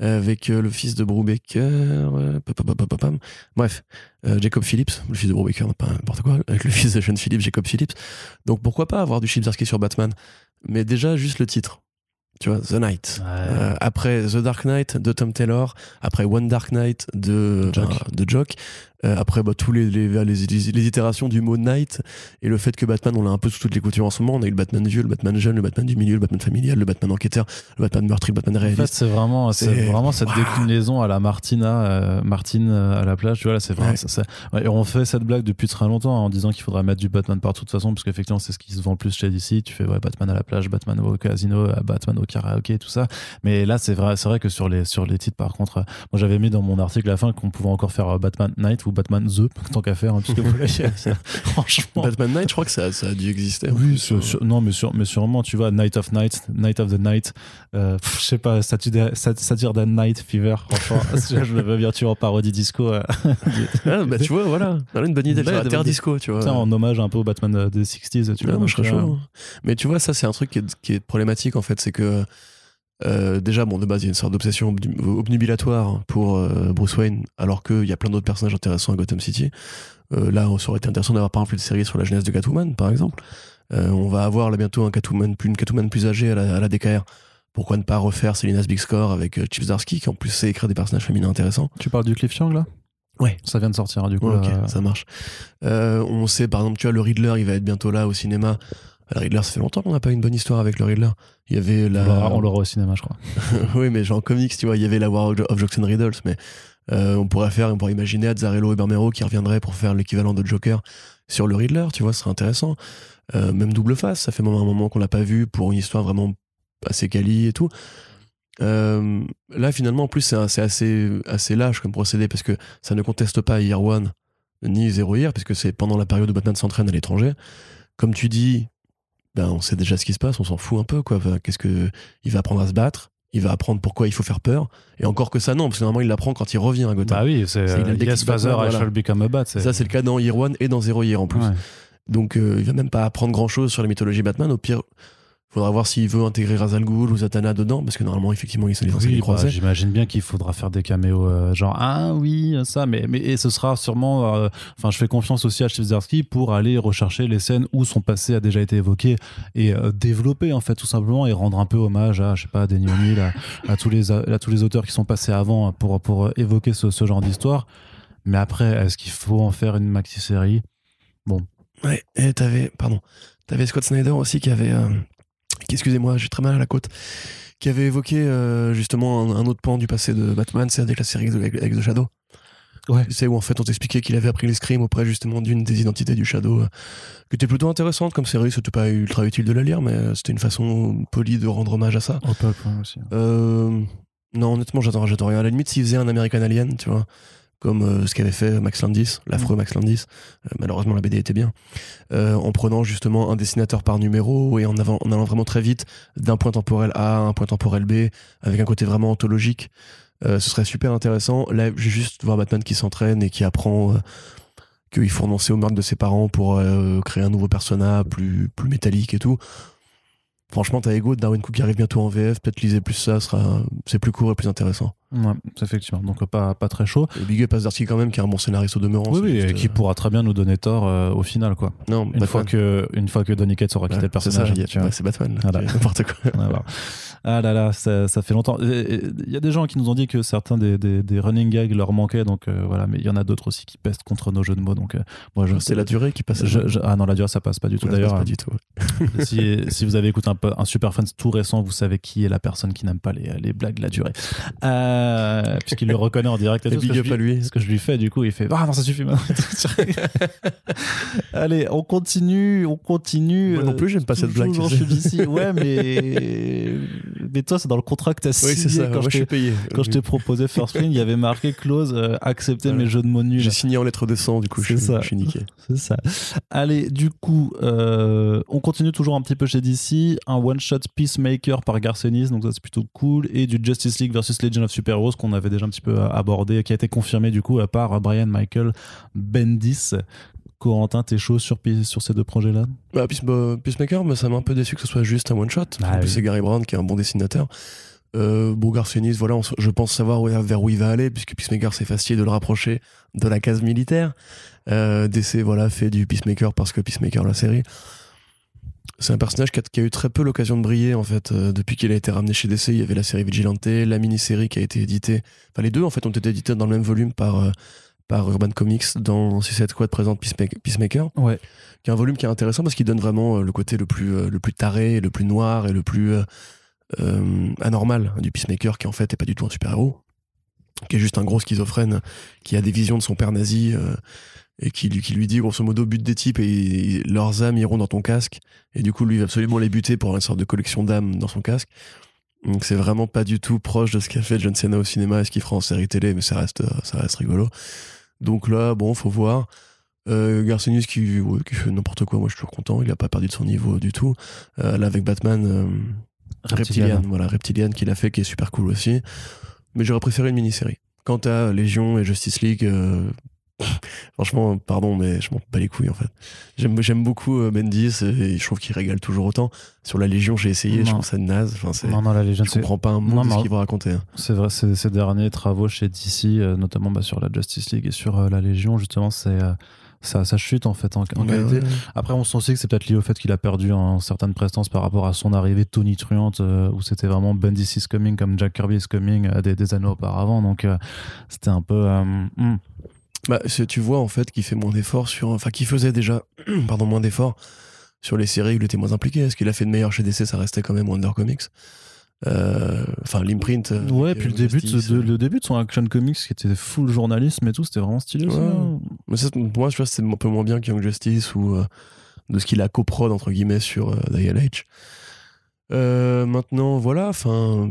avec euh, le fils de Brubaker, euh, bref, euh, Jacob Phillips, le fils de Brubaker, pas n'importe quoi, avec le fils de Sean Phillips, Jacob Phillips. Donc pourquoi pas avoir du Chip Zdarsky sur Batman? Mais déjà juste le titre, tu vois, The Night. Ouais. Euh, après The Dark Knight de Tom Taylor, après One Dark Knight de Jock. de Jock, euh, après bah, tous les les, les, les- les itérations du mot Night et le fait que Batman on l'a un peu sous toutes les coutures en ce moment, on a eu le Batman vieux, le Batman jeune, le Batman du milieu, le Batman familial, le Batman enquêteur, le Batman meurtrier, le Batman En fait, réaliste. c'est vraiment, c'est vraiment cette déclinaison à la Martina, euh, Martine euh, à la plage. Tu vois, là, c'est vraiment Ouais. ça. ça- ouais, et on fait cette blague depuis très longtemps hein, en disant qu'il faudrait mettre du Batman partout de toute façon, parce qu'effectivement, c'est ce qui se vend le plus chez DC. Tu fais ouais, Batman à la plage, Batman au casino, euh, Batman au karaoké, tout ça. Mais là, c'est vrai, c'est vrai que sur les, sur les titres, par contre, euh, moi, j'avais mis dans mon article à la fin qu'on pouvait encore faire Batman Night ou Batman The, tant qu'à faire, hein, puisque c'est- franchement. Batman Night, je crois que ça, ça a dû exister. Oui, sur- sur- non, mais, sur, mais sûrement, tu vois, Night of Night, Night of the Night, euh, je sais pas, Saturday, Sat- Saturday Night Fever, franchement, je me veux bien tuer en parodie disco, euh, Ah, bah, tu vois, voilà. Voilà une bonne idée. Ouais, Terre disco, tu vois. tu sais, en hommage un peu au Batman euh, des 60s, tu Ouais, vois. moi, je serais chaud. hein. Mais tu vois, ça, c'est un truc qui est, qui est problématique, en fait. C'est que Euh, déjà, bon, de base, il y a une sorte d'obsession obnu- obnubilatoire pour euh, Bruce Wayne, alors qu'il y a plein d'autres personnages intéressants à Gotham City. Euh, là, ça aurait été intéressant d'avoir par exemple une série sur la jeunesse de Catwoman, par exemple. On va avoir là bientôt un Catwoman, plus- une Catwoman plus âgée à la, à la DKR. Pourquoi ne pas refaire Selina's Big Score avec Chip Zdarsky, qui en plus sait écrire des personnages féminins intéressants Tu parles du Cliff Chang là? Ouais. Ça vient de sortir hein, du coup. Ouais, ça marche. On sait, par exemple, tu vois, le Riddler, il va être bientôt là au cinéma. Le Riddler, ça fait longtemps qu'on n'a pas eu une bonne histoire avec le Riddler. Il y avait la. On l'aura- au cinéma, je crois. oui, mais genre en comics, tu vois, il y avait la War of Jokes and Riddles, mais euh, on pourrait faire, on pourrait imaginer Azzarello et Bermero qui reviendraient pour faire l'équivalent de Joker sur le Riddler, tu vois, ce serait intéressant. Euh, même double face, ça fait un moment qu'on l'a pas vu pour une histoire vraiment assez quali et tout. Euh, là, finalement, en plus, c'est assez, assez lâche comme procédé parce que ça ne conteste pas Year One ni Zero Year, puisque c'est pendant la période où Batman s'entraîne à l'étranger. Comme tu dis, ben, on sait déjà ce qui se passe, on s'en fout un peu, quoi. Qu'est-ce que il va apprendre à se battre, il va apprendre pourquoi il faut faire peur, et encore que ça, non, parce que normalement, il l'apprend quand il revient à Gotham. Bah oui, c'est euh, Yes Father, I shall become a bat. ça, c'est le cas dans Year One et dans Zero Year en plus. Ouais. Donc, euh, il va même pas apprendre grand chose sur la mythologie Batman. Au pire, faudra voir s'il veut intégrer Razal Ghul ou Zatanna dedans, parce que normalement, effectivement, il se les censé Oui, les bah, j'imagine bien qu'il faudra faire des caméos euh, genre ah oui ça mais mais et ce sera sûrement euh, enfin je fais confiance aussi à Chizerski pour aller rechercher les scènes où son passé a déjà été évoqué et euh, développer en fait tout simplement et rendre un peu hommage à je sais pas Denis O'Neill à, à tous les à tous les auteurs qui sont passés avant pour pour évoquer ce, ce genre d'histoire. Mais après est-ce qu'il faut en faire une maxi série Ouais, et t'avais, pardon, t'avais Scott Snyder aussi qui avait, excusez-moi, j'ai très mal à la côte, qui avait évoqué euh, justement un, un autre pan du passé de Batman, c'est avec la série avec, The Shadow. Ouais. Sais, où en fait on t'expliquait qu'il avait appris l'escrime auprès justement d'une des identités du Shadow, euh, qui était plutôt intéressante comme série, c'était pas ultra utile de la lire, mais euh, c'était une façon polie de rendre hommage à ça. au peuple aussi Euh, non, honnêtement, j'attends, j'attends rien. À la limite, s'il faisait un American Alien, tu vois, comme euh, ce qu'avait fait Max Landis, l'affreux Max Landis, euh, malheureusement la BD était bien, euh, en prenant justement un dessinateur par numéro et en, avant, en allant vraiment très vite d'un point temporel A à un point temporel B, avec un côté vraiment anthologique. Euh, ce serait super intéressant. Là, j'ai juste voir Batman qui s'entraîne et qui apprend qu'il faut renoncer au meurtre de ses parents pour euh, créer un nouveau personnage plus, plus métallique et tout. Franchement, t'as Ego de Darwin Cook qui arrive bientôt en VF. Peut-être lisez plus ça, sera, c'est plus court et plus intéressant. Ouais effectivement donc pas pas très chaud Et Big Up quand même, qui est un bon scénariste au demeurant. oui c'est oui juste, et qui pourra très bien nous donner tort euh, au final quoi Non, une Batman. fois que une fois que Donny Cates aura quitté Ouais, le c'est ça, personnage il y a- tu vois. ouais, c'est Batman. là, Voilà. c'est N'importe quoi. Ah là là, ça, ça fait longtemps. Il y a des gens qui nous ont dit que certains des, des, des running gags leur manquaient, donc euh, voilà. Mais il y en a d'autres aussi qui pestent contre nos jeux de mots. Donc euh, moi, je C'est la durée qui passe. je- je- ah non, la durée, ça passe pas du tout. D'ailleurs, pas du tout. si, si vous avez écouté un, un Super Friends tout récent, vous savez qui est la personne qui n'aime pas les, les blagues de la durée. Euh, Puisqu'il le reconnaît en direct. Et tout, ce que je lui- lui. Ce que je lui fais, du coup, il fait Ah non, ça suffit maintenant. Allez, on continue, on continue. Moi non plus, j'aime pas cette blague. Sais. chez DC. Ouais, mais. Mais toi, c'est dans le contrat que t'as signé Oui, c'est ça. quand, Moi, je payé. quand je t'ai proposé First Spring. Il y avait marqué clause euh, accepter Voilà. mes jeux de mots nuls. J'ai signé en lettres de sang, du coup, ça. je suis niqué. C'est ça. Allez, du coup, euh, on continue toujours un petit peu chez DC. Un one-shot Peacemaker par Garcenis, donc ça c'est plutôt cool. Et du Justice League versus Legend of Super Heroes qu'on avait déjà un petit peu euh, abordé, qui a été confirmé du coup par Brian Michael Bendis. Corentin, t'es chaud sur, ces deux projets-là? Bah, Peace- bah, Peacemaker, mais ça m'a un peu déçu que ce soit juste un one-shot. Ah en plus, oui. c'est Gary Brown qui est un bon dessinateur. Euh, bon, voilà, on je pense savoir où- vers où il va aller, puisque Peacemaker, c'est facile de le rapprocher de la case militaire. Euh, DC, voilà, fait du Peacemaker parce que Peacemaker, la série. C'est un personnage qui a, qui a eu très peu l'occasion de briller, en fait. Euh, depuis qu'il a été ramené chez DC, il y avait la série Vigilante, la mini-série qui a été éditée. Enfin, les deux, en fait, ont été édités dans le même volume par, euh, par Urban Comics dans Suicide Squad présente Peacemaker. Ouais. qui est un volume qui est intéressant parce qu'il donne vraiment euh, le côté le plus, euh, le plus taré, le plus noir et le plus euh, anormal du Peacemaker, qui en fait est pas du tout un super-héros, qui est juste un gros schizophrène qui a des visions de son père nazi euh, et qui, lui- qui lui dit grosso modo bute des types et, leurs âmes iront dans ton casque. Et du coup, lui il va absolument les buter pour avoir une sorte de collection d'âmes dans son casque. Donc c'est vraiment pas du tout proche de ce qu'a fait John Cena au cinéma et ce qu'il fera en série télé, mais ça reste, ça reste rigolo. Donc là, bon, faut voir. Euh, Garcenis qui, ouais, qui fait n'importe quoi, moi je suis toujours content, il a pas perdu de son niveau du tout. Euh, là avec Batman, euh, Reptilian, voilà, Reptilian qu'il a fait, qui est super cool aussi. Mais j'aurais préféré une mini-série. Quant à Légion et Justice League, euh, franchement, pardon, mais je m'en bats les couilles en fait. J'aime, j'aime beaucoup euh, Bendis et je trouve qu'il régale toujours autant. Sur la Légion, j'ai essayé, je trouve ça naze. Enfin, c'est, Non, non, la Légion, je c'est comprends pas un Non, mot de ce qu'il va raconter. hein. c'est vrai, c'est- ces derniers travaux chez DC, euh, notamment bah, sur la Justice League et sur euh, la Légion, justement, c'est euh, ça, ça chute en fait en, en Ouais, qualité. ouais. Après, on sent aussi que c'est peut-être lié au fait qu'il a perdu en certaines prestances par rapport à son arrivée tonitruante, euh, où c'était vraiment Bendis is coming comme Jack Kirby is coming euh, des, des années auparavant. Donc, euh, c'était un peu. hmm. Bah, tu vois en fait qu'il fait moins d'efforts sur. Enfin, qu'il faisait déjà pardon, moins d'efforts sur les séries où il était moins impliqué. Est-ce qu'il a fait de meilleur chez DC Ça restait quand même Wonder Comics? Euh, Enfin, l'imprint. euh, Ouais, puis le euh, début, de, le début de son Action Comics qui était full journalisme et tout, c'était vraiment stylé. Ouais. hein. Mais ça, pour moi, tu vois, c'est un peu moins bien que Young Justice ou euh, de ce qu'il a coprod entre guillemets sur euh, Dial H. Euh, maintenant, voilà, enfin,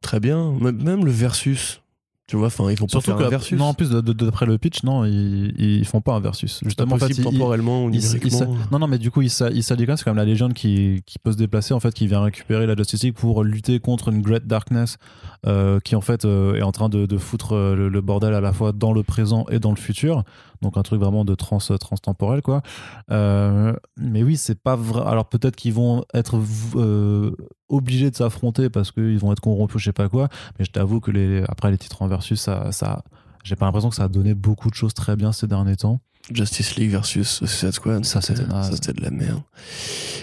très bien. Même le versus, tu vois, enfin, ils vont pas Surtout faire que, un versus. non, en plus, d'après le pitch, non, ils, ils font pas un versus. Justement, en fait, possible ils- temporellement ou il s- il numériquement. s- non, non, mais du coup, il s'a- il s'allie quand même. C'est quand même la légende qui, qui peut se déplacer, en fait, qui vient récupérer la Justice League pour lutter contre une Great Darkness euh, qui, en fait, euh, est en train de, de foutre euh, le, le bordel à la fois dans le présent et dans le futur. Donc, un truc vraiment de trans, transtemporel, quoi. Euh, mais oui, c'est pas vrai. Alors, peut-être qu'ils vont être euh, obligés de s'affronter parce qu'ils vont être corrompus, je sais pas quoi. Mais je t'avoue que les, après, les titres en versus, ça. ça j'ai pas l'impression que ça a donné beaucoup de choses très bien ces derniers temps. Justice League versus Suicide Squad. Ça, c'était naze. ça, c'était de la merde.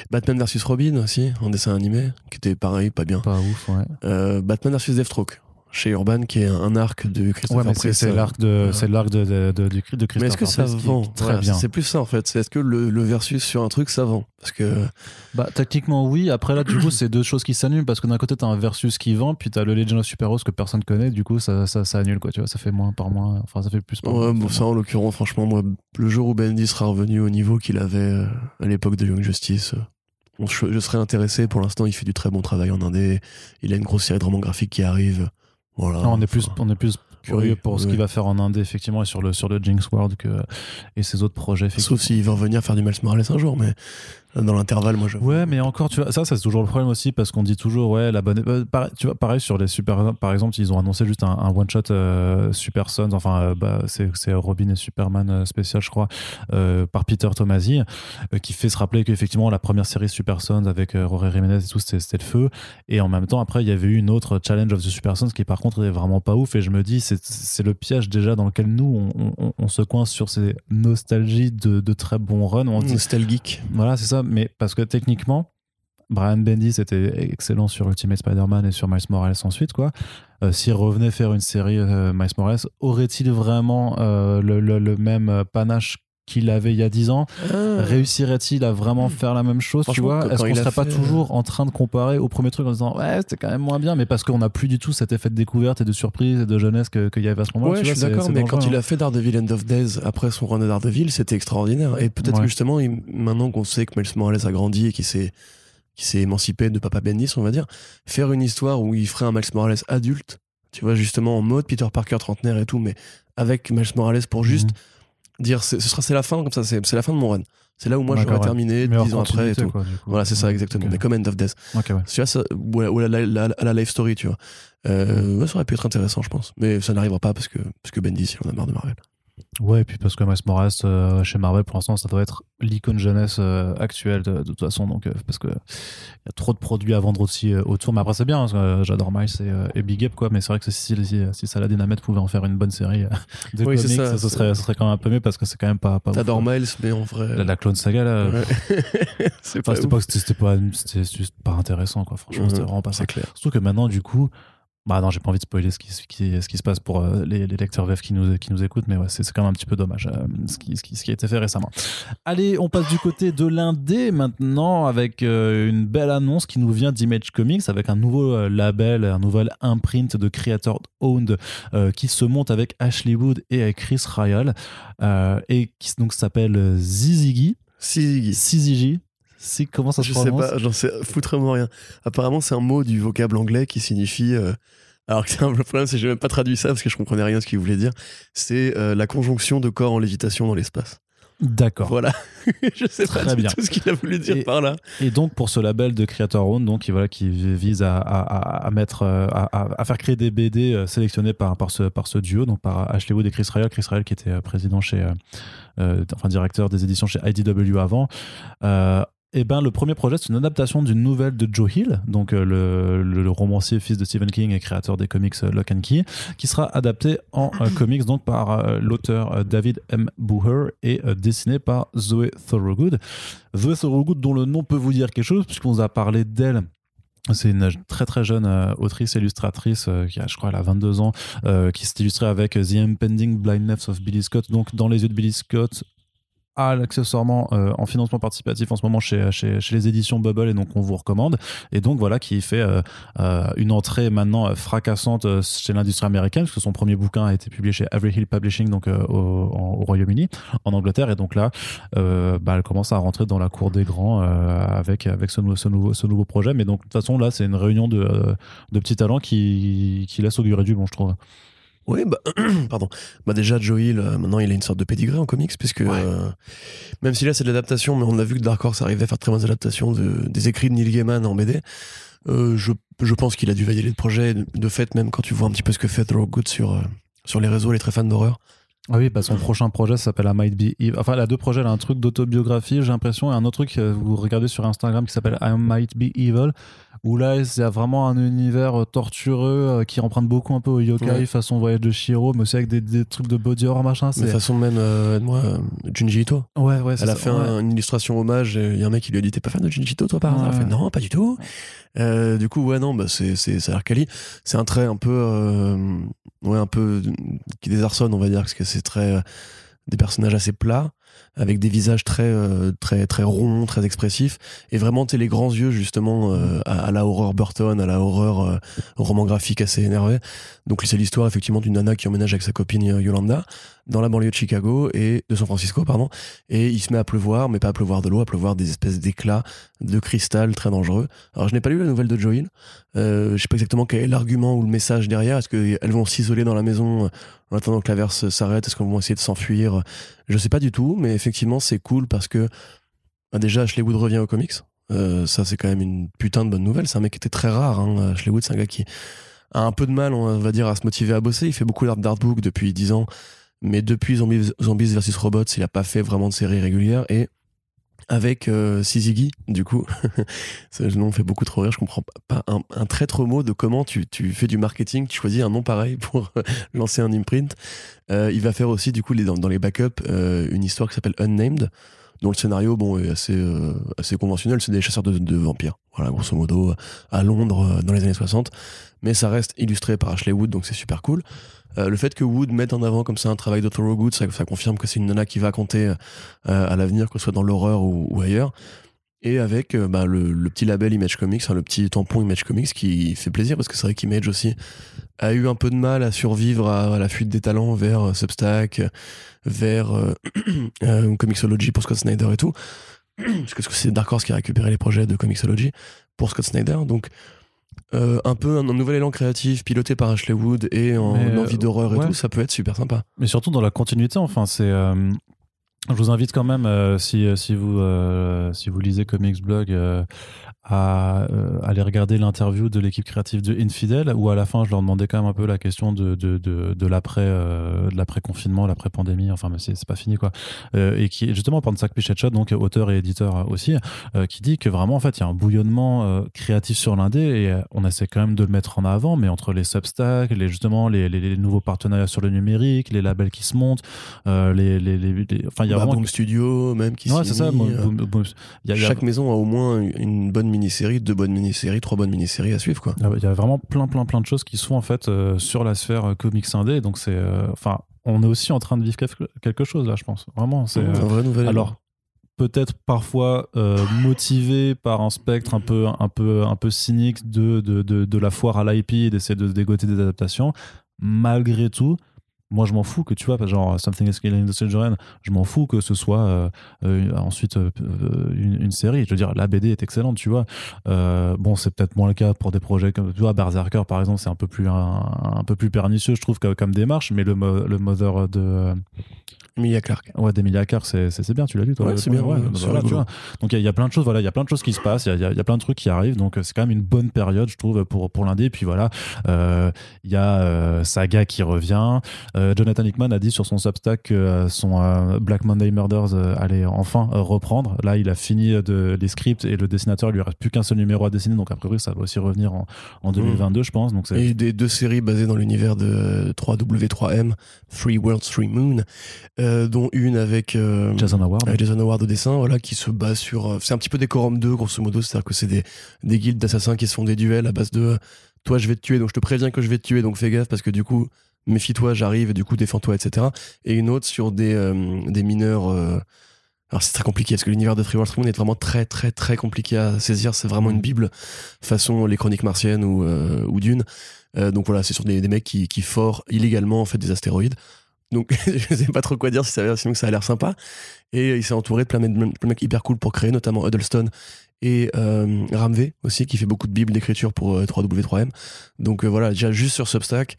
Batman versus Robin aussi, en dessin animé, qui était pareil, pas bien. Pas ouf, ouais. Euh, Batman versus Deathstroke, chez Urban, qui est un, arc de Christopher Ouais, mais c'est Priest. c'est l'arc de, euh, c'est l'arc de, de, de, de Mais est-ce que ça Christopher qui vend Très Voilà, bien. C'est plus ça en fait. C'est est-ce que le, le versus sur un truc ça vend Parce que Bah, techniquement, oui. Après, là, du coup, c'est deux choses qui s'annulent parce que d'un côté, t'as un versus qui vend, puis t'as le Legend of Super Heroes que personne connaît. Du coup, ça, ça, ça annule, quoi. Tu vois, ça fait moins par moins. Enfin, ça fait plus par ouais, bon, ça en l'occurrence, franchement, moi, le jour où Bendy sera revenu au niveau qu'il avait euh, à l'époque de Young Justice, euh, je serais intéressé. Pour l'instant, il fait du très bon travail en indé. Il a une grosse série de romans graphiques qui arrive. Voilà. Non, on est plus, on est plus curieux Oui, pour ce qu'il va faire en Indé, effectivement, et sur le, sur le Jinx World que, et ses autres projets. Sauf s'il veut revenir faire du Miles Morales un jour, mais dans l'intervalle, moi, je. Ouais, mais encore, tu vois, ça, ça, c'est toujours le problème aussi parce qu'on dit toujours, ouais, la bonne. euh, pareil, tu vois, pareil sur les super. Par exemple, ils ont annoncé juste un, un one-shot euh, Super Sons, enfin, euh, bah, c'est c'est Robin et Superman euh, spécial, je crois, euh, par Peter Tomasi, qui fait se rappeler qu'effectivement, la première série Super Sons avec Rory Jiménez et tout, c'était le feu. Et en même temps, après, il y avait eu une autre Challenge of the Super Sons qui, par contre, est vraiment pas ouf. Et je me dis, c'est c'est le piège déjà dans lequel nous, on, on- on se coince sur ces nostalgies de, de très bons runs. Nostalgique. voilà, c'est ça. Mais parce que techniquement, Brian Bendis était excellent sur Ultimate Spider-Man et sur Miles Morales ensuite, quoi. Euh, S'il revenait faire une série euh, Miles Morales, aurait-il vraiment euh, le, même panache qu'il avait il y a 10 ans Réussirait-il à vraiment faire la même chose, tu vois? Est-ce qu'on serait pas fait, euh, toujours en train de comparer au premier truc en disant ouais c'était quand même moins bien, mais parce qu'on n'a plus du tout cet effet de découverte et de surprise et de jeunesse que- qu'il y avait à ce moment-là. Ouais, je suis d'accord, mais quand il hein. a fait Daredevil End of Days après son run de Daredevil, c'était extraordinaire. Et peut-être Ouais. que justement, il- maintenant qu'on sait que Miles Morales a grandi et qu'il s'est qui s'est émancipé de Papa Bendis, on va dire, faire une histoire où il ferait un Miles Morales adulte, tu vois, justement en mode Peter Parker trentenaire et tout, mais avec Miles Morales pour juste Mhm. Dire c'est- ce sera c'est la fin comme ça, c'est c'est la fin de mon run. C'est là où moi j'aurais ouais. terminé Mais hors dix ans après et tout. quoi. Voilà, c'est ça exactement. Mais comme End of Days. Ok, ouais. Ça, ou, la, la- la- life story, tu vois. Euh, ouais, ça aurait pu être intéressant, je pense. Mais ça n'arrivera pas parce que, parce que Bendis, il en a marre de Marvel. Ouais, et puis parce que Miles Morales, euh, chez Marvel, pour l'instant, ça doit être l'icône jeunesse euh, actuelle de, de toute façon. Donc, euh, parce que il y a trop de produits à vendre aussi euh, autour. Mais après, c'est bien, parce que, euh, j'adore Miles et, et Big Up, quoi. Mais c'est vrai que si, si, si Saladin Ahmed pouvait en faire une bonne série de Oui, comics, ça, serait, ce serait quand même un peu mieux parce que c'est quand même pas. pas T'adores quoi. Miles, mais en vrai. La, la Clone Saga, là. Ouais. pas c'était pas, pas, juste pas intéressant, quoi. Franchement, c'était Mhm, vraiment pas ça. Clair. Surtout que maintenant, du coup, bah non, j'ai pas envie de spoiler ce qui, ce qui, ce qui se passe pour euh, les, les lecteurs VF qui nous, qui nous écoutent, mais ouais, c'est quand même un petit peu dommage euh, ce, qui, ce, qui, ce qui a été fait récemment. Allez, on passe du côté de l'indé maintenant avec euh, une belle annonce qui nous vient d'Image Comics avec un nouveau label, un nouvel imprint de Creator Owned qui se monte avec Ashley Wood et avec Chris Ryall euh, et qui donc s'appelle Zizigi. Si, Zizigi. Comment ça se je sais prononce pas, j'en sais foutrement rien. Apparemment, c'est un mot du vocable anglais qui signifie. euh, alors que c'est un- le problème, c'est que j'ai même pas traduit ça parce que je comprenais rien à ce qu'il voulait dire. C'est euh, la conjonction de corps en lévitation dans l'espace. D'accord. Voilà. je sais pas Très du bien. tout ce qu'il a voulu dire Et- par là. Et donc pour ce label de Creator Own, donc qui voilà qui vise à, à, à- à mettre euh, à, à- à faire créer des BD euh, sélectionnés par par ce par ce duo, donc par Ashley Wood et Chris Ryall, Chris Ryall qui était président chez euh, enfin directeur des éditions chez IDW avant. Euh, et ben le premier projet c'est une adaptation d'une nouvelle de Joe Hill, donc euh, le, romancier fils de Stephen King et créateur des comics euh, Lock and Key, qui sera adapté en euh, comics donc par l'auteur David M. Booher et dessiné par Zoe Thorogood. Zoé Thorogood, dont le nom peut vous dire quelque chose, puisqu'on vous a parlé d'elle. C'est une très très jeune autrice illustratrice euh, qui a, je crois, elle a 22 ans, euh, qui s'est illustrée avec The Impending Blindness of Billy Scott, donc dans les yeux de Billy Scott, à accessoirement euh, en financement participatif en ce moment chez, chez, les éditions Bubble et donc on vous recommande. Et donc voilà qui fait euh, euh, une entrée maintenant fracassante chez l'industrie américaine parce que son premier bouquin a été publié chez Avery Hill Publishing donc au, Royaume-Uni en Angleterre. Et donc là bah, elle commence à rentrer dans la cour des grands avec, avec ce, ce nouveau, ce nouveau projet. Mais donc de toute façon là c'est une réunion de, de petits talents qui, qui laisse augurer du bon je trouve Oui, bah, pardon. Bah déjà, Joe Hill, euh, maintenant, il a une sorte de pedigree en comics, puisque euh, même si là, c'est de l'adaptation, mais on a vu que Dark Horse arrivait à faire très bonnes adaptations de, des écrits de Neil Gaiman en BD. Euh, je, je pense qu'il a dû valider le projet. De fait, même quand tu vois un petit peu ce que fait Thorogood sur, euh, sur les réseaux, les très fans d'horreur. Ah oui, bah son prochain projet s'appelle I Might Be Evil. Enfin, elle a deux projets. Elle a un truc d'autobiographie, j'ai l'impression, et un autre truc, vous regardez sur Instagram, qui s'appelle I Might Be Evil, où là, il y a vraiment un univers euh, tortureux euh, qui emprunte beaucoup un peu au yokai, Ouais. façon Voyage de Shiro, mais aussi avec des, des trucs de body horror, machin. De C'est... façon même, euh, moi, euh, Junji Ito. Ouais, ouais, Elle a ça, fait ouais. un- une illustration hommage. Il y a un mec qui lui a dit T'es pas fan de Junji Ito, toi, par Ouais. Elle fait Non, pas du tout. Euh, du coup, ouais, non, bah, c'est, c'est, ça a l'air quali. C'est un trait un peu. euh, ouais, un peu. qui désarçonne, on va dire, parce que c'est très. des personnages assez plats, avec des visages très, euh, très, très ronds, très expressifs, et vraiment, les grands yeux, justement, euh, à, à la horreur Burton, à la horreur euh, roman graphique assez énervé. Donc, c'est l'histoire, effectivement, d'une nana qui emménage avec sa copine Yolanda dans la banlieue de Chicago et de San Francisco, pardon, et il se met à pleuvoir, mais pas à pleuvoir de l'eau, à pleuvoir des espèces d'éclats de cristal très dangereux. Alors, je n'ai pas lu la nouvelle de Joe Hill. Euh, je sais pas exactement quel est l'argument ou le message derrière. Est-ce qu'elles vont s'isoler dans la maison en attendant que l'averse s'arrête? Est-ce qu'elles vont essayer de s'enfuir Je sais pas du tout, mais effectivement, c'est cool parce que bah, déjà, Ashley Wood revient aux comics. Euh, ça, c'est quand même une putain de bonne nouvelle. C'est un mec qui était très rare. Hein. Ashley Wood, c'est un gars qui a un peu de mal, on va dire, à se motiver à bosser. Il fait beaucoup d'art d'artbook depuis 10 ans. Mais depuis Zombies, Zombies vs Robots, il a pas fait vraiment de série régulière. Et avec euh, Syzygy, du coup, ce nom fait beaucoup trop rire. Je comprends pas un, un traître mot de comment tu, fais du marketing, tu choisis un nom pareil pour euh, lancer un imprint. Euh, il va faire aussi, du coup, dans les backups, euh, une histoire qui s'appelle Unnamed, dont le scénario bon, est assez, euh, assez conventionnel. C'est des chasseurs de, vampires, voilà, grosso modo, à Londres euh, dans les années 60. Mais ça reste illustré par Ashley Wood, donc c'est super cool. Euh, le fait que Wood mette en avant comme ça un travail de Thorogood, ça, ça confirme que c'est une nana qui va compter euh, à l'avenir, que ce soit dans l'horreur ou ailleurs. Et avec euh, bah, le, le petit label Image Comics, hein, le petit tampon Image Comics qui fait plaisir parce que c'est vrai qu'Image aussi a eu un peu de mal à survivre à, à la fuite des talents vers euh, Substack, vers euh, euh, Comixology pour Scott Snyder et tout. parce que c'est Dark Horse qui a récupéré les projets de Comixology pour Scott Snyder. Donc euh, un peu un, un nouvel élan créatif piloté par Ashley Wood et en Mais, envie d'horreur et ouais. tout, ça peut être super sympa. Mais surtout dans la continuité, enfin, c'est. Euh, je vous invite quand même, euh, si, si, vous, euh, si vous lisez Comics Blog, euh, à euh, aller regarder l'interview de l'équipe créative de Infidel, où à la fin, je leur demandais quand même un peu la question de, de, de, de l'après euh, de l'après-confinement, l'après-pandémie, enfin, mais c'est pas fini, quoi. Euh, et qui, justement, Pansac Pichetcha, donc auteur et éditeur aussi, euh, qui dit que vraiment, en fait, il y a un bouillonnement euh, créatif sur l'indé, et euh, on essaie quand même de le mettre en avant, mais entre les Substack, les, justement, les, les, nouveaux partenariats sur le numérique, les labels qui se montent, euh, les, les, les, Enfin, y a Bah. Boom Studio, même qui Ouais, c'est ça. mit, moi, euh, boom- boom- il y a- il y a- Chaque maison a au moins une bonne mini-série, deux bonnes mini-séries, trois bonnes mini-séries à suivre, quoi. Ah Il y a vraiment plein, plein, plein de choses qui sont en fait euh, sur la sphère euh, comics indé. Donc c'est, euh, enfin, on est aussi en train de vivre quelque- chose là, je pense. Vraiment. C'est. un euh, vrai alors peut-être parfois motivé par un spectre un peu, un peu, un peu cynique de, de, de, de la foire à l'IP et d'essayer de dégoter des adaptations. Malgré tout, moi je m'en fous que tu vois, genre Something is Killing the Children, je m'en fous que ce soit euh, euh, ensuite euh, une, série. Je veux dire, la BD est excellente, tu vois. bon, c'est peut-être moins le cas pour des projets comme tu vois, Berserker par exemple, c'est un peu plus un, un, peu plus pernicieux, je trouve, comme démarche, mais le, le Mother de Emilia Clark. Ouais, d'Emilia Clark, c'est bien, tu l'as lu toi Ouais, c'est bien. Ouais, voilà, tu vois. Donc il y, y, a plein de choses, voilà, il y a plein de choses qui se passent, il y, y, a plein de trucs qui arrivent, donc c'est quand même une bonne période, je trouve, pour, pour l'indé. Puis voilà, il y a Saga qui revient. Jonathan Hickman a dit sur son Substack que son Black Monday Murders allait enfin reprendre. Là, il a fini de, les scripts et le dessinateur, il lui reste plus qu'un seul numéro à dessiner, donc a priori, ça va aussi revenir en, en 2022, mmh. je pense. Donc et des deux séries basées dans l'univers de 3W3M, Three Worlds, Three Moon. Euh, dont une avec euh, Jason Howard, avec Jason Howard au dessin, voilà, qui se base sur. Euh, c'est un petit peu des Quorum 2, grosso modo, c'est-à-dire que c'est des, des guildes d'assassins qui se font des duels à base de toi je vais te tuer, donc je te préviens que je vais te tuer, donc fais gaffe parce que du coup méfie-toi, j'arrive et du coup défends-toi, etc. Et une autre sur des, des mineurs. alors c'est très compliqué parce que l'univers de Free World Moon est vraiment très très très compliqué à saisir. C'est vraiment une bible façon les chroniques martiennes ou, ou Dune. donc voilà, c'est sur des, des mecs qui, qui forent illégalement en fait des astéroïdes. Donc, je sais pas trop quoi dire si ça, sinon ça a l'air sympa. Et il s'est entouré de plein de mecs hyper cool pour créer, notamment Huddleston et euh, aussi, qui fait beaucoup de bibles d'écriture pour 3W3M. Euh, Donc euh, voilà, déjà juste sur Substack,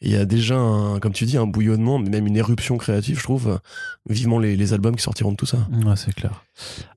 il y a déjà, un, comme tu dis, un bouillonnement, mais même une éruption créative, je trouve. Vivement les, les albums qui sortiront de tout ça. Ouais, c'est clair.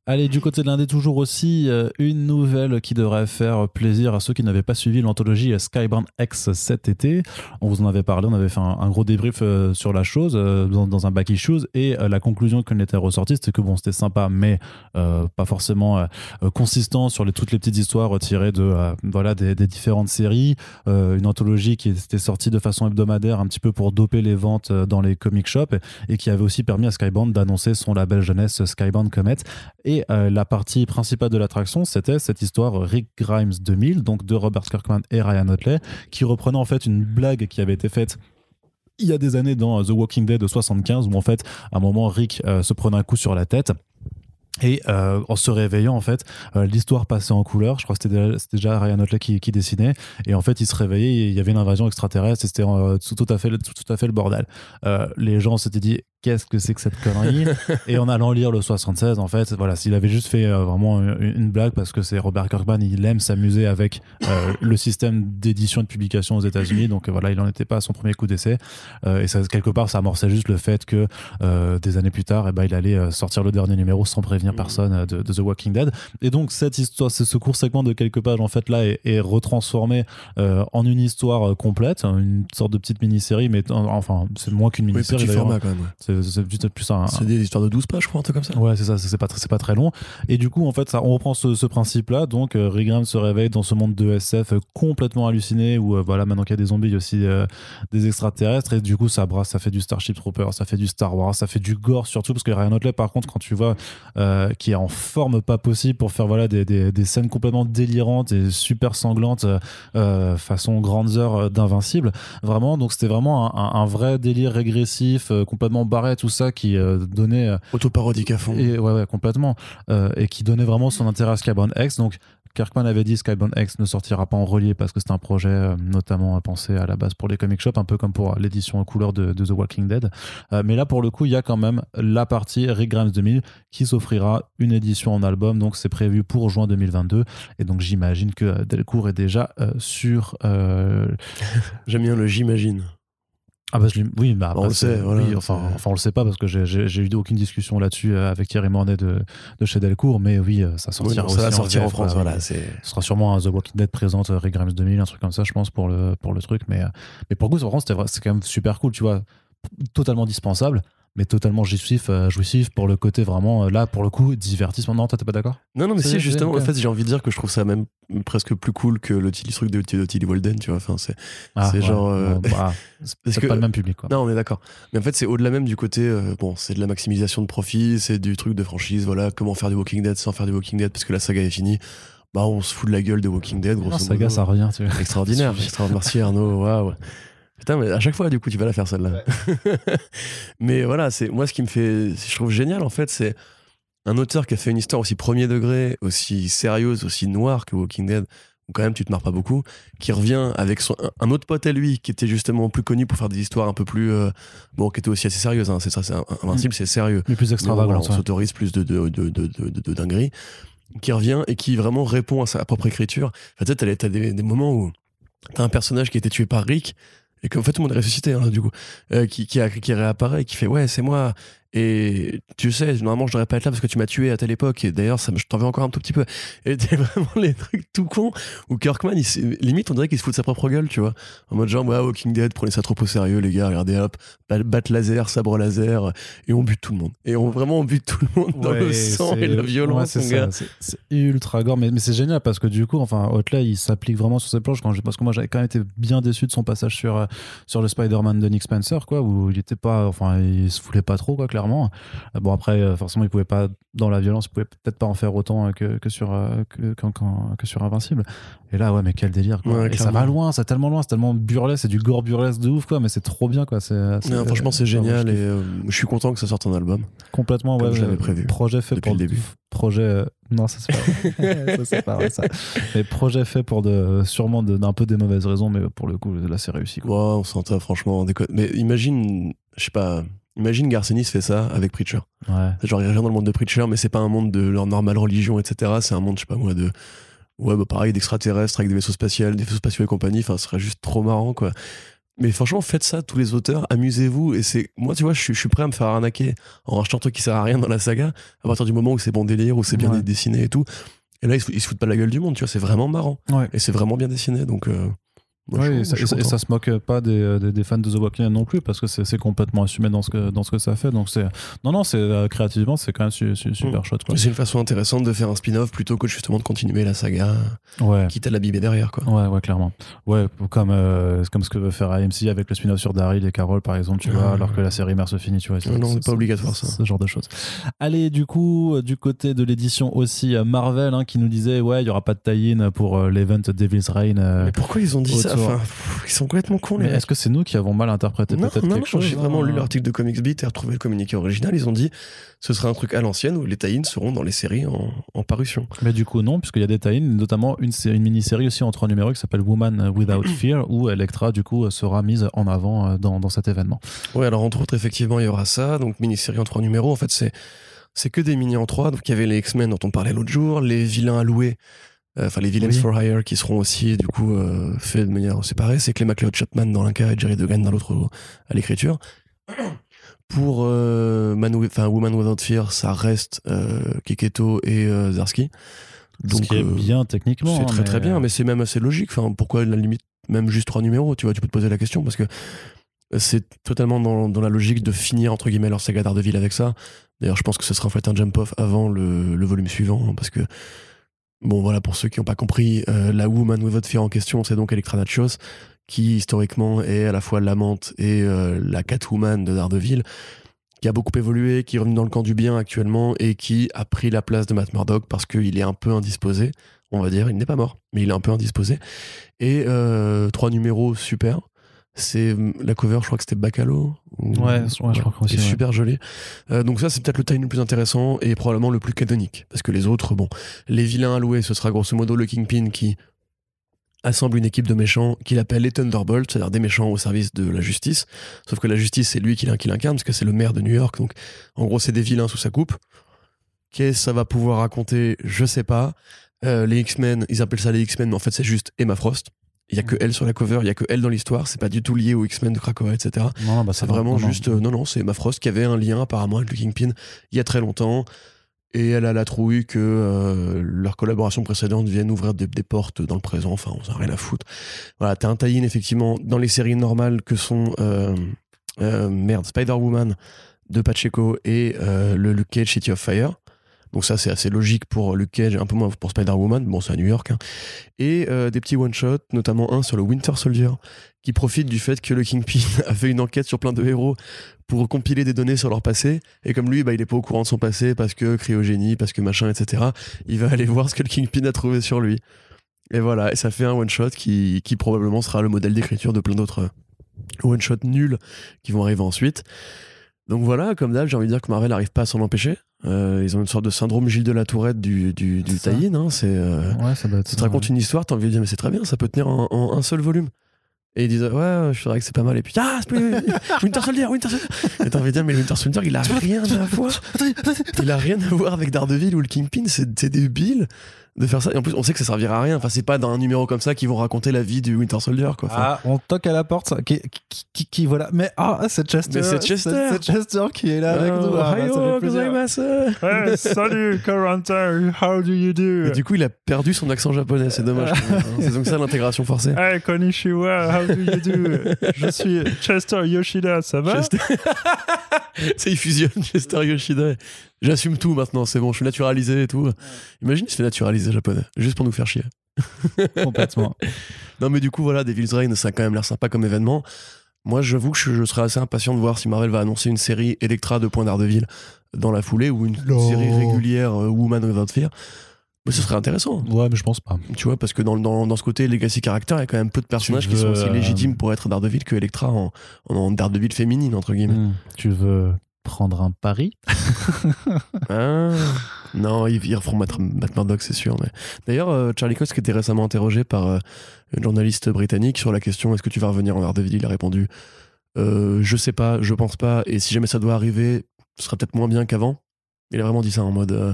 Allez, du côté de l'Indé, toujours aussi euh, une nouvelle qui devrait faire plaisir à ceux qui n'avaient pas suivi l'anthologie Skybound X cet été. On vous en avait parlé, on avait fait un, gros débrief euh, sur la chose euh, dans, un back issues et la conclusion qu'on était ressortie, c'était que bon, c'était sympa, mais pas forcément consistant sur les, toutes les petites histoires tirées de voilà des, différentes séries. une anthologie qui était sortie de façon hebdomadaire, un petit peu pour doper les ventes dans les comic shops et, qui avait aussi permis à Skybound d'annoncer son label jeunesse Skybound Comet. Et euh, la partie principale de l'attraction, c'était cette histoire Rick Grimes 2000, donc de Robert Kirkman et Ryan Otley, qui reprenait en fait une blague qui avait été faite il y a des années dans The Walking Dead de 75, où en fait, à un moment, Rick euh, se prenait un coup sur la tête. Et euh, en se réveillant, en fait, l'histoire passait en couleur. Je crois que c'était déjà, déjà, Ryan Otley qui, qui, dessinait. Et en fait, il se réveillait, il y avait une invasion extraterrestre. C'était tout, tout, à fait, tout, tout, à fait le bordel. les gens s'étaient dit qu'est-ce que c'est que cette connerie et en allant lire le 76 en fait voilà s'il avait juste fait euh, vraiment une, blague parce que c'est Robert Kirkman il aime s'amuser avec euh, le système d'édition et de publication aux États-Unis. Donc euh, voilà il n'en était pas à son premier coup d'essai. Et ça, quelque part ça amorçait juste le fait que des années plus tard eh ben, il allait sortir le dernier numéro sans prévenir mmh. personne de, The Walking Dead. Et donc cette histoire ce court segment de quelques pages en fait là est, retransformé en une histoire complète une sorte de petite mini-série mais enfin c'est moins qu'une mini-série oui, c'est plus un. C'est des histoires de 12 pages, je crois, un truc comme ça. Ouais, c'est ça, c'est pas, pas très long. Et du coup, en fait, ça, on reprend ce, principe-là. Donc, euh, Rick se réveille dans ce monde de SF complètement halluciné où, euh, voilà, maintenant qu'il y a des zombies, il y a aussi euh, des extraterrestres. Et du coup, ça brasse, ça fait du Starship Trooper, ça fait du Star Wars, ça fait du gore surtout. Parce que Ryan Otley, par contre, quand tu vois, euh, qui est en forme pas possible pour faire, voilà, des, des, des scènes complètement délirantes et super sanglantes, façon grandes heures d'invincible. Vraiment, donc c'était vraiment un, un, vrai délire régressif, complètement tout ça, qui donnait. Autoparodique à fond. Et, ouais, ouais, complètement. et qui donnait vraiment son intérêt à Skybound X. Donc, Kirkman avait dit Skybound X ne sortira pas en relié parce que c'est un projet euh, notamment pensé à la base pour les comic shops, un peu comme pour l'édition en couleur de, The Walking Dead. Euh, mais là, pour le coup, il y a quand même la partie Rick Grimes 2000 qui s'offrira une édition en album. Donc, c'est prévu pour juin 2022. Et donc, j'imagine que Delcourt est déjà euh, sur. J'aime bien le j'imagine. Ah bah oui, bah, on le sait. oui, enfin, enfin, on le sait pas parce que j'ai eu aucune discussion là-dessus euh, avec Thierry Mornay de, de chez Delcourt, mais oui, euh, ça sortira aussi ça va sortir en, France. Voilà, ce sera sûrement un The Walking Dead présente Rick Grimes 2000, un truc comme ça, je pense pour le pour le truc, mais mais pour le coup, c'est quand même super cool, tu vois, totalement dispensable mais totalement jouissif, euh, jouissif pour le côté vraiment, là, pour le coup, divertissement. Non, toi, t'es pas d'accord? Non, non, mais si, justement, en fait, j'ai envie de dire que je trouve ça même presque plus cool que le truc de, de Tilly Walden, tu vois. Enfin, c'est ah, genre. Euh, bah, c'est pas le même public, quoi. Non, on est d'accord. Mais en fait, c'est au-delà même du côté. Euh, bon, c'est de la maximisation de profit, c'est du truc de franchise, voilà, comment faire du Walking Dead sans faire du Walking Dead parce que la saga est finie. Bah, on se fout de la gueule de Walking Dead, grosso La saga, ça revient, tu vois. Extraordinaire, extraordinaire. Merci Arnaud, waouh. Putain, mais à chaque fois, du coup, tu vas la faire celle-là. mais voilà, c'est moi ce qui me fait, je trouve génial en fait, c'est un auteur qui a fait une histoire aussi premier degré, aussi sérieuse, aussi noire que Walking Dead, où quand même tu te marres pas beaucoup, qui revient avec son, un autre pote à lui qui était justement plus connu pour faire des histoires un peu plus. euh, bon, qui était aussi assez sérieuses, hein, c'est ça, c'est Invincible, c'est sérieux. Plus Mais bon, extravagants. voilà, on s'autorise plus de, de, de, de, de, de- de dingueries, qui revient et qui vraiment répond à sa propre écriture. Enfin, tu sais, t'as, t'as des, des moments où t'as un personnage qui a été tué par Rick, et qu'en fait tout le monde est ressuscité, hein, du coup, euh, qui, qui, qui réapparaît et qui fait Ouais, c'est moi. Et tu sais, normalement, je devrais pas être là parce que tu m'as tué à telle époque. Et d'ailleurs, ça me- je t'en veux encore un tout petit peu. Et t'es vraiment les trucs tout cons où Kirkman, il, limite, on dirait qu'il se fout de sa propre gueule, tu vois. En mode genre, ouais, Walking Dead, prenez ça trop au sérieux, les gars, regardez hop, bat- batte laser, sabre laser, et on bute tout le monde. Et on vraiment, on bute tout le monde dans le Ouais, sang et la ouais, violence, ça, gars. c'est- ultra gore, mais, mais c'est génial parce que du coup, enfin, Otley, il s'applique vraiment sur ses planches. Quand je, parce que moi, j'avais quand même été bien déçu de son passage sur, euh, sur le Spider-Man de Nick Spencer, quoi, où il était pas, enfin, il se foulait pas trop, quoi, clairement. Euh, Bon, après, euh, forcément, il pouvait pas, dans la violence, il pouvait peut-être pas en faire autant euh, que, que sur, que, sur Invincible. Et là, ouais, mais quel délire, quoi. Ouais, Et ça va loin, c'est tellement loin, c'est tellement burlesque, c'est du gore burlesque de ouf, quoi, mais c'est trop bien, quoi. C'est, franchement, c'est génial je et euh, je suis content que ça sorte en album. Complètement, Comme ouais. je l'avais prévu Projet fait pour le début. Projet. euh, Non, ça c'est pas ça, c'est pas vrai, ça. Mais projet fait pour de, sûrement de- d'un peu des mauvaises raisons, mais pour le coup, là c'est réussi. Quoi. On s'entend franchement. déco- Mais imagine, je sais pas, imagine Garcenis fait ça avec Preacher. Ouais. Genre, il revient dans le monde de Preacher, mais c'est pas un monde de leur normale religion, etc. C'est un monde, je sais pas moi, de. Ouais, bah pareil, d'extraterrestres avec des vaisseaux spatials, des vaisseaux spatiaux et compagnie. Enfin, ce serait juste trop marrant, quoi. Mais franchement, faites ça, tous les auteurs, amusez-vous. Et c'est. Moi, tu vois, je suis, je suis prêt à me faire arnaquer en rachetant un truc qui sert à rien dans la saga, à partir du moment où c'est bon délire, où c'est bien Ouais. dessiné et tout. Et là, ils se, foutent pas la gueule du monde, tu vois, c'est vraiment marrant. Ouais. Et c'est vraiment bien dessiné, donc. euh, moi, Ouais, et, ça, et ça- et content. ça se moque pas des, euh, des, des fans de The Walking Dead non plus parce que c'est complètement assumé dans ce que, dans ce que ça fait. Donc c'est non non c'est euh, créativement c'est quand même su- su- super Mm. chouette. C'est une façon intéressante de faire un spin-off plutôt que justement de continuer la saga, Ouais. quitte à l'abîmer derrière, quoi. Ouais, ouais, clairement. Ouais, comme, euh, comme ce que veut faire AMC avec le spin-off sur Daryl et Carol, par exemple, tu vois, alors que la série mère se finit, tu vois. Non, c'est pas obligatoire, ça. Ce genre de choses. Allez, du coup, du côté de l'édition aussi, Marvel, hein, qui nous disait, ouais, il y aura pas de tie-in pour euh, l'event Devil's Reign. euh, Mais pourquoi ils ont dit ça? Enfin, pff, Ils sont complètement cons, mais est-ce que c'est nous qui avons mal interprété peut-être quelque non, chose j'ai vraiment hein lu l'article de Comics Beat et retrouvé le communiqué original. Ils ont dit ce sera un truc à l'ancienne où les tie seront dans les séries en, en parution. Mais du coup, non, puisqu'il y a des tie notamment une, sé- une mini-série aussi en trois numéros qui s'appelle Woman Without Fear, où Electra, du coup, sera mise en avant euh, dans, dans cet événement. Ouais, alors entre autres, effectivement, il y aura ça. Donc, mini-série en trois numéros. En fait, c'est, c'est que des mini en trois. Donc, il y avait les X-Men dont on parlait l'autre jour, les vilains alloués, enfin, les villains Oui. for hire qui seront aussi, du coup, euh, faits de manière séparée. C'est Clay McLeod Chapman dans l'un cas et Jerry Duggan dans l'autre à l'écriture. Pour euh, Man With- Woman Without Fear, ça reste euh, Keketo et euh, Zarsky. Ce qui est euh, bien techniquement. c'est hein, très très bien, mais c'est même assez logique. Enfin, pourquoi la limite même juste trois numéros Tu vois, tu peux te poser la question parce que c'est totalement dans, dans la logique de finir entre guillemets leur saga d'Ardeville avec ça. D'ailleurs, je pense que ce sera en fait un jump off avant le, le volume suivant hein, parce que bon voilà pour ceux qui n'ont pas compris, euh, la Woman Without Fear en question, c'est donc Electra Nachos qui historiquement est à la fois l'amante et euh, la Catwoman de Daredevil qui a beaucoup évolué, qui est revenu dans le camp du bien actuellement et qui a pris la place de Matt Murdock parce qu'il est un peu indisposé, on va dire. Il n'est pas mort, mais il est un peu indisposé. Et euh, trois numéros super. C'est hum, la cover, je crois que c'était Bacalo. ou- Ouais, ouais, je crois aussi, est ouais. super joli. Euh, donc ça, c'est peut-être le time le plus intéressant et probablement le plus canonique. Parce que les autres, bon, les vilains alloués, ce sera grosso modo le Kingpin qui assemble une équipe de méchants qu'il appelle les Thunderbolts, c'est-à-dire des méchants au service de la justice. Sauf que la justice, c'est lui qui l'incarne, parce que c'est le maire de New York. Donc, en gros, c'est des vilains sous sa coupe. Qu'est-ce que ça va pouvoir raconter? Je sais pas. Euh, les X-Men, ils appellent ça les X-Men, mais en fait, c'est juste Emma Frost. Il y a que elle sur la cover, il y a que elle dans l'histoire. C'est pas du tout lié aux X-Men de Krakoa, etc. Non, bah, C'est vraiment Non, juste. euh, Non, non, c'est Emma Frost qui avait un lien apparemment avec le Kingpin il y a très longtemps. Et elle a la trouille que euh, leur collaboration précédente vienne ouvrir des, des portes dans le présent. Enfin, on s'en a rien à foutre. Voilà, t'as un tie-in effectivement dans les séries normales que sont. euh, euh, merde, Spider-Woman de Pacheco et euh, le Luke Cage City of Fire. Donc ça c'est assez logique pour Luke Cage, un peu moins pour Spider-Woman, bon c'est à New York. hein. Et euh, des petits one-shots, notamment un sur le Winter Soldier, qui profite du fait que le Kingpin a fait une enquête sur plein de héros pour compiler des données sur leur passé. Et comme lui, bah, il est pas au courant de son passé parce que cryogénie, parce que machin, etc. Il va aller voir ce que le Kingpin a trouvé sur lui. Et voilà, et ça fait un one-shot qui, qui probablement sera le modèle d'écriture de plein d'autres one-shots nuls qui vont arriver ensuite. Donc voilà, comme d'hab, j'ai envie de dire que Marvel n'arrive pas à s'en empêcher. Euh, ils ont une sorte de syndrome Gilles de la Tourette du, du, du. Hein, c'est, euh, Ouais, ça doit être tu te racontes ouais. une histoire, t'as envie de dire, mais c'est très bien, ça peut tenir en, en un seul volume. Et ils disent, ouais, je dirais que c'est pas mal. Et puis, ah, c'est plus Winter Soldier, Winter Soldier. Et t'as envie de dire, mais le Winter Soldier, il a rien à voir. Il a rien à voir avec Daredevil ou le Kingpin, c'est c'est débile de faire ça. Et en plus, on sait que ça servira à rien. Enfin, c'est pas dans un numéro comme ça qu'ils vont raconter la vie du Winter Soldier, quoi. Enfin, Ah, on toque à la porte, ça. Qui, qui, qui, qui- voilà. Mais ah, c'est Chester. Mais c'est Chester. C'est Chester qui est là avec nous. Ah, bah, ça fait. Hey, salut, Coranta. How do you do? Et du coup, il a perdu son accent japonais, c'est dommage. hein. c'est donc ça l'intégration forcée. Hey, konnichiwa. How do you do? Je suis Chester Yoshida. Ça va? Chester- c'est il fusionne Chester Yoshida. J'assume tout maintenant, c'est bon, je suis naturalisé et tout. Imagine, il se fait naturaliser japonais, juste pour nous faire chier. Complètement. Non, mais du coup, voilà, Devil's Reign, ça a quand même l'air sympa comme événement. Moi, j'avoue que je, je serais assez impatient de voir si Marvel va annoncer une série Electra de Point d'Ardeville dans la foulée ou une Non. série régulière euh, Woman Without Fear. Mais ce serait intéressant, Ouais, mais je pense pas. tu vois, parce que dans, dans, dans ce côté Legacy Character, il y a quand même peu de personnages qui sont aussi euh, légitimes pour être Daredevil que Electra en, en, en Daredevil féminine, entre guillemets. Hmm. Tu veux prendre un pari? Ah, non, ils, ils referont Matt, Matt c'est sûr. Mais... D'ailleurs, euh, Charlie Cox, qui était récemment interrogé par euh, une journaliste britannique sur la question est-ce que tu vas revenir en Daredevil Il a répondu euh, Je sais pas, je pense pas, et si jamais ça doit arriver, ce sera peut-être moins bien qu'avant. Il a vraiment dit ça en mode euh,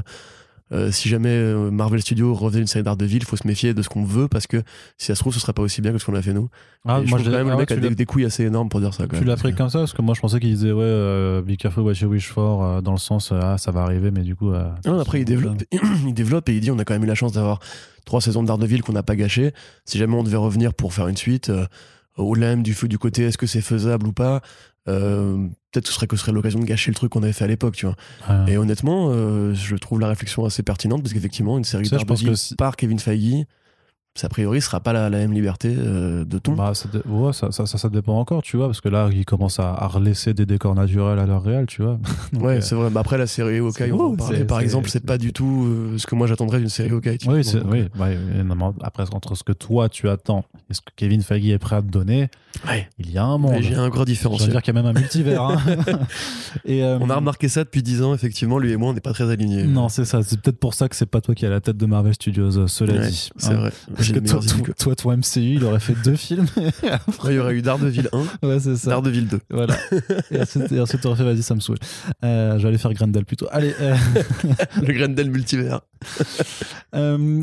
euh, si jamais euh, Marvel Studios refaisait une série Daredevil, il faut se méfier de ce qu'on veut parce que si ça se trouve, ce sera pas aussi bien que ce qu'on a fait nous. Ah, moi, je quand même ah le ouais, mec a des, couilles assez énormes pour dire ça. quand Tu l'as pris que- comme ça parce que moi je pensais qu'il disait ouais euh, be careful what you wish for euh, dans le sens ah ça va arriver mais du coup Non, après, il développe, il développe et il dit on a quand même eu la chance d'avoir trois saisons de Daredevil qu'on n'a pas gâché. Si jamais on devait revenir pour faire une suite, au-delà même du, feu du côté est-ce que c'est faisable ou pas, euh, peut-être que ce serait, que ce serait l'occasion de gâcher le truc qu'on avait fait à l'époque, tu vois. Et honnêtement, euh, je trouve la réflexion assez pertinente parce qu'effectivement, une série si- par Kevin Feige, a priori sera pas la, la même liberté euh, de ton. bah, ça, dé- ouais, ça, ça, ça, ça dépend encore tu vois parce que là ils commencent à, à relaisser des décors naturels à l'heure réelle tu vois Donc, ouais, euh, c'est vrai. Bah après, la série Hawkeye, on va parler. Par exemple, c'est pas du tout euh, ce que moi j'attendrais d'une série Hawkeye. oui, oui ouais, évidemment. après entre ce que toi tu attends et ce que Kevin Feige est prêt à te donner Ouais. il y a un monde Mais J'ai un gros je veux différentiel. dire qu'il y a même un multivers hein. et, euh, On a remarqué ça depuis 10 ans, effectivement, lui et moi, on n'est pas très alignés. non c'est ça c'est peut-être pour ça que c'est pas toi qui à la tête de Marvel Studios euh, cela Ouais, dit c'est hein. vrai. Parce que toi, toi, toi, ton MCU, il aurait fait deux films. il y aurait eu Daredevil 1, ouais, c'est ça. Daredevil 2. Voilà. Et ensuite, et ensuite t'aurais fait, vas-y, ça me saoule. Euh, je vais aller faire Grendel plutôt. Allez. euh, Le Grendel multivers.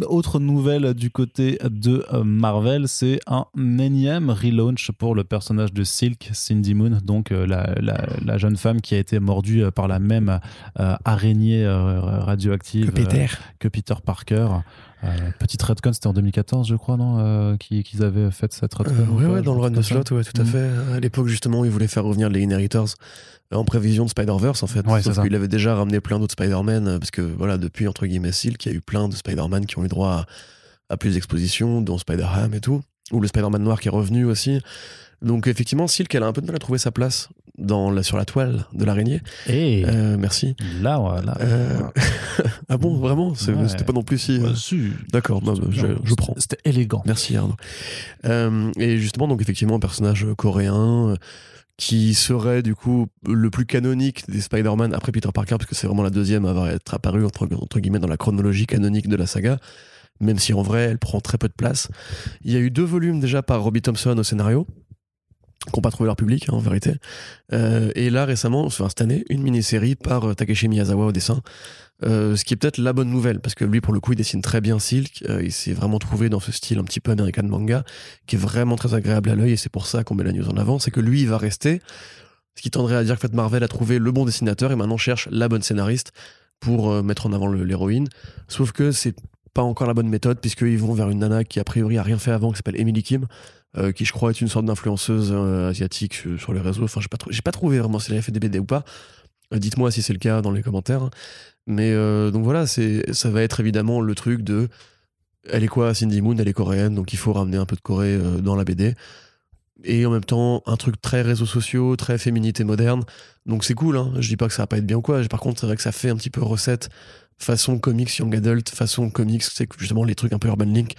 autre nouvelle du côté de Marvel, c'est un énième relaunch pour le personnage de Silk, Cindy Moon, donc euh, la, la- la jeune femme qui a été mordue euh, par la même euh, araignée radioactive euh, que Peter Parker. Euh, petite retcon, c'était en 2014, je crois, non euh, qui- Qu'ils avaient fait cette retcon Euh, ou ouais, pas, ouais, dans le un run de slot, ouais, tout à Mm. fait. À l'époque, justement, il voulait faire revenir les Inheritors en prévision de Spider-Verse, en fait. Ouais, Sauf c'est ça. qu'il avait déjà ramené plein d'autres Spider-Man, parce que, voilà, depuis, entre guillemets, Silk, il y a eu plein de Spider-Man qui ont eu droit à, à plus d'expositions, dont Spider-Ham et tout. Ou le Spider-Man noir qui est revenu aussi. Donc, effectivement, Silk, elle a un peu de mal à trouver sa place dans la, sur la toile de l'araignée. Et Euh, merci. là, voilà. Euh, ah bon, vraiment? Ouais. C'était pas non plus si. euh, Bah, si. D'accord, bah, bah, je, je prends. C'était élégant. Merci Arnaud. Euh, et justement, donc effectivement, un personnage coréen qui serait du coup le plus canonique des Spider-Man après Peter Parker, parce que c'est vraiment la deuxième à avoir être apparue entre, entre guillemets dans la chronologie canonique de la saga, même si en vrai elle prend très peu de place. Il y a eu deux volumes déjà par Robbie Thompson au scénario qui n'ont pas trouvé leur public hein, en vérité. Euh, et là récemment, enfin cette année, une mini-série par euh, Takeshi Miyazawa au dessin, euh, ce qui est peut-être la bonne nouvelle, parce que lui, pour le coup, il dessine très bien Silk. il s'est vraiment trouvé dans ce style un petit peu American manga, qui est vraiment très agréable à l'œil, et c'est pour ça qu'on met la news en avant. C'est que lui, il va rester. Ce qui tendrait à dire que Marvel a trouvé le bon dessinateur et maintenant cherche la bonne scénariste pour mettre en avant l'héroïne. Sauf que c'est pas encore la bonne méthode, puisqu'ils vont vers une nana qui, a priori, a rien fait avant, qui s'appelle Emily Kim. euh, qui je crois est une sorte d'influenceuse euh, asiatique sur, les réseaux. Enfin, j'ai pas, pas trouvé vraiment si elle avait fait des BD ou pas. Euh, Dites-moi si c'est le cas dans les commentaires. Mais donc voilà, ça va être évidemment le truc de elle est quoi Cindy Moon, elle est coréenne, donc il faut ramener un peu de Corée dans la BD. Et en même temps, un truc très réseaux sociaux, très féminité moderne. Donc c'est cool, hein. je dis pas que ça va pas être bien ou quoi. Par contre, c'est vrai que ça fait un petit peu recette façon comics young adult, façon comics, c'est justement les trucs un peu urban link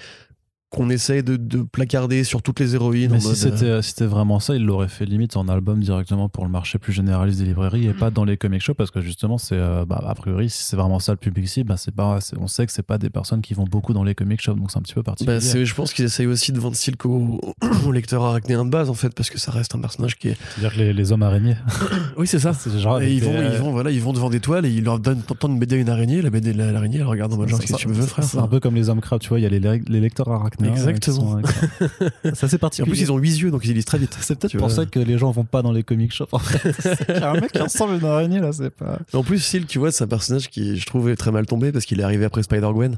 qu'on essaye de, de, placarder sur toutes les héroïnes. Mais si c'était c'était vraiment ça, il l'aurait fait limite en album directement pour le marché plus généraliste des librairies et pas dans les comic shops parce que justement c'est bah, a priori si c'est vraiment ça le public cible, bah, c'est pas on sait que c'est pas des personnes qui vont beaucoup dans les comic shops donc c'est un petit peu particulier. Bah, je pense qu'ils essayent aussi de vendre Silk au, au lecteur arachnéen de base en fait parce que ça reste un personnage qui est. C'est-à-dire que les, les, hommes araignées. oui c'est ça. Genre et ils vont ils vont voilà ils vont devant des toiles et ils leur donnent tant de BD à une araignée, la BD l'araignée elle regarde en mode genre qu'est-ce que tu veux frère. C'est un peu comme les hommes crabes tu vois il y a les, les lecteurs arachnéens. Exactement. ça c'est particulier. En plus ils ont huit yeux donc ils lisent très vite. C'est peut-être pour ça que les gens vont pas dans les comic shops en fait. Il y a un mec qui ressemble à une araignée là c'est pas. En plus Silk tu vois c'est un personnage qui je trouve très mal tombé parce qu'il est arrivé après Spider Gwen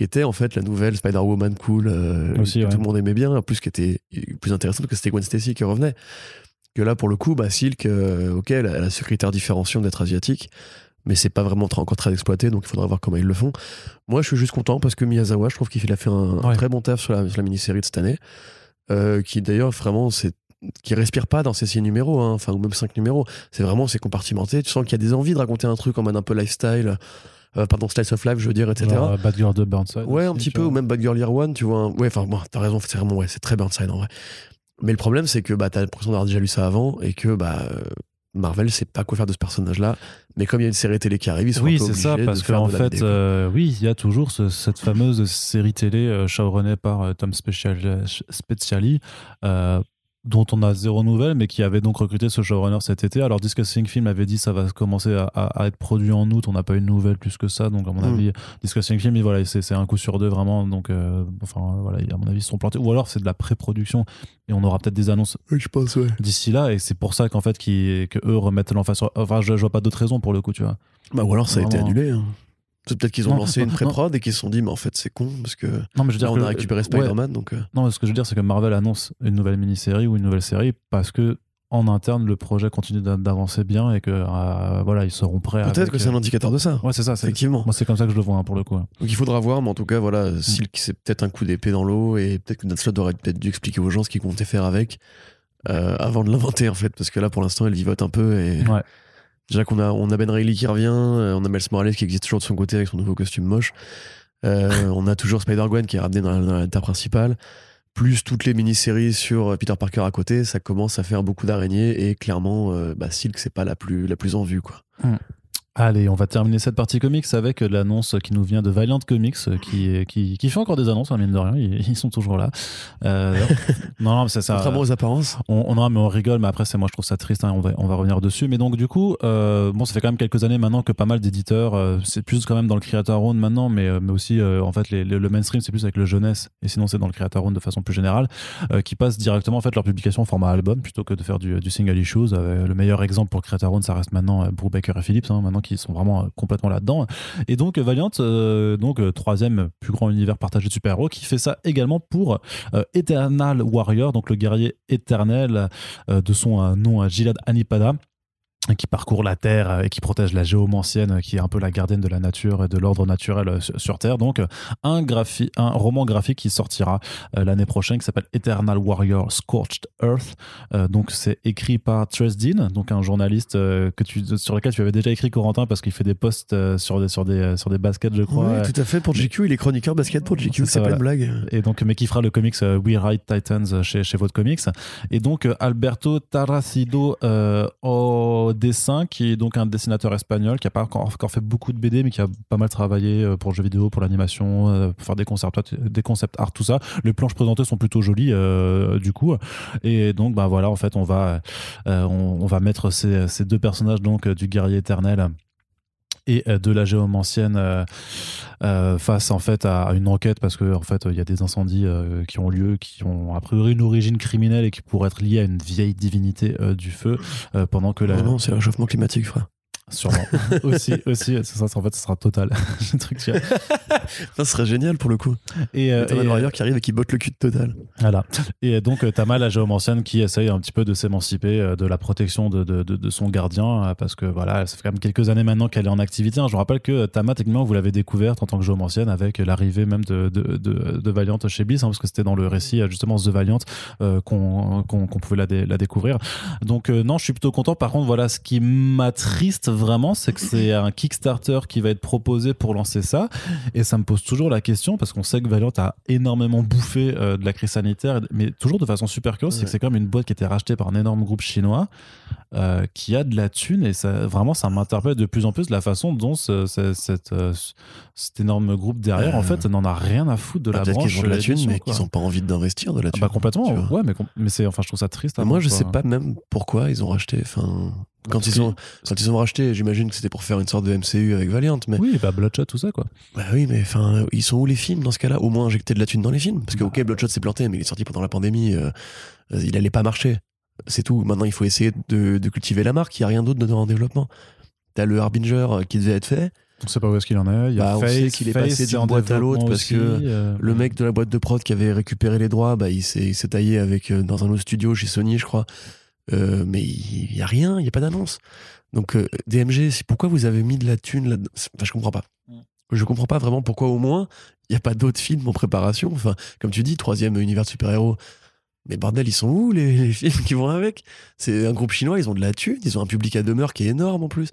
qui était en fait la nouvelle Spider-Woman cool euh, que tout le monde aimait bien, en plus qui était plus intéressante que c'était Gwen Stacy qui revenait. Que là, pour le coup, bah, Silk, euh, ok, elle a, ce critère différenciant d'être asiatique, mais c'est pas vraiment encore très exploité, donc il faudra voir comment ils le font. Moi, je suis juste content parce que Miyazawa, je trouve qu'il a fait un, très bon taf sur la, mini-série de cette année, euh, qui d'ailleurs vraiment c'est qui respire pas dans ces six numéros, hein, enfin ou même cinq numéros. C'est vraiment c'est compartimenté. Tu sens qu'il y a des envies de raconter un truc en mode un peu lifestyle. Euh, pardon, Slice of Life, je veux dire, etc. Bad Girl de Burnside. Ouais, un petit peu, ou même Bad Girl Year One, tu vois. Ouais, enfin, bon, t'as raison, c'est vraiment, ouais, c'est très Burnside en vrai. Mais le problème, c'est que bah, t'as l'impression d'avoir déjà lu ça avant et que bah, Marvel sait pas quoi faire de ce personnage-là. Mais comme il y a une série télé qui arrive, ils sont oui, un peu c'est ça, parce qu'en fait, euh, oui, il y a toujours cette fameuse série télé euh, par euh, Tom Speciali, dont on a zéro nouvelle, mais qui avait donc recruté ce showrunner cet été. Alors, Discussing Film avait dit ça va commencer à, être produit en août. On n'a pas eu de nouvelles plus que ça. Donc, à mon hmm. avis, Discussing Film, voilà, c'est un coup sur deux vraiment. Donc, euh, enfin, voilà, à mon avis, ils sont plantés. Ou alors, c'est de la pré-production et on aura peut-être des annonces je pense, ouais. d'ici là. Et c'est pour ça qu'en fait, qu que eux remettent l'emphase sur. Enfin, je, je vois pas d'autres raisons pour le coup, tu vois. Bah, ou alors, ça a été annulé. Hein. Peut-être qu'ils ont lancé une pré-prod et qu'ils se sont dit, mais en fait, c'est con parce que non, mais je veux dire on a récupéré Spider-Man. Donc... Euh. Non, mais ce que je veux dire, c'est que Marvel annonce une nouvelle mini-série ou une nouvelle série parce que en interne, le projet continue d'avancer bien et que euh, voilà, ils seront prêts. Peut-être que c'est un euh, indicateur de ça. Ouais, c'est ça. Effectivement. Moi, c'est comme ça que je le vois hein, pour le coup. Donc il faudra voir, mais en tout cas, voilà, mm. c'est peut-être un coup d'épée dans l'eau et peut-être que Netflix aurait peut-être dû expliquer aux gens ce qu'ils comptaient faire avec avant de l'inventer en fait, parce que là, pour l'instant, elle vivote un peu et. Ouais. Déjà qu'on a, on a Ben Reilly qui revient, euh, on a Miles Morales qui existe toujours de son côté avec son nouveau costume moche. Euh, on a toujours Spider-Gwen qui est ramené dans, l'état principal. Plus toutes les mini-séries sur Peter Parker à côté, ça commence à faire beaucoup d'araignées et clairement, euh, bah, Silk, c'est pas la plus, la plus en vue. Quoi. Mm. Allez, on va terminer cette partie comics avec l'annonce qui nous vient de Valiant Comics, qui, qui, qui fait encore des annonces, hein, mine de rien, ils, sont toujours là. Euh, non, non, c'est ça. Contrairement aux apparences. On, on, mais on rigole, mais après, c'est moi, je trouve ça triste, hein, on, va, on va revenir dessus. Mais donc, du coup, euh, bon, ça fait quand même quelques années maintenant que pas mal d'éditeurs, euh, c'est plus quand même dans le Creator Round maintenant, mais, euh, mais aussi, euh, en fait, les, le mainstream, c'est plus avec le jeunesse, et sinon, c'est dans le Creator Round de façon plus générale, qui passent directement, en fait, leur publication en format album plutôt que de faire du, du single issues. le meilleur exemple pour Creator Round, ça reste maintenant Brubaker et Phillips, hein, maintenant qui sont vraiment complètement là-dedans. Et donc Valiant, euh, donc euh, troisième plus grand univers partagé de super-héros, qui fait ça également pour euh, Eternal Warrior, donc le guerrier éternel de son nom Gilad Anipada qui parcourt la Terre et qui protège la géomancienne, qui est un peu la gardienne de la nature et de l'ordre naturel euh, sur Terre. Donc, un, un roman graphique qui sortira euh, l'année prochaine, qui s'appelle Eternal Warrior Scorched Earth. Euh, donc, c'est écrit par Tress Dean, donc un journaliste que tu, sur lequel tu avais déjà écrit, Corentin, parce qu'il fait des posts sur des, sur des, sur des baskets, je crois. Oui, tout à fait, pour GQ. Il est chroniqueur basket pour GQ, c'est pas une blague. Et donc, mais qui fera le comics We Ride Titans chez, chez votre comics. Et donc, Alberto Taracido dessin, qui est donc un dessinateur espagnol qui a pas encore, fait beaucoup de BD, mais qui a pas mal travaillé euh, pour le jeu vidéo, pour l'animation, euh, pour faire des concepts, des concepts art, tout ça. Les planches présentées sont plutôt jolies, euh, du coup. Et donc, bah voilà, en fait, on va, on, va mettre ces, ces, deux personnages donc du guerrier éternel et de la géomancienne face en fait à, une enquête parce que en fait il y a des incendies qui ont lieu qui ont a priori une origine criminelle et qui pourraient être liés à une vieille divinité du feu pendant que la non, c'est un chauffement climatique frère Sûrement. aussi, aussi, ça, en fait, ce sera total. truc, ça serait génial pour le coup. Et, euh, et Warrior qui arrive et qui botte le cul de Total. Voilà. Et donc, euh, Tama, la géomancienne, qui essaye un petit peu de s'émanciper euh, de la protection de, de, de, son gardien, euh, parce que voilà, ça fait quand même quelques années maintenant qu'elle est en activité. Hein. Je vous rappelle que Tama, techniquement, vous l'avez découverte en tant que géomancienne avec l'arrivée même de, de, de, Valiant chez Bliss, hein, parce que c'était dans le récit, justement, The Valiant, euh, qu'on pouvait la, la découvrir. Donc, non, je suis plutôt content. Par contre, voilà, ce qui m'attriste vraiment, c'est que c'est un Kickstarter qui va être proposé pour lancer ça. Et ça me pose toujours la question, parce qu'on sait que Valiant a énormément bouffé euh, de la crise sanitaire, mais toujours de façon super curieuse, c'est que c'est quand même une boîte qui a été rachetée par un énorme groupe chinois euh, qui a de la thune. Et ça, vraiment, ça m'interpelle de plus en plus la façon dont ce- ce- cette, euh, cet énorme groupe derrière, en Euh, fait, n'en a rien à foutre de Bah, la branche. qu'ils ont de la thune, mais qu'ils n'ont pas envie d'investir de la Ah thune. bah complètement, tu vois. ouais, mais, mais c'est, enfin, je trouve ça triste. Moi, je quoi. sais pas même pourquoi ils ont racheté. Enfin, quand ils ont quand ils ont racheté, j'imagine que c'était pour faire une sorte de MCU avec Valiant. Mais Oui, bah Bloodshot, tout ça, quoi. bah oui, mais enfin, ils sont où les films dans ce cas-là? Au moins injecter de la thune dans les films, parce que Bah. ok, Bloodshot s'est planté, mais il est sorti pendant la pandémie. euh, il allait pas marcher. C'est tout. Maintenant, il faut essayer de, de cultiver la marque. Il y a rien d'autre dedans en développement. T'as le Harbinger euh, qui devait être fait. On sait pas où est-ce qu'il en est. Il y a Bah, on Face, sait qu'il est passé d'une boîte à l'autre parce que euh, Le mec de la boîte de prod qui avait récupéré les droits, bah, il s'est il s'est taillé avec, dans un autre studio chez Sony, je crois. Euh, mais il y a rien, il y a pas d'annonce. Donc euh, DMG, c'est pourquoi vous avez mis de la thune là Enfin, je comprends pas. Mm. Je comprends pas vraiment pourquoi au moins il y a pas d'autres films en préparation. Enfin, comme tu dis, troisième univers de super-héros. Mais bordel, ils sont où les, les films qui vont avec? C'est un groupe chinois, ils ont de la thune, ils ont un public à demeure qui est énorme en plus.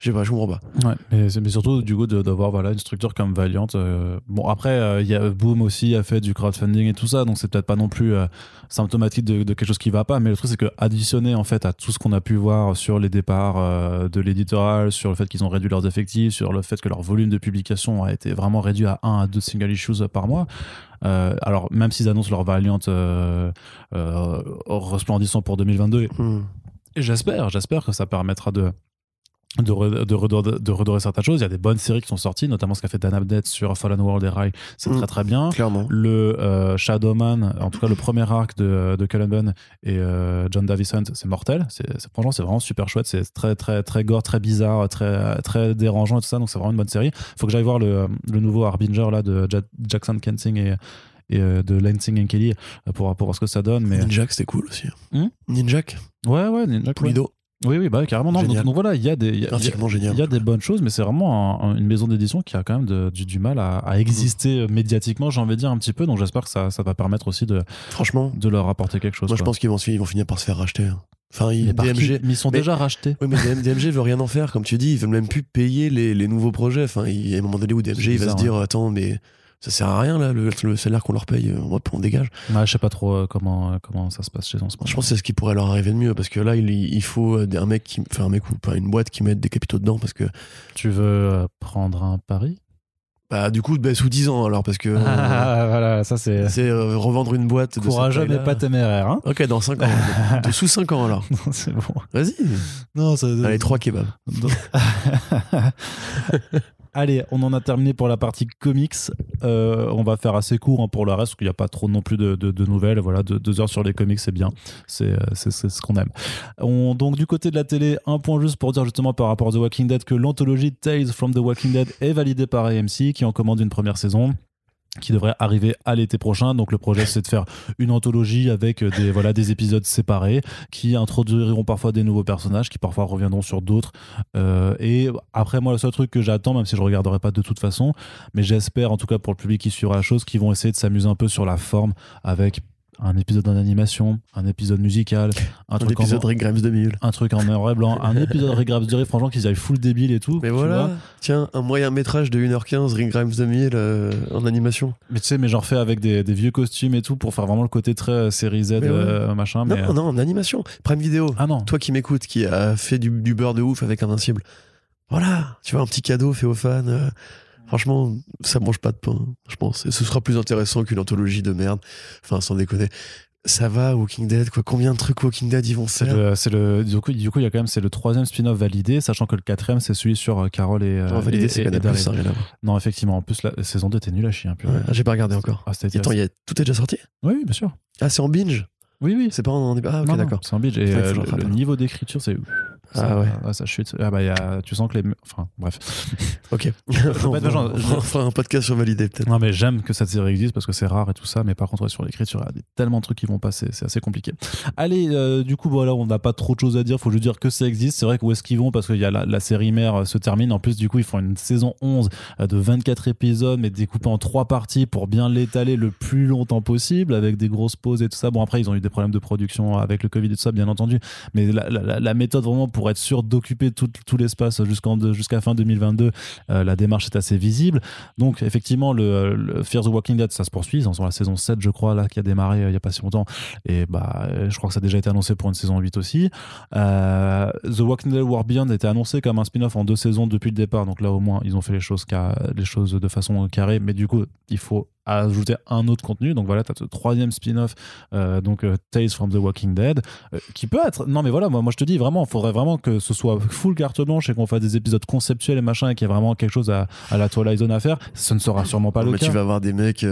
Je sais pas, je comprends pas. Ouais, mais, mais surtout du coup d'avoir voilà une structure comme Valiant. euh, bon après euh, il y a Boom aussi a fait du crowdfunding et tout ça, donc c'est peut-être pas non plus euh, symptomatique de, de quelque chose qui va pas. Mais le truc c'est que additionné en fait à tout ce qu'on a pu voir sur les départs de l'éditorial, sur le fait qu'ils ont réduit leurs effectifs, sur le fait que leur volume de publication a été vraiment réduit à 1 à 2 single issues par mois. Euh, alors même s'ils annoncent leur Valiant euh, euh, resplendissant pour 2022 Hmm. et j'espère, j'espère que ça permettra de de, re- de, redorer, de redorer certaines choses. Il y a des bonnes séries qui sont sorties, notamment ce qu'a fait Dan Abnett sur Fallen World et Rai. C'est Mm. très très bien. Clairement. Le euh, Shadowman, en tout cas le premier arc de, de Cullen Bunn et euh, John Davison, c'est mortel. C'est, franchement, c'est vraiment super chouette. C'est très très très gore, très bizarre, très très dérangeant et tout ça. Donc c'est vraiment une bonne série. Faut que j'aille voir le, le nouveau Harbinger là de Ja- Jackson Kensing et et euh, de Lansing and Kelly euh, pour, pour voir ce que ça donne mais Ninjak, c'était cool aussi. Hmm? Ninjak, ouais ouais Ninja, ouais. Pulido, oui oui bah carrément non donc, voilà il y a des y a- graphiquement génial. il y a des bonnes choses, mais c'est vraiment un- un- une maison d'édition qui a quand même de- du, du mal à, à exister euh, médiatiquement, j'ai envie de dire un petit peu. Donc j'espère que ça, ça va permettre aussi de, Franchement, de leur apporter quelque chose. moi je pense qu'ils vont, ils vont finir par se faire racheter. hein. Enfin, ils, DMG. Sont Mais- déjà rachetés. Oui, mais DM- DMG veut rien en faire, comme tu dis. Ils veulent même plus payer les, les nouveaux projets. Enfin, il y a un moment donné où DMG il va bizarre, se dire Attends, mais ça sert à rien là, le, le salaire qu'on leur paye, on, on dégage. Ouais, je sais pas trop euh, comment, euh, comment ça se passe chez eux en ce moment. Je pense que c'est ce qui pourrait leur arriver de mieux parce que là, il, il faut euh, un mec qui, enfin, un mec ou une boîte qui mette des capitaux dedans parce que, Tu veux euh, prendre un pari? Bah, du coup, bah, sous 10 ans alors parce que euh, Ah, Voilà, ça c'est c'est euh, revendre une boîte. courageux mais pas téméraire. Hein Ok, dans 5 ans. de sous 5 ans alors. Non, c'est bon. Vas-y. Non, ça- Allez, 3 kebabs. Allez, on en a terminé pour la partie comics. Euh, on va faire assez court hein, pour le reste, parce qu'il n'y a pas trop non plus de, nouvelles. Voilà, deux, heures sur les comics, c'est bien. C'est euh, c'est ce qu'on aime. On, donc, du côté de la télé, un point juste pour dire justement par rapport à The Walking Dead que l'anthologie Tales from the Walking Dead est validée par AMC, qui en commande une première saison qui devrait arriver à l'été prochain. Donc le projet c'est de faire une anthologie avec des voilà des épisodes séparés qui introduiront parfois des nouveaux personnages qui parfois reviendront sur d'autres. Euh, et après moi le seul truc que j'attends même si je regarderai pas de toute façon, mais j'espère en tout cas pour le public qui suivra la chose qu'ils vont essayer de s'amuser un peu sur la forme avec un épisode en animation, un épisode musical, un, Un truc en Rick Grimes 2000. un truc en noir et blanc, un épisode Rick Grimes durée, franchement qu'ils aillent full débile et tout. Mais voilà, tiens, un moyen métrage de 1h15, Rick Grimes 2000 euh, en animation. Mais tu sais, mais genre fait avec des, des vieux costumes et tout pour faire vraiment le côté très euh, série Z, Mais ouais. euh, machin. Non, euh, non, en animation. Prime Vidéo. Ah non. Toi qui m'écoutes, qui a fait du, du beurre de ouf avec Invincible. Voilà, tu vois, un petit cadeau fait aux fans. Franchement, ça mange pas de pain, je pense. Et ce sera plus intéressant qu'une anthologie de merde. Enfin, sans déconner. Ça va, Walking Dead, quoi. Combien de trucs Walking Dead ils vont faire c'est le, du coup, du coup, il y a quand même, c'est le troisième spin-off validé, sachant que le quatrième, c'est celui sur euh, Carole et. euh, Non, validé, et- c'est et- ça voir. Non, effectivement. En plus, la saison 2 était nulle à chier. peu. Ouais, J'ai pas regardé encore. Ah, Attends, y a... tout est déjà sorti? Oui, oui, bien sûr. Ah, c'est en binge? Oui, oui. C'est pas en. Ah, ok, d'accord. C'est un bitch. Et euh, le niveau d'écriture, c'est. Ça, Ah ouais. ça chute. Ah bah, y a, tu sens que les. Enfin, bref. Ok. on, va- fera un podcast sur Validé, peut-être. Non, mais j'aime que cette série existe parce que c'est rare et tout ça. Mais par contre, ouais, sur l'écriture, il y a tellement de trucs qui vont passer. C'est assez compliqué. Allez, euh, du coup, voilà, on n'a pas trop de choses à dire. Faut juste dire que ça existe. C'est vrai que où est-ce qu'ils vont? Parce que y a la, la série mère euh, se termine. En plus, du coup, ils font une saison 11 euh, de 24 épisodes, mais découpée en trois parties pour bien l'étaler le plus longtemps possible avec des grosses pauses et tout ça. Bon, après, ils ont eu des problèmes de production avec le Covid et tout ça, bien entendu. Mais la, la- la- la méthode vraiment pour pour être sûr d'occuper tout, l'espace jusqu'en jusqu'à fin 2022. Euh, la démarche est assez visible. Donc effectivement, le, le, Fear the Walking Dead, ça se poursuit. Ils en sont la saison 7, je crois, là, qui a démarré il y a pas si longtemps. Et bah, je crois que ça a déjà été annoncé pour une saison 8 aussi. the Walking Dead War Beyond été annoncé comme un spin-off en deux saisons depuis le départ. Donc là, au moins, ils ont fait les choses de façon carrée. Mais du coup, il faut ajouter un autre contenu. Donc voilà, tu as ce troisième spin-off, euh, donc euh, Tales from the Walking Dead, euh, qui peut être. Non, mais voilà, moi, moi je te dis vraiment, il faudrait vraiment que ce soit full carte blanche et qu'on fasse des épisodes conceptuels et machin, et qu'il y ait vraiment quelque chose à, à la Twilight Zone à faire. Ce ne sera sûrement pas le mais cas. Tu vas avoir des mecs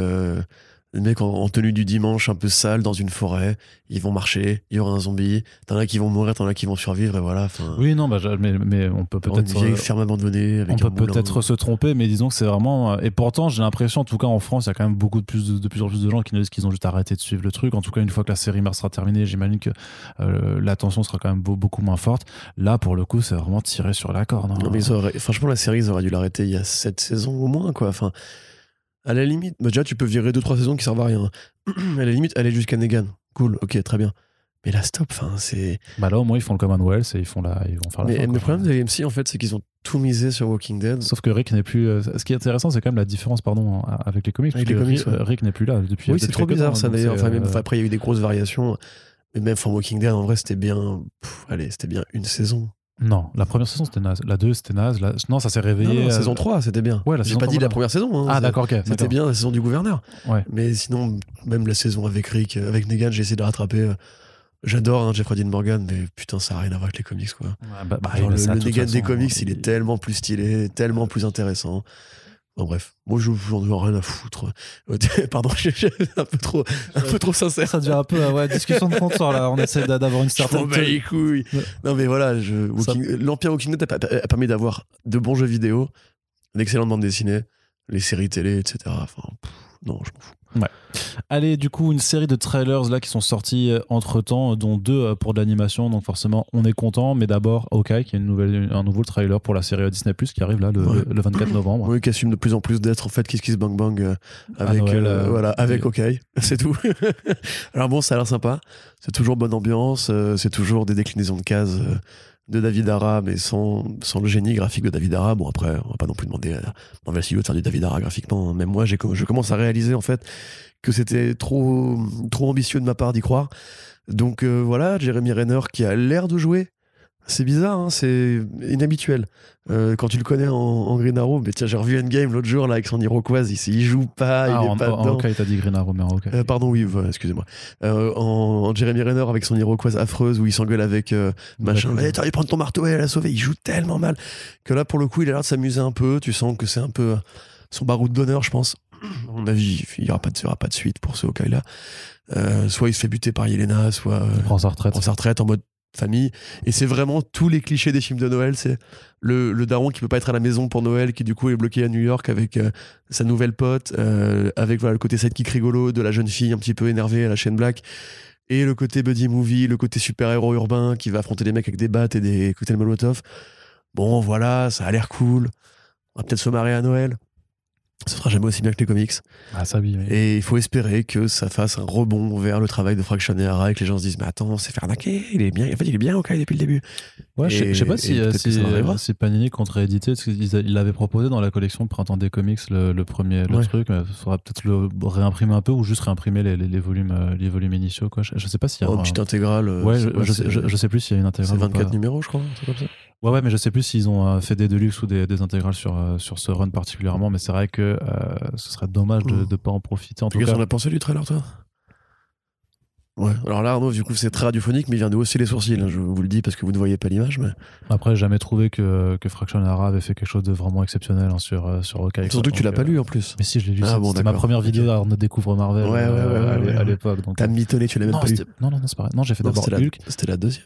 les mecs en, tenue du dimanche, un peu sale, dans une forêt, ils vont marcher, il y aura un zombie, t'en as qui vont mourir, t'en as qui vont survivre, et voilà. Oui, non, bah, mais, mais on peut peut-être. Une vieille ferme abandonnée. Avec on peut peut-être se tromper, mais disons que c'est vraiment. Et pourtant, j'ai l'impression, en tout cas en France, il y a quand même beaucoup de plus, de, plus en plus de gens qui nous disent qu'ils ont juste arrêté de suivre le truc. En tout cas, une fois que la série Mars sera terminée, j'imagine que euh, l'attention sera quand même beaucoup moins forte. Là, pour le coup, c'est vraiment tiré sur la corde. Hein. Non, mais franchement, la série, ils auraient dû l'arrêter il y a 7 saisons au moins, quoi. Enfin. À la limite, bah déjà, tu peux virer 2-3 saisons qui servent à rien. à la limite, aller jusqu'à Negan. Cool, ok, très bien. Mais là, stop, enfin, c'est. Bah là, au moins, ils font le Commonwealth et ils, font la... ils vont faire la Mais fin, le problème de l'AMC, en fait, c'est qu'ils ont tout misé sur Walking Dead. Sauf que Rick n'est plus. euh, Ce qui est intéressant, c'est quand même la différence, pardon, avec les comics. Avec les comics, Rick, ouais. euh, Rick n'est plus là depuis. Oui, c'est depuis trop bizarre temps, ça d'ailleurs. c'est, Enfin, euh, enfin, après, il y a eu des grosses variations. Mais même from Walking Dead, en vrai, c'était bien. Pff, allez, c'était bien une saison. Non, la première saison c'était naze. La 2 c'était naze. La... Non, ça s'est réveillé. non, euh, saison 3, c'était bien. Ouais, la J'ai pas 3, dit la première saison. hein. Ah, d'accord, ok. C'était bien la saison du gouverneur. Ouais. Mais sinon, même la saison avec Rick, euh, avec Negan, j'ai essayé de la rattraper. euh, J'adore hein, Jeffrey Dean Morgan, mais putain, ça n'a rien à voir avec les comics, quoi. Ouais, bah, bah, Genre, le Negan des comics, il- est tellement plus stylé, tellement plus intéressant. Bon, bref, moi, je j'en ai rien à foutre. Euh, Pardon, je suis un peu trop, un peu trop sincère. Ça devient un peu, euh, ouais, discussion de comptoir là. On essaie d'a- d'avoir une Je certaine. bats les couilles. Ouais. Non, mais voilà, je- l'Empire Walking Dead a, permis d'avoir de bons jeux vidéo, d'excellentes bandes dessinées, les séries télé, etc. Enfin, pff, non, je m'en fous. Allez, du coup, une série de trailers là qui sont sortis entre temps, dont deux euh, pour de l'animation. Donc forcément, on est content. Mais d'abord, Hawkeye, qui est une nouvelle, un nouveau trailer pour la série Disney Plus qui arrive là le, Ouais. le 24 novembre. Oui, qui assume de plus en plus d'être en fait Kiss Kiss Bang Bang euh, avec, Noël, euh, euh, voilà, avec c'est tout. Alors bon, ça a l'air sympa. C'est toujours bonne ambiance, euh, c'est toujours des déclinaisons de cases euh, de David Ara, mais sans, le génie graphique de David Ara. Bon, après, on va pas non plus demander à Marvel Studios de faire du David Ara graphiquement. hein. Même moi, je commence à réaliser en fait que c'était trop, trop ambitieux de ma part d'y croire. Donc euh, voilà, Jeremy Renner qui a l'air de jouer. C'est bizarre, hein, c'est inhabituel. Euh, quand tu le connais en, en Green Arrow, mais tiens, j'ai revu Endgame l'autre jour là avec son Iroquoise, il, il joue pas, il Ah, est en, pas en dedans. T'as dit Green Arrow, mais. Euh, pardon, oui, excusez-moi. Euh, en, Jeremy Renner avec son Iroquoise affreuse où il s'engueule avec euh, machin. D'accord. Eh, t'aurais dû prendre ton marteau et elle a sauvé. Il joue tellement mal que là, pour le coup, il a l'air de s'amuser un peu. Tu sens que c'est un peu son baroud d'honneur, je pense. À mon avis, il n'y aura, pas de- il y aura pas de suite pour ce Hawkeye-là. Euh, soit il se fait buter par Yelena, soit. euh, Il prend sa retraite. prend sa retraite en mode famille. Et c'est vraiment tous les clichés des films de Noël. C'est le, le daron qui peut pas être à la maison pour Noël, qui du coup est bloqué à New York avec euh, sa nouvelle pote, euh, avec voilà, le côté sidekick rigolo de la jeune fille un petit peu énervée à la chaîne Black. Et le côté buddy movie, le côté super-héros urbain qui va affronter des mecs avec des battes et des cocktails Molotov. Bon, voilà, ça a l'air cool. On va peut-être se marrer à Noël. Ça sera jamais aussi bien que les comics. Ah, ça, oui. oui. Et il faut espérer que ça fasse un rebond vers le travail de Fraction et que les gens se disent Mais attends, c'est fait arnaquer, il est bien. En fait, il est bien, ok, depuis le début. Ouais, je sais- Et- je sais pas si, euh, si, euh, si Panini compte rééditer, parce ils l'avaient proposé dans la collection printemps des comics, le, le premier le Ouais. truc, mais il faudra peut-être le réimprimer un peu ou juste réimprimer les, les, les volumes, euh, les volumes initiaux. Quoi. Je, je sais pas s'il y a Oh, un- petite intégrale. Ouais, c'est je, c'est- sais, je, je sais plus s'il y a une C'est intégrale. ou 24 pas. numéros, je crois, c'est comme ça. Ouais, ouais, mais je sais plus s'ils ont fait des deluxe ou des, des intégrales sur, sur ce run particulièrement, mais c'est vrai que euh, ce serait dommage de ne pas en profiter. En tout Qu'est-ce cas, qu'on a pensé du trailer, toi? Ouais, alors là, Arnaud, du coup, c'est très radiophonique, mais il vient de hausser les sourcils. hein, je vous le dis parce que vous ne voyez pas l'image. Mais... après, j'ai jamais trouvé que, que Fraction Hara avait fait quelque chose de vraiment exceptionnel hein, sur, euh, sur Hawkeye. Surtout que tu l'as pas euh, lu en plus. Mais si, je l'ai lu. Ah bon, c'était ma première vidéo Arnaud découvre Marvel Ouais, euh, ouais, à l'époque. donc, T'as mitonné, tu l'as même non, pas lu. non, non, non, c'est pas vrai. Non, j'ai fait d'abord Hulk. c'était la deuxième.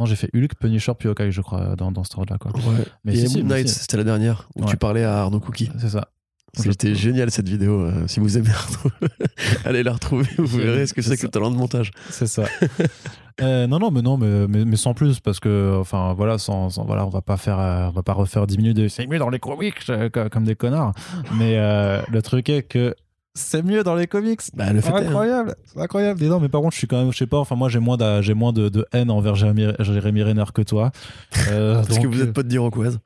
Non, j'ai fait Hulk, Punisher, puis Hawkeye, je crois, dans, dans ce ordre-là. Quoi. Ouais. Mais Et si, Moon Knight, si. c'était la dernière, où Ouais. tu parlais à Arnaud Cookie. C'est ça. C'était génial cette vidéo. euh, si vous aimez allez la retrouver. Vous verrez ce que c'est que le talent de montage. C'est ça. Euh, non, non, mais non, mais, mais, mais sans plus, parce que, enfin, voilà, sans, sans- voilà, on va pas faire, euh, on va pas refaire 10 minutes de c'est mieux dans les comics co- comme des connards. Mais le truc est que c'est mieux dans les comics. Bah, le fait est, hein. incroyable, c'est incroyable. Et non, mais par contre, je suis quand même, je sais pas, enfin, moi, j'ai moins, d'a- j'ai moins de, de haine envers Jérémy, Jérémy Renner que toi. Euh, Parce que vous êtes pote d'Iroquoise.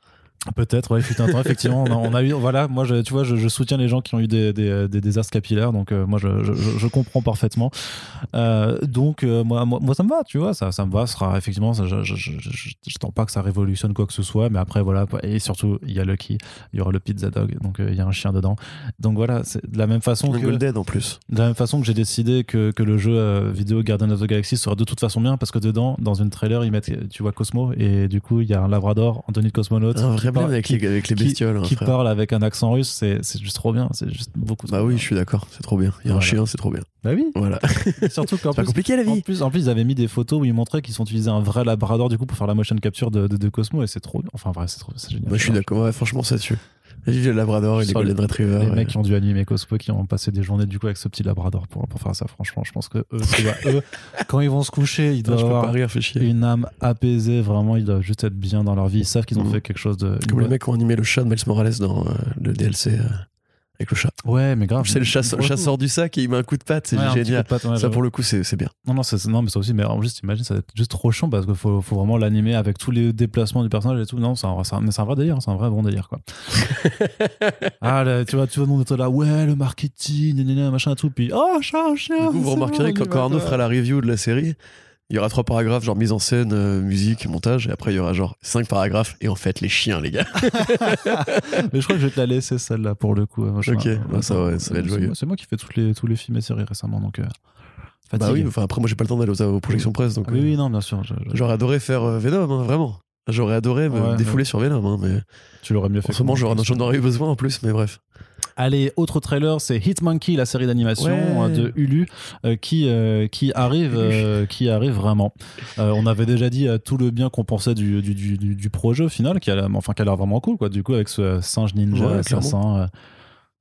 Peut-être, ouais, fut un temps, effectivement. On a, on a eu, voilà, moi, je, tu vois, je, je soutiens les gens qui ont eu des, des, des désastres capillaires, donc euh, moi, je, je, comprends parfaitement. Euh, donc, euh, moi, moi, moi, ça me va, tu vois, ça, ça me va. Sera effectivement, ça, je, tente pas que ça révolutionne quoi que ce soit, mais après, voilà, et surtout, il y a Lucky, il y aura le Pizza Dog, donc euh, il y a un chien dedans. Donc voilà, c'est de la même façon que. Golden en plus. De la même façon que j'ai décidé que, que le jeu vidéo Guardian of the Galaxy sera de toute façon bien parce que dedans, dans une trailer, ils mettent, tu vois, Cosmo et du coup, il y a un Labrador tenue de cosmonaute. Un vrai avec les, avec les qui- bestioles. hein, qui frère. parle avec un accent russe, c'est juste trop bien. C'est juste beaucoup trop Bah oui, bien. je suis d'accord, c'est trop bien. Il y a un chien, c'est trop bien. Bah oui. Voilà. Surtout qu'en plus, compliqué la en vie. plus, en plus, ils avaient mis des photos où ils montraient qu'ils sont utilisés un vrai Labrador du coup pour faire la motion capture de, de, de Cosmo et c'est trop. Enfin, vrai, c'est trop, c'est génial. Moi, je suis d'accord. Ouais, franchement, ça dessus. Le Labrador et les Golden Retriever. Les ouais. mecs qui ont dû animer Cosmo, qui ont passé des journées du coup avec ce petit Labrador pour, pour faire ça, franchement, je pense que eux, eux, quand ils vont se coucher, ils doivent avoir rire, une âme apaisée, vraiment, ils doivent juste être bien dans leur vie. Ils savent qu'ils ont Mhm. fait quelque chose de. Comme les mecs qui ont animé le chat de Miles Morales dans euh, le DLC euh, avec le chat. Ouais, mais grave. C'est le chasse- chasseur du sac et il met un coup de patte, c'est Ouais, génial. patte, ouais, Ça, pour le coup, c'est bien. Non, non, non, mais ça aussi, mais en juste, t'imagines, ça va être juste trop chiant parce qu'il faut, faut vraiment l'animer avec tous les déplacements du personnage et tout. Non, c'est un, vrai délire, c'est un vrai bon délire, quoi. ah, là, tu vois, tu vois, nous, on était là, ouais, le marketing, gna, gna, machin et tout, puis, oh, chat, chien. Du coup, vous remarquerez bon, que quand Arnaud fera la review de la série, il y aura trois paragraphes, genre mise en scène, euh, musique, montage, et après il y aura genre cinq paragraphes, et en fait, les chiens, les gars. Mais je crois que je vais te la laisser, celle-là, pour le coup. Moi, je- Ok, bah, ça va- ça va être joyeux. C'est moi qui fais toutes les, tous les films et séries récemment, donc. euh, Bah oui, enfin après, moi j'ai pas le temps d'aller aux, aux projections presse, donc. oui, euh, oui, non, bien sûr. je- je- J'aurais adoré faire euh, Venom, hein, vraiment. J'aurais adoré me Ouais, défouler sur Venom, hein, mais tu l'aurais mieux fait. en ce moment, j'en aurais eu besoin en plus, mais bref. Allez, autre trailer, c'est Hitmonkey, la série d'animation Ouais. euh, de Hulu, euh, qui, euh, qui, arrive, euh, qui arrive vraiment. On avait déjà dit tout le bien qu'on pensait du, du, du, du- projet au final, qui a, l'air- enfin, qui a l'air vraiment cool, quoi. Du coup, avec ce singe ninja, assassin.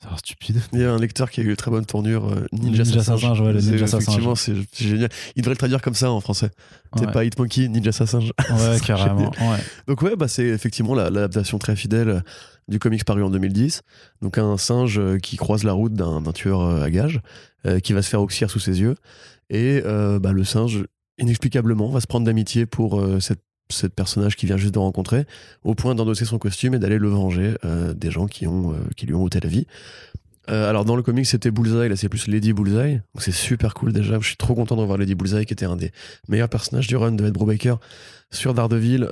L'air stupide. Il y a un lecteur qui a eu une très bonne tournure, euh, Ninja, Ninja Assassin. Ouais, le C'est- Ninja. Effectivement, c'est c'est génial. Il devrait le traduire comme ça en français. C'est Ouais, pas Hitmonkey, Ninja Assassin. ouais carrément. Ouais. Donc ouais, bah c'est effectivement la- l'adaptation très fidèle euh, du comics paru en 2010. Donc un singe euh, qui croise la route d'un tueur euh, à gages, euh, qui va se faire auxiliaire sous ses yeux. Et euh, bah, le singe, inexplicablement, va se prendre d'amitié pour cette, cette personnage qu'il vient juste de rencontrer, au point d'endosser son costume et d'aller le venger euh, des gens qui, ont, euh, qui lui ont ôté la vie. Euh, alors dans le comics c'était Bullseye, là c'est plus Lady Bullseye, donc c'est super cool déjà. Je suis trop content de revoir Lady Bullseye qui était un des meilleurs personnages du run de Ed Brubaker sur Daredevil.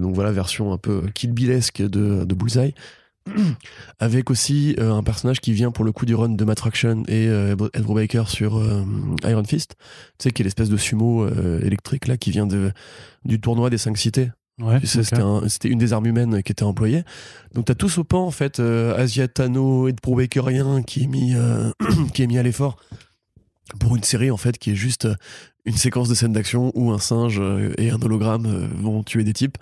Donc voilà version un peu Kill Billesque de, de Bullseye. Avec aussi euh, un personnage qui vient pour le coup du run de Matt Fraction et euh, Ed Brubaker sur euh, Iron Fist, tu sais qui est l'espèce de sumo euh, électrique là qui vient de, du tournoi des cinq cités. Ouais, Tu sais, ok. c'était un- c'était une des armes humaines qui était employée. Donc t'as tout ce pan en fait asiatano et de Brubakerien qui est mis qui est mis à l'effort pour une série en fait qui est juste une séquence de scènes d'action où un singe euh, et un hologramme euh, vont tuer des types.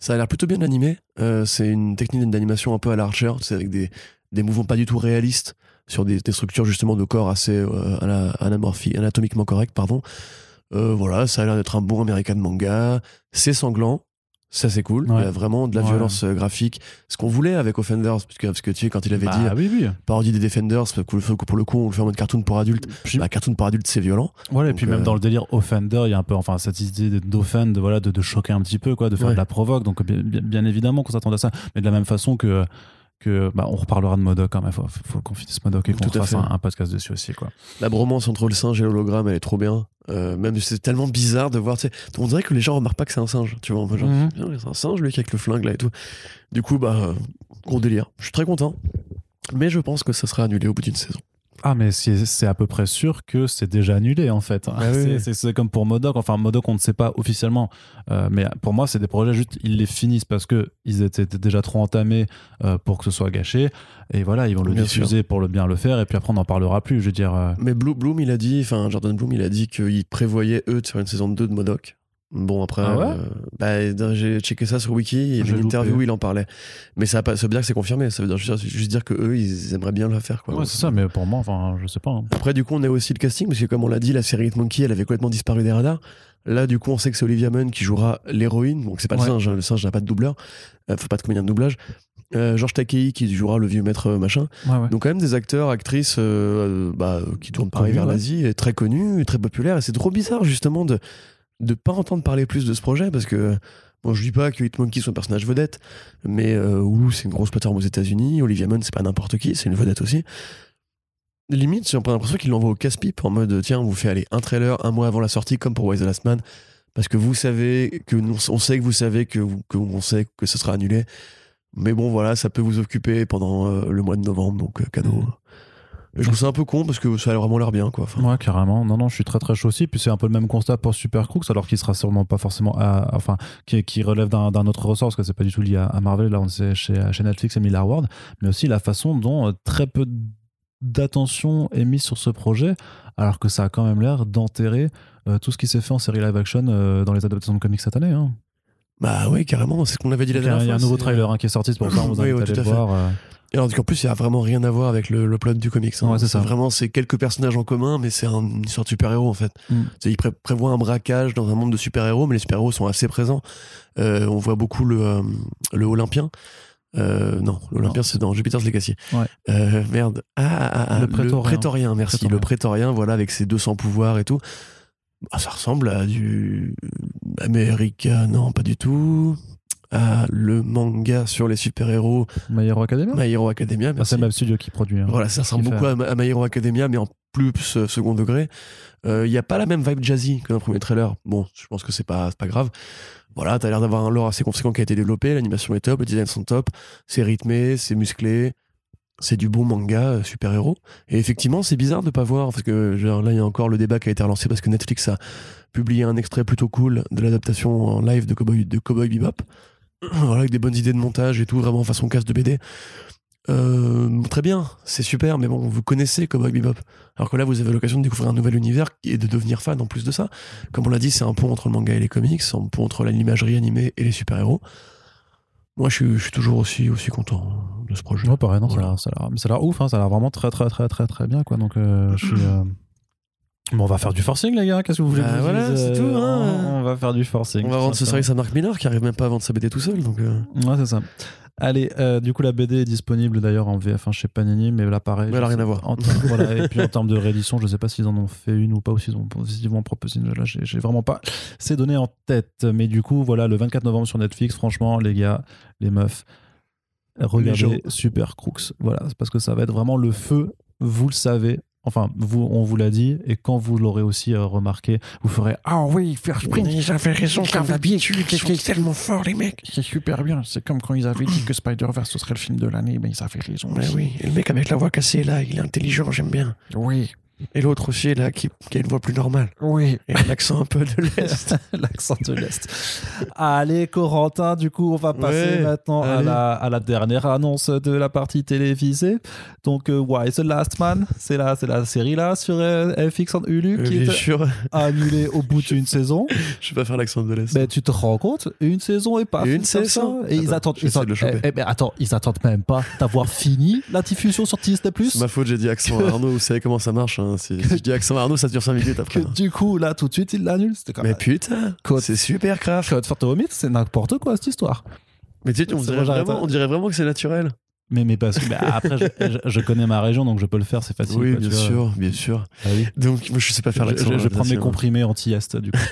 Ça a l'air plutôt bien animé. Euh, c'est une technique d'animation un peu à l'archer, c'est avec des, des mouvements pas du tout réalistes sur des, structures justement de corps assez euh, anatomiquement correctes, voilà, ça a l'air d'être un bon American manga. C'est sanglant. Ça, c'est cool. Ouais. Il y a vraiment de la Ouais. violence euh, graphique. Ce qu'on voulait avec Offenders, parce que, parce que tu sais, quand il avait Bah, dit oui, oui. parodie des Defenders, pour le coup, on le fait en mode cartoon pour adultes. Puis- Bah, cartoon pour adultes, c'est violent. Voilà, et puis même euh, dans le délire Offender, il y a un peu, enfin, cette idée d'offend, de, voilà, de, de choquer un petit peu, quoi, de faire Ouais. de la provoque. Donc, bien, bien- bien évidemment qu'on s'attend à ça. Mais de la même façon que, que bah, on reparlera de Modoc, hein, mais faut, faut qu'on finisse Modoc et qu'on fasse un, un podcast dessus aussi, quoi. La bromance entre le singe et l'hologramme, elle est trop bien. Euh, même c'est tellement bizarre de voir, tu sais, on dirait que les gens remarquent pas que c'est un singe, tu vois. genre, Mhm. C'est un singe, lui, qui avec le flingue là et tout. Du coup, bah, euh, gros délire. Je suis très content. Mais je pense que ça sera annulé au bout d'une saison. Ah, mais c'est à peu près sûr que c'est déjà annulé, en fait. Ah oui, C'est- comme pour Modoc. Enfin, Modoc, on ne sait pas officiellement. Euh, mais pour moi, c'est des projets, juste, ils les finissent parce que ils étaient déjà trop entamés euh, pour que ce soit gâché. Et voilà, ils vont le Bien diffuser pour le bien le faire. Et puis après, on n'en parlera plus. Je veux dire. euh, Mais Blue- Bloom, il a dit, enfin, Jordan Bloom, il a dit qu'il prévoyait, eux, de faire une saison 2 de Modoc. Bon, après, Ah ouais euh, bah, j'ai checké ça sur Wiki, il y une interview où il en parlait. Mais ça, ça veut dire que c'est confirmé, ça veut dire juste, juste dire que eux, ils aimeraient bien le faire. Quoi. Ouais, c'est ça, mais pour moi, enfin, je sais pas. hein. Après, du coup, on a aussi le casting, parce que comme on l'a dit, la série Hitmonkey, elle avait complètement disparu des radars. Là, du coup, on sait que c'est Olivia Munn qui jouera l'héroïne, donc c'est pas Ouais. le singe, hein, le singe n'a pas de doubleur, euh, faut pas de comédien de doublage. Euh, Georges Takei qui jouera le vieux maître euh, machin. Ouais, ouais. Donc quand même des acteurs, actrices euh, bah, qui tournent pareil vers ouais. l'Asie, très connus, très populaires. Et c'est trop bizarre justement de de pas entendre parler plus de ce projet parce que bon, je dis pas que Hitmonkey soit un personnage vedette, mais euh, c'est une grosse plateforme aux États-Unis. Olivia Munn, c'est pas n'importe qui, c'est une vedette aussi. Limite, j'ai l'impression qu'il l'envoie au casse-pipe en mode tiens, on vous fait aller un trailer un mois avant la sortie comme pour Wise the Last Man parce que vous savez que on sait que vous savez que, vous- on sait que ce sera annulé. Mais bon, voilà, ça peut vous occuper pendant euh, le mois de novembre, donc euh, cadeau. Je trouve ça un peu con parce que ça a vraiment l'air bien, quoi. Ouais, carrément. Non, non, je suis très très chaud aussi. Puis c'est un peu le même constat pour Super Crooks, alors qu'il sera sûrement pas forcément. à- enfin, qui, relève d'un autre ressort, parce que c'est pas du tout lié à, Marvel. Là, on sait chez, chez Netflix et Miller Ward, mais aussi la façon dont euh, très peu d'attention est mise sur ce projet, alors que ça a quand même l'air d'enterrer euh, tout ce qui s'est fait en série live action euh, dans les adaptations de comics cette année. hein. Bah oui, carrément, c'est ce qu'on avait dit la dernière il y a fois. un nouveau trailer hein, qui est sorti, c'est pour ça on vous Oui, invite à tout le à voir. euh. Et alors, en plus, il y a vraiment rien à voir avec le, le plot du comics. hein. Ouais, c'est ça. Vraiment, c'est quelques personnages en commun, mais c'est un- une histoire de super-héros, en fait. Mm. Il pré- prévoit un braquage dans un monde de super-héros, mais les super-héros sont assez présents. Euh, on voit beaucoup le, euh, le Olympien. Euh, non, l'Olympien, c'est dans Jupiter's Legacy. Ouais. Euh, merde. Ah, ah, ah, Le Prétorien. merci. Prétorien. Le Prétorien, voilà, avec ses 200 pouvoirs et tout. Ah, ça ressemble à du. Américain, non, pas du tout. À le manga sur les super-héros, My Hero Academia? My Hero Academia. Ah, merci. C'est même studio qui produit. hein. Voilà, ça ressemble fait- beaucoup à, My Hero Academia, mais en plus euh, second degré. Il n'y a pas la même vibe jazzy que dans le premier trailer. Bon, je pense que c'est pas, pas grave. Voilà, t'as l'air d'avoir un lore assez conséquent qui a été développé, l'animation est top, les designs sont top, c'est rythmé, c'est musclé, c'est du bon manga euh, super-héros. Et effectivement, c'est bizarre de pas voir, parce que genre, là, il y a encore le débat qui a été relancé parce que Netflix a publié un extrait plutôt cool de l'adaptation en live de Cowboy, de Cowboy Bebop. Voilà, avec des bonnes idées de montage et tout, vraiment façon casse de BD. Euh, très bien, c'est super, mais bon, vous connaissez Cowboy Bebop. Alors que là, vous avez l'occasion de découvrir un nouvel univers et de devenir fan en plus de ça. Comme on l'a dit, c'est un pont entre le manga et les comics, un pont entre l'imagerie animée et les super-héros. Moi, je suis, je suis toujours aussi, aussi content de ce projet. Ouais, pareil, non, ça a Voilà. l'air- ça a l'air mais ça a l'air ouf, hein, ça a l'air vraiment très très très très très bien quoi. Donc euh, je suis. euh, Bon, on va faire du forcing, les gars. Qu'est-ce que vous voulez Bah que voilà, dise, c'est euh, tout, hein. On va faire du forcing. On va vendre ce service à Marc qui arrive même pas à vendre sa BD tout seul. Donc, euh, Ouais, c'est ça. Allez, euh, du coup, la BD est disponible d'ailleurs en VF1 chez Panini, mais là, pareil. Mais elle a je rien à voir. en termes- voilà, et puis en termes de réédition, je sais pas s'ils en ont fait une ou pas, ou s'ils ont- vont en proposer une. Là, j'ai vraiment pas ces données en tête. Mais du coup, voilà, le 24 novembre sur Netflix, franchement, les gars, les meufs, regardez. Super Crooks. Voilà, parce que ça va être vraiment le feu, vous le savez. Enfin, vous, on vous l'a dit, et quand vous l'aurez aussi euh, remarqué, vous ferez Ah oui, First Print, Ils avaient raison comme d'habitude, ils sont tellement forts les mecs. c'est super bien. C'est comme quand ils avaient dit que Spider-Verse ce serait le film de l'année, mais ils avaient raison. Mais oui, et le mec avec la voix cassée là, il est intelligent, j'aime bien. Oui, Et l'autre aussi là, qui, qui a une voix plus normale. oui. Et un accent un peu de l'Est. L'accent de l'Est. Allez, Corentin, du coup, on va passer Ouais, maintenant à la, à la dernière annonce de la partie télévisée. Donc, euh, Why the Last Man? C'est la, la série là sur euh, FX en Hulu qui bien est sûr, annulée au bout d'une saison. je vais pas faire l'accent de l'Est. Ben, tu te rends compte Une saison et pas Une saison. Et ils attendent. Ils attendent eh, eh, ben, attends, ils attendent même pas d'avoir fini la diffusion sur Disney+. C'est ma faute, j'ai dit accent Arnaud, vous savez comment ça marche. hein. Si, si je dis accent Arnaud, ça dure 5 minutes Que après. du coup, là, tout de suite, ils l'annulent. C'était quand Mais même. putain, Code- c'est super craft. Code for the c'est n'importe quoi cette histoire. Mais tu sais, on dirait, vraiment, hein. on dirait vraiment que c'est naturel. Mais, mais parce que bah, après, je, je- je connais ma région, donc je peux le faire, c'est facile. oui, quoi, bien tu vois. sûr, bien sûr. Ah oui. Donc, moi, je sais pas faire l'accent. je- je prends mes comprimés anti-est, du coup.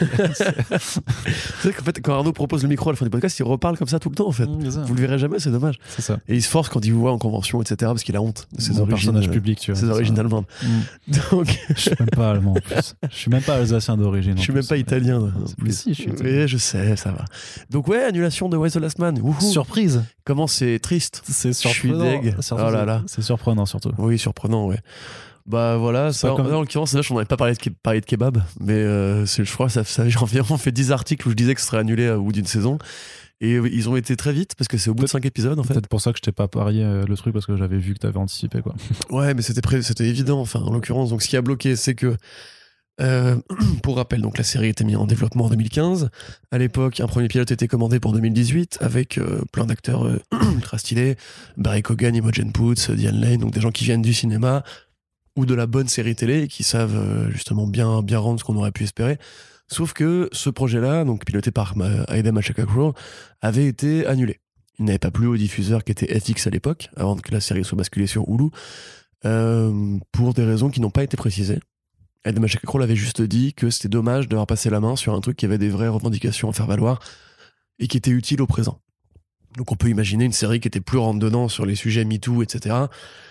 C'est vrai qu'en fait, quand Arnaud propose le micro à la fin du podcast, il reparle comme ça tout le temps, en fait. ça. Vous le verrez jamais, c'est dommage. C'est ça. Et il se force quand il vous voit en convention, etc., parce qu'il a honte de ses origines. personnage euh, public, tu vois. Ses c'est origines allemandes. Mm. Donc, Je suis même pas allemand en plus. Je suis même pas alsacien d'origine. je suis même pas italien. en Mais plus. si, je suis italien. Oui, je sais, ça va. Donc, ouais, annulation de Wise the Last Man. Surprise Comment c'est triste. C'est Je suis deg. Oh là c'est- là. C'est surprenant surtout. Oui, surprenant, ouais. Bah voilà, ça, pas comme- en, en l'occurrence, là, on n'avait pas parlé de, ke- parlé de kebab, mais euh, c'est- je crois que ça, ça j'ai environ fait 10 articles où je disais que ce serait annulé au bout d'une saison. Et euh, ils ont été très vite parce que c'est au bout de 5 épisodes en fait. Peut-être pour ça que je t'ai pas parié euh, le truc parce que j'avais vu que t'avais anticipé quoi. Ouais, mais c'était c'était évident. Enfin, en l'occurrence, donc ce qui a bloqué, c'est que, euh, pour rappel, donc la série était mise en développement en 2015. À l'époque, un premier pilote était commandé pour 2018 avec euh, plein d'acteurs euh, ultra stylés, Barry Cogan, Imogen Poots, Diane Lane, donc des gens qui viennent du cinéma ou de la bonne série télé et qui savent euh, justement bien bien rendre ce qu'on aurait pu espérer. Sauf que ce projet-là, donc piloté par Aida Machaka avait été annulé. il n'avait pas plu au diffuseur qui était FX à l'époque, avant que la série soit basculée sur Hulu, euh, pour des raisons qui n'ont pas été précisées. Ed Kroll avait juste dit que c'était dommage d'avoir passé la main sur un truc qui avait des vraies revendications à faire valoir et qui était utile au présent. Donc on peut imaginer une série qui était plus rentre dedans sur les sujets MeToo, etc.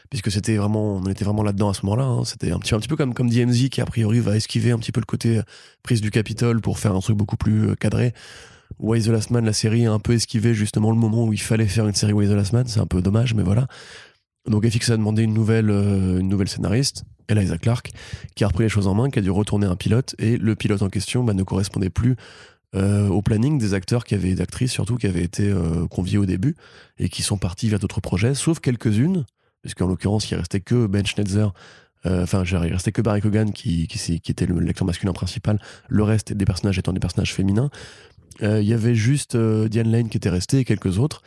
Puisque c'était vraiment, on était vraiment là-dedans à ce moment-là. hein. C'était un petit, un petit peu comme, comme DMZ qui a priori va esquiver un petit peu le côté euh, prise du Capitole pour faire un truc beaucoup plus euh, cadré. Why the Last Man, la série a un peu esquivé justement le moment où il fallait faire une série Why the Last Man. C'est un peu dommage, mais voilà. Donc FX a demandé une nouvelle, euh, une nouvelle scénariste, Eliza Clark, qui a repris les choses en main, qui a dû retourner un pilote, et le pilote en question bah, ne correspondait plus euh, au planning des acteurs qui avaient, d'actrices surtout, qui avaient été euh, conviés au début, et qui sont partis vers d'autres projets, sauf quelques-unes, puisqu'en l'occurrence, il restait que Ben Schneider, euh, enfin, genre, il restait que Barry Cogan, qui, qui, qui était le lecteur masculin principal, le reste des personnages étant des personnages féminins. Euh, Il y avait juste euh, Diane Lane qui était restée, et quelques autres,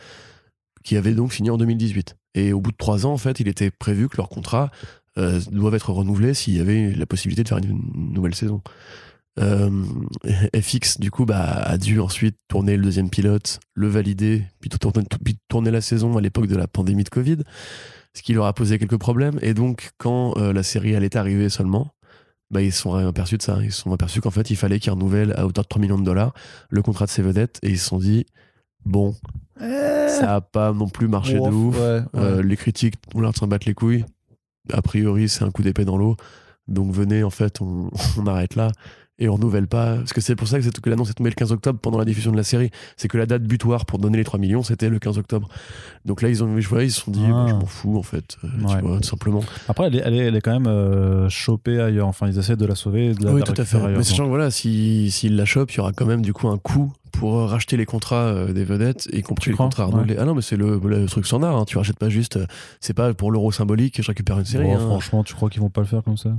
qui avaient donc fini en 2018. Et au bout de trois ans, en fait, il était prévu que leur contrat euh, doivent être renouvelés s'il y avait la possibilité de faire une, une nouvelle saison. Euh, FX, du coup, bah, a dû ensuite tourner le deuxième pilote, le valider, puis tourner, puis tourner la saison à l'époque de la pandémie de Covid, ce qui leur a posé quelques problèmes. Et donc, quand euh, la série allait arriver seulement, bah, ils se sont aperçus de ça. Ils se sont aperçus qu'en fait, il fallait qu'ils renouvellent à hauteur de 3 millions de dollars le contrat de ses vedettes, et ils se sont dit, bon, ça a pas non plus marché de ouf. Ouais, ouais. Euh, les critiques l'air de s'en battre les couilles. A priori, c'est un coup d'épée dans l'eau. Donc venez, en fait, on, on arrête là et on renouvelle pas. Parce que c'est pour ça que, c'est- que l'annonce est tombée le 15 octobre pendant la diffusion de la série. C'est que la date butoir pour donner les 3 millions, c'était le 15 octobre. Donc là, ils ont, vois, ils se sont dit, Ah. bah, je m'en fous, en fait, euh, Ouais. tu vois, tout simplement. Après, elle est, elle, est, elle est quand même euh, chopée ailleurs. Enfin, ils essaient de la sauver. De la oui, la tout à fait. ailleurs, Mais sachant que voilà, s'ils si, s'ils la chopent, il y aura quand même du coup un coût pour euh, racheter les contrats euh, des vedettes, y compris les contrats Ouais. renouvelés. Ah non, mais c'est le, le truc standard. hein. Tu rachètes pas juste. euh, C'est pas pour l'euro symbolique que je récupère une série. Bon, hein. Franchement, tu crois qu'ils vont pas le faire comme ça?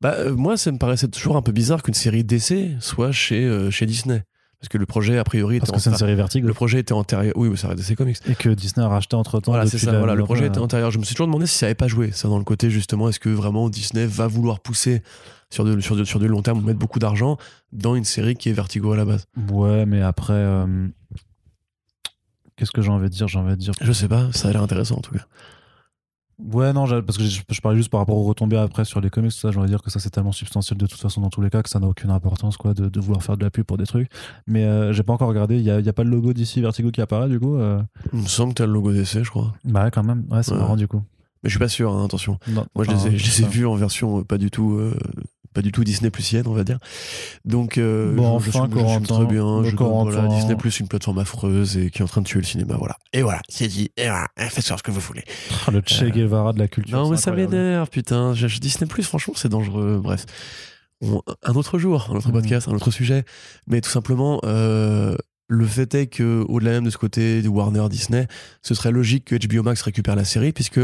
Bah, euh, moi, ça me paraissait toujours un peu bizarre qu'une série d'essai soit chez, euh, chez Disney. Parce que le projet, a priori, était Parce que c'est une série Vertigo. le projet était antérieur. Oui, mais ça DC Comics. Et que Disney a racheté entre temps. Voilà, c'est ça. Voilà, le projet était antérieur. Je me suis toujours demandé si ça avait pas joué. Ça, dans le côté, justement, est-ce que vraiment Disney va vouloir pousser sur, de, sur, du long terme, mettre beaucoup d'argent dans une série qui est Vertigo à la base Ouais, mais après. euh, Qu'est-ce que j'ai envie de dire? J'ai envie de dire. Je sais pas, ça a l'air intéressant en tout cas. Ouais, non, parce que je, je parlais juste par rapport aux retombées après sur les comics, tout ça, j'ai envie de dire que ça c'est tellement substantiel de toute façon dans tous les cas que ça n'a aucune importance quoi de, de vouloir faire de la pub pour des trucs. Mais euh, j'ai pas encore regardé, il y a, pas le logo d'ici Vertigo qui apparaît du coup euh, Il me semble que t'as le logo d'essai, je crois. Bah ouais, quand même, ouais, c'est Ouais. marrant du coup. Mais je suis pas sûr, hein, attention. Non, Moi, je enfin, les ai, je les ai ça. vus en version euh, pas du tout. euh, pas du tout Disney plusienne, on va dire. Donc, euh, Bon, je, enfin, je suis très bien. Je, voilà, Disney Plus, une plateforme affreuse et qui est en train de tuer le cinéma. Voilà. Et voilà, c'est dit. Et voilà, faites ce que vous voulez. Ah, le Che Guevara de la culture. Non, mais ça m'énerve, putain. Disney Plus, franchement, c'est dangereux. Bref. On- un autre jour, un autre Mhm. podcast, un autre sujet. Mais tout simplement, euh, le fait est que, au-delà même de ce côté de Warner Disney, ce serait logique que HBO Max récupère la série, puisque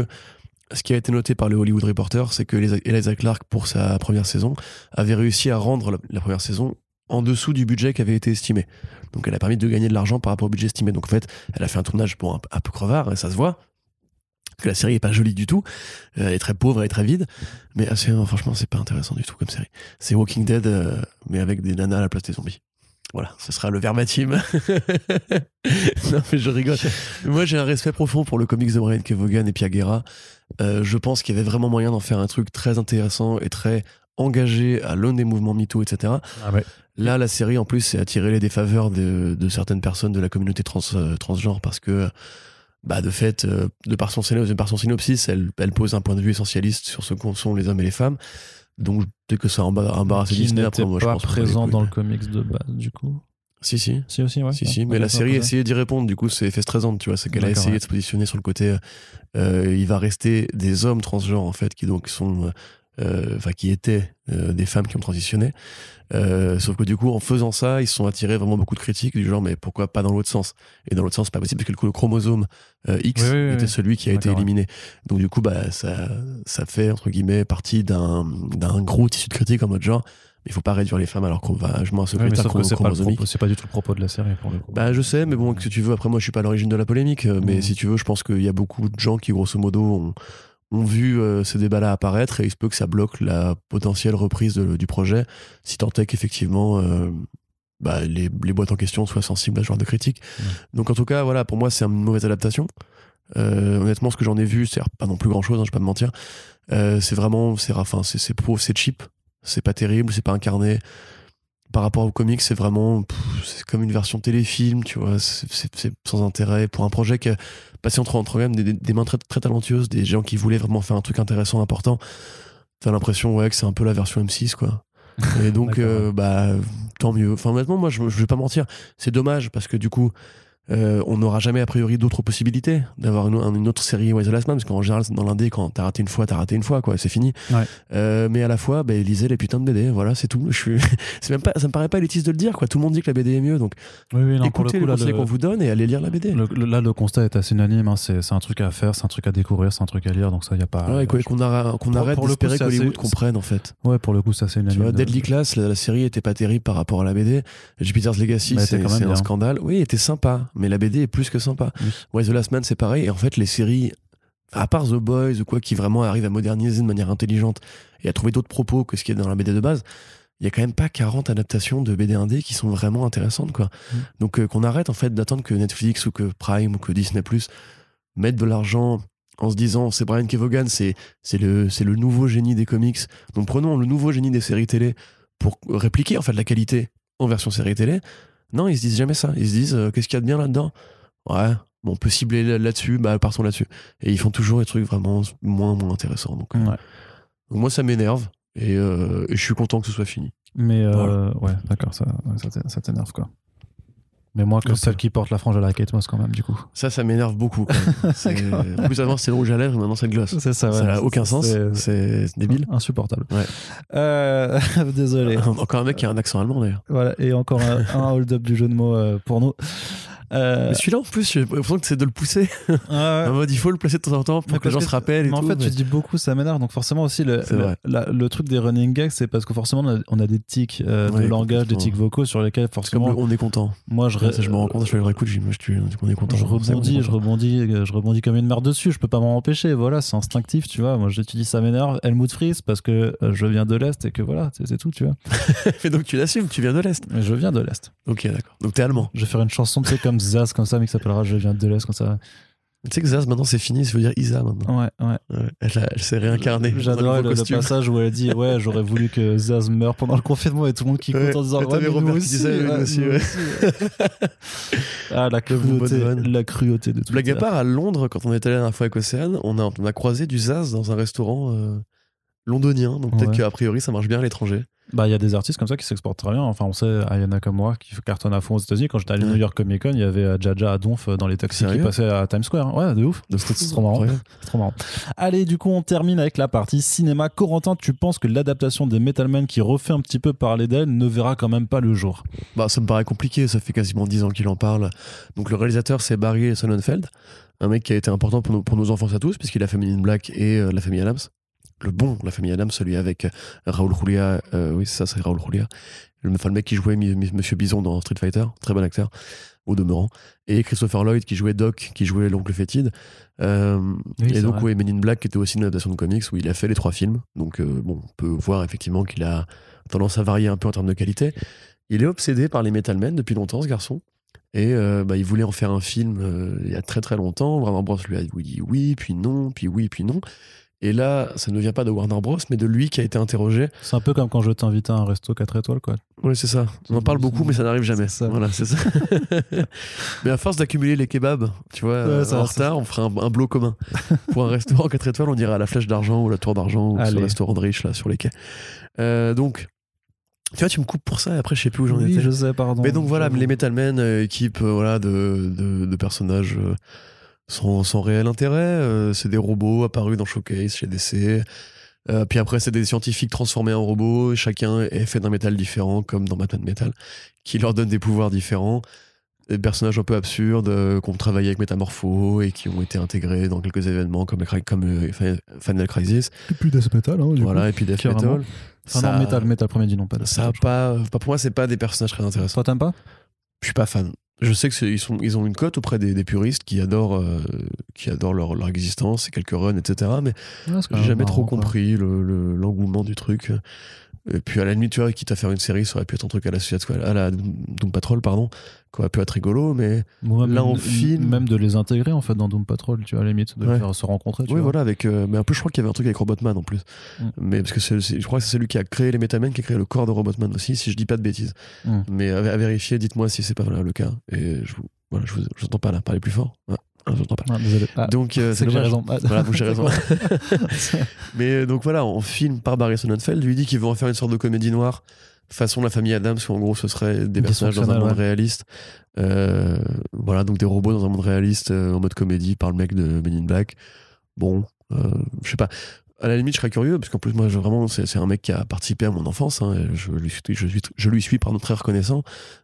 ce qui a été noté par le Hollywood Reporter, c'est que Eliza- Clark, pour sa première saison, avait réussi à rendre la, première saison en dessous du budget qui avait été estimé. Donc elle a permis de gagner de l'argent par rapport au budget estimé. Donc en fait, elle a fait un tournage bon, un, peu crevard, et ça se voit. Que la série est pas jolie du tout, Euh, elle est très pauvre, elle est très vide, mais assez, non, franchement, c'est pas intéressant du tout comme série. C'est Walking Dead, euh, mais avec des nanas à la place des zombies. Voilà, ce sera le verbatim. non, mais je rigole. Moi, j'ai un respect profond pour le comics de Brian Kevogan et Pia Guerra. Euh, je pense qu'il y avait vraiment moyen d'en faire un truc très intéressant et très engagé à l'un des mouvements MeToo, etc. Ah ouais. Là, la série, en plus, c'est attirer les défaveurs de, de certaines personnes de la communauté trans, euh, transgenre parce que, bah, de fait, euh, de, par son, syno- de par son synopsis, elle, elle pose un point de vue essentialiste sur ce qu'en sont les hommes et les femmes. Donc, peut-être que ça emba- embarrasse Qui Disney. n'était Après, moi, je pas pense qu'on présent dans le comics de base du coup. Si, si. Si aussi, ouais. Si, si, mais la série a essayé d'y répondre, du coup, c'est fait stressante, tu vois. C'est qu'elle a essayé ouais. de se positionner sur le côté. euh, il va rester des hommes transgenres, en fait, qui donc sont. euh, Enfin, qui étaient euh, des femmes qui ont transitionné. Euh, sauf que du coup, en faisant ça, ils se sont attirés vraiment beaucoup de critiques du genre, mais pourquoi pas dans l'autre sens? Et dans l'autre sens, c'est pas possible parce que le coup, le chromosome euh, X Oui, oui, oui, était celui qui a été éliminé. Donc du coup, bah, ça, ça fait, entre guillemets, partie d'un d'un gros tissu de critique en mode genre, il faut pas réduire les femmes alors qu'on va, je m'en ce Ouais, mais que c'est pas, du tout le propos de la série pour le coup. Bah je sais, mais bon, que tu veux, après moi je suis pas à l'origine de la polémique, euh, mais Mhm. si tu veux, je pense qu'il y a beaucoup de gens qui grosso modo ont, ont vu euh, ce débat-là apparaître et il se peut que ça bloque la potentielle reprise de- du projet, si tant est qu'effectivement euh, bah, les, les boîtes en question soient sensibles à ce genre de critique. Donc en tout cas, voilà, pour moi, c'est une mauvaise adaptation. Euh, honnêtement, ce que j'en ai vu, c'est pas non plus grand chose, je vais pas me mentir. C'est vraiment, c'est enfin, c'est c'est cheap, c'est pas terrible, c'est pas incarné. Par rapport au comics, c'est vraiment, c'est comme une version téléfilm, tu vois, c'est- sans intérêt pour un projet qui a passé entre, entre même des, des- mains très, très talentueuses, des gens qui voulaient vraiment faire un truc intéressant, important. T'as l'impression, ouais, que c'est un peu la version M6, quoi. Et donc, euh, bah, tant mieux. Enfin, honnêtement, moi, je, je vais pas mentir. C'est dommage parce que du coup, euh, on n'aura jamais a priori d'autres possibilités d'avoir une, une autre série Why the Last Man parce qu'en général, dans l'indé, quand t'as raté une fois, t'as raté une fois, quoi. C'est fini. Ouais. Euh, mais à la fois, bah, lisez les putains de BD. Voilà, c'est tout. Je suis, c'est même pas, ça me paraît pas élitiste de le dire, quoi. Tout le monde dit que la BD est mieux, donc Oui, oui, non, le écoutez coup, le- qu'on vous donne et allez lire la BD. le- là, le constat est assez unanime. hein. C'est c'est un truc à faire, c'est un truc à découvrir, c'est un truc à lire. Donc ça, y a pas. Ouais, qu'on arrête, d'espérer c'est qu'Hollywood comprenne, en fait. Ouais, pour le coup, c'est assez Tu unanime. vois, Deadly Class, la, la série était pas terrible par rapport à la BD. Jupiter's Legacy, était c'est c'est un scandale. Oui, était sympa, mais la BD est plus que sympa. Oui. Why the Last Man, c'est pareil. Et en fait, les séries, à part The Boys ou quoi, qui vraiment arrivent à moderniser de manière intelligente et à trouver d'autres propos que ce qu'il y a dans la BD de base, il y a quand même pas 40 adaptations de BD indé qui sont vraiment intéressantes, quoi. Mm. Donc, euh, qu'on arrête, en fait, d'attendre que Netflix ou que Prime ou que Disney Plus mettent de l'argent en se disant c'est Brian Kevogan, c'est le le nouveau génie des comics. Donc prenons le nouveau génie des séries télé pour répliquer en fait la qualité en version série télé. Non, ils se disent jamais ça. Ils se disent euh, qu'est-ce qu'il y a de bien là-dedans? Ouais, bon, on peut cibler là- là-dessus, bah partons là-dessus. Et ils font toujours des trucs vraiment moins moins intéressants. Donc, euh, Ouais. donc moi ça m'énerve et, euh, et je suis content que ce soit fini. Mais euh, ouais, d'accord, ça, ça t'énerve quoi. Mais moi que celle qui porte la frange à la Kate Moss quand même, du coup. Ça, ça m'énerve beaucoup. Quand même. C'est- en plus avant c'était le rouge à lèvres, maintenant c'est le gloss. C'est ça, Ça n'a aucun sens. C'est C'est débile. insupportable. Ouais. Euh, désolé. Encore un mec qui a un accent allemand d'ailleurs. Voilà, et encore un, un hold-up du jeu de mots euh, pour nous. Euh, Mais celui-là en plus, j'ai l'impression que c'est de le pousser. ah ouais. En mode, il faut le placer de temps en temps pour Mais que les gens se rappellent. Et en tout, fait, mais- tu dis beaucoup, ça m'énerve. Donc forcément aussi, le, C'est le, vrai. la- le truc des running gags, c'est parce que forcément, on a, on a des tics euh, de Ouais, langage, des tics vocaux sur lesquels comme forcément, le on est content. moi, je, Ça, je me rends compte, je fais le réécoute, je je tue, on est content. je rebondis, je rebondis, euh, je rebondis comme une merde dessus. Je peux pas m'en empêcher. Voilà, c'est instinctif, tu vois. Moi, je te dis, ça m'énerve. Helmut Fries parce que je viens de l'est et que voilà, c'est tout, tu vois. Mais donc tu l'assumes, tu viens de l'Est. Je viens de l'est. Ok, d'accord. Donc t'es allemand. Je vais faire une chanson, tu sais, comme Zaz, comme ça, mais qui s'appellera Je viens de l'est, comme ça. Tu sais que Zaz, maintenant, c'est fini, ça veut dire Isa maintenant. Ouais, ouais. Ouais, elle, s'est réincarnée. nouveau le, passage où elle dit Ouais, j'aurais voulu que Zaz meure pendant le confinement et tout le monde qui Ouais, compte en disant Ouais, Robert nous qui aussi, disait, ouais, aussi, nous ouais. aussi. ah, la cruauté, la cruauté de tout Blague à part, à Londres, quand on est allé la dernière fois avec Océane, on a, on a croisé du Zaz dans un restaurant euh, londonien. Donc peut-être Ouais. qu'a priori, ça marche bien à l'étranger. Bah, il y a des artistes comme ça qui s'exportent très bien. Enfin, on sait, Ayana Kamura qui cartonne à fond aux États-Unis. Quand j'étais à. New York Comic Con, il y avait euh, Jaja à Donf euh, dans les taxis qui passaient à Times Square. Ouais, de ouf. C'est trop marrant. Trop marrant. Allez, du coup, on termine avec la partie cinéma. Corentin, tu penses que l'adaptation des Metal Men qui refait un petit peu parler d'elle ne verra quand même pas le jour? Bah, ça me paraît compliqué, ça fait quasiment 10 ans qu'il en parle. Donc le réalisateur, c'est Barry Sonnenfeld, un mec qui a été important pour nos, pour nos enfants à tous, puisqu'il a fait Men in Black et euh, La Famille Adams. Le bon, La Famille Adams, celui avec euh, Raoul Julia, euh, oui, ça, c'est Raoul Julia. Le, enfin, le mec qui jouait Monsieur Bison dans Street Fighter, très bon acteur, au demeurant. Et Christopher Lloyd qui jouait Doc, qui jouait l'oncle fétide. Euh, Oui, et donc, vrai. ouais, Men in Black qui était aussi une adaptation de comics où il a fait les trois films. Donc, euh, bon, on peut voir effectivement qu'il a tendance à varier un peu en termes de qualité. Il est obsédé par les Metal Men depuis longtemps, ce garçon. Et euh, bah, il voulait en faire un film euh, il y a très très longtemps. Warner Bros. lui a dit oui, puis non, puis oui, puis non. Et là, ça ne vient pas de Warner Bros, mais de lui qui a été interrogé. C'est un peu comme quand je t'invite à un resto 4 étoiles, quoi. Oui, c'est ça. On en parle beaucoup, mais ça n'arrive jamais. Ça. Voilà, c'est ça. mais à force d'accumuler les kebabs, tu vois, ça- en retard, on fera un, un bloc commun. Pour un restaurant 4 étoiles, on ira à la Flèche d'Argent ou la Tour d'Argent ou ce restaurant de riche là sur les quais. Euh, donc, tu vois, tu me coupes pour ça et après, je sais plus où j'en oui, étais. je sais, pardon. Mais donc voilà, les Metal Men, euh, équipe euh, voilà, de, de, de personnages euh, sans, sans réel intérêt. euh, c'est des robots apparus dans Showcase chez DC. Euh, puis après, c'est des scientifiques transformés en robots. Chacun est fait d'un métal différent, comme dans Batman Metal, qui leur donne des pouvoirs différents. Des personnages un peu absurdes euh, qui ont travaillé avec Métamorpho et qui ont été intégrés dans quelques événements comme, comme euh, Final Crisis. Et puis Death Metal, hein, du Voilà, coup. et puis Death carrément. Metal. Enfin, Ça- non, Metal, Metal, premier dit non, pas Death Ça Metal, pas, pas- pour moi, c'est pas des personnages très intéressants. Toi, t'aimes pas? Je suis pas fan. Je sais que c'est- ils ont une cote auprès des, des puristes qui adorent, euh, qui adorent leur, leur existence et quelques runs, etc. Mais j'ai jamais trop compris le- le- l'engouement du truc. Et puis à la limite, tu vois, quitte à faire une série, ça aurait pu être un truc à la Suicide Squad, à la Doom Patrol, pardon, qui aurait pu être rigolo, mais Là, en film- Même de les intégrer en fait dans Doom Patrol, tu vois, à la limite, de les Ouais. faire se rencontrer. Tu oui, vois. voilà, avec. euh, mais un peu, je crois qu'il y avait un truc avec Robotman en plus. Mm. Mais parce que je crois que c'est celui qui a créé les Metamen, qui a créé le corps de Robotman aussi, si je dis pas de bêtises. Mm. Mais à, à vérifier, dites-moi si c'est pas le cas. Et je vous, voilà, je vous, je vous entends pas là, parlez plus fort. Ah, ah, pas. Ah, désolé. Ah, Donc euh, c'est raison. Ah, Voilà, j'ai raison. Mais euh, donc voilà, en film par Barry Sonnenfeld, lui dit qu'il veut en faire une sorte de comédie noire, façon la famille Adams, où en gros ce serait des personnages dans un monde ouais. réaliste. Euh, voilà, donc des robots dans un monde réaliste euh, en mode comédie par le mec de Men in Black. Bon, je sais pas. À la limite, je serais curieux, parce qu'en plus, moi, je- vraiment, c'est c'est un mec qui a participé à mon enfance. hein, je, lui suis, je, suis, je lui suis pardon, très reconnaissant.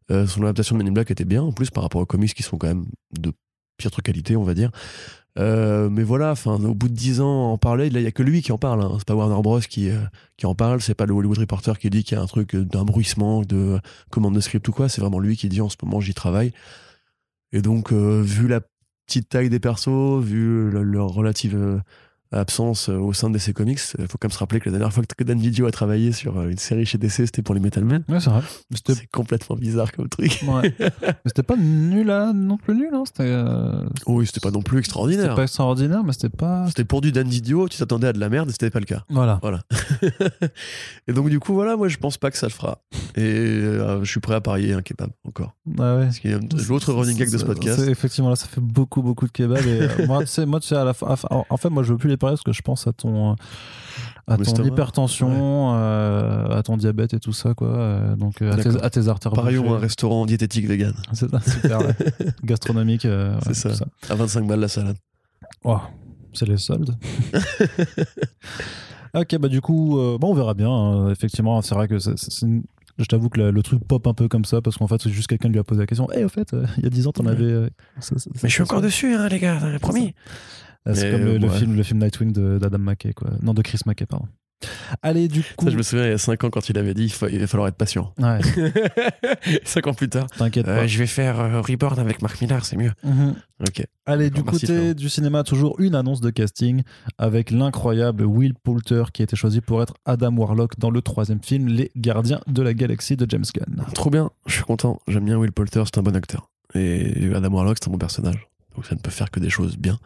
Son adaptation de Men in Black était bien, en plus, par rapport aux comics qui sont quand même de piètre qualité, on va dire. Euh, mais voilà, au bout de 10 ans, en parler, il y a que lui qui en parle. hein. C'est pas Warner Bros qui, euh, qui en parle, c'est pas le Hollywood Reporter qui dit qu'il y a un truc d'un bruissement, de commande de script ou quoi. C'est vraiment lui qui dit en ce moment j'y travaille. Et donc, euh, vu la petite taille des persos, vu le- leur relative absence euh, au sein de DC Comics, il faut quand même se rappeler que la dernière fois que Dan Video a travaillé sur euh, une série chez DC, c'était pour les Metal Men. Ouais, c'est vrai. C'était C'est complètement bizarre comme truc. ouais. Mais c'était pas nul là, non plus nul. Hein. C'était euh, Oui, c'était pas non plus c'était extraordinaire. pas extraordinaire, mais c'était pas. C'était pour du Dan Didio, tu t'attendais à de la merde et c'était pas le cas. Voilà. Voilà. et donc, du coup, voilà, moi, je pense pas que ça le fera. Et euh, je suis prêt à parier un kebab encore. Ah ouais. Parce qu'il y a l'autre running gag de ce podcast. Effectivement, là, ça fait beaucoup, beaucoup de kebab. Et, euh, moi, tu sais, moi, tu sais, à la fin, en fait, moi, je veux plus les parler parce que je pense à ton, à hypertension, euh, à ton diabète et tout ça, quoi. Euh, donc, euh, à, tes, à tes artères. Parions un restaurant diététique vegan C'est ça, super. ouais. Gastronomique. euh, C'est ouais, ça. à 25 balles la salade. Oh, c'est les soldes. ok, bah du coup, euh, bon, on verra bien. hein. Effectivement, c'est vrai que c'est- c'est une- je t'avoue que le, le truc pop un peu comme ça, parce qu'en fait, c'est juste quelqu'un lui a posé la question. Eh, au fait, euh, il y a 10 ans, t'en Ouais. avais. euh, ça- ça- Mais je suis ça- encore dessus, hein, les gars, promis. Ah, C'est comme le, le film, le film Nightwing d'Adam McKay, quoi. Non, de Chris McKay, pardon. Allez, du coup. Ça, je me souviens, il y a 5 ans, quand il avait dit il, faut- il va falloir être patient. Ouais, 5 ans plus tard. t'inquiète Euh, pas. je vais faire euh, Reborn avec Mark Millar, c'est mieux. Mhm. Ok. Allez, du merci, côté du cinéma, toujours une annonce de casting avec l'incroyable Will Poulter qui a été choisi pour être Adam Warlock dans le troisième film, Les Gardiens de la Galaxie de James Gunn. Trop bien, je suis content. J'aime bien Will Poulter, c'est un bon acteur. Et Adam Warlock, c'est un bon personnage. Donc ça ne peut faire que des choses bien.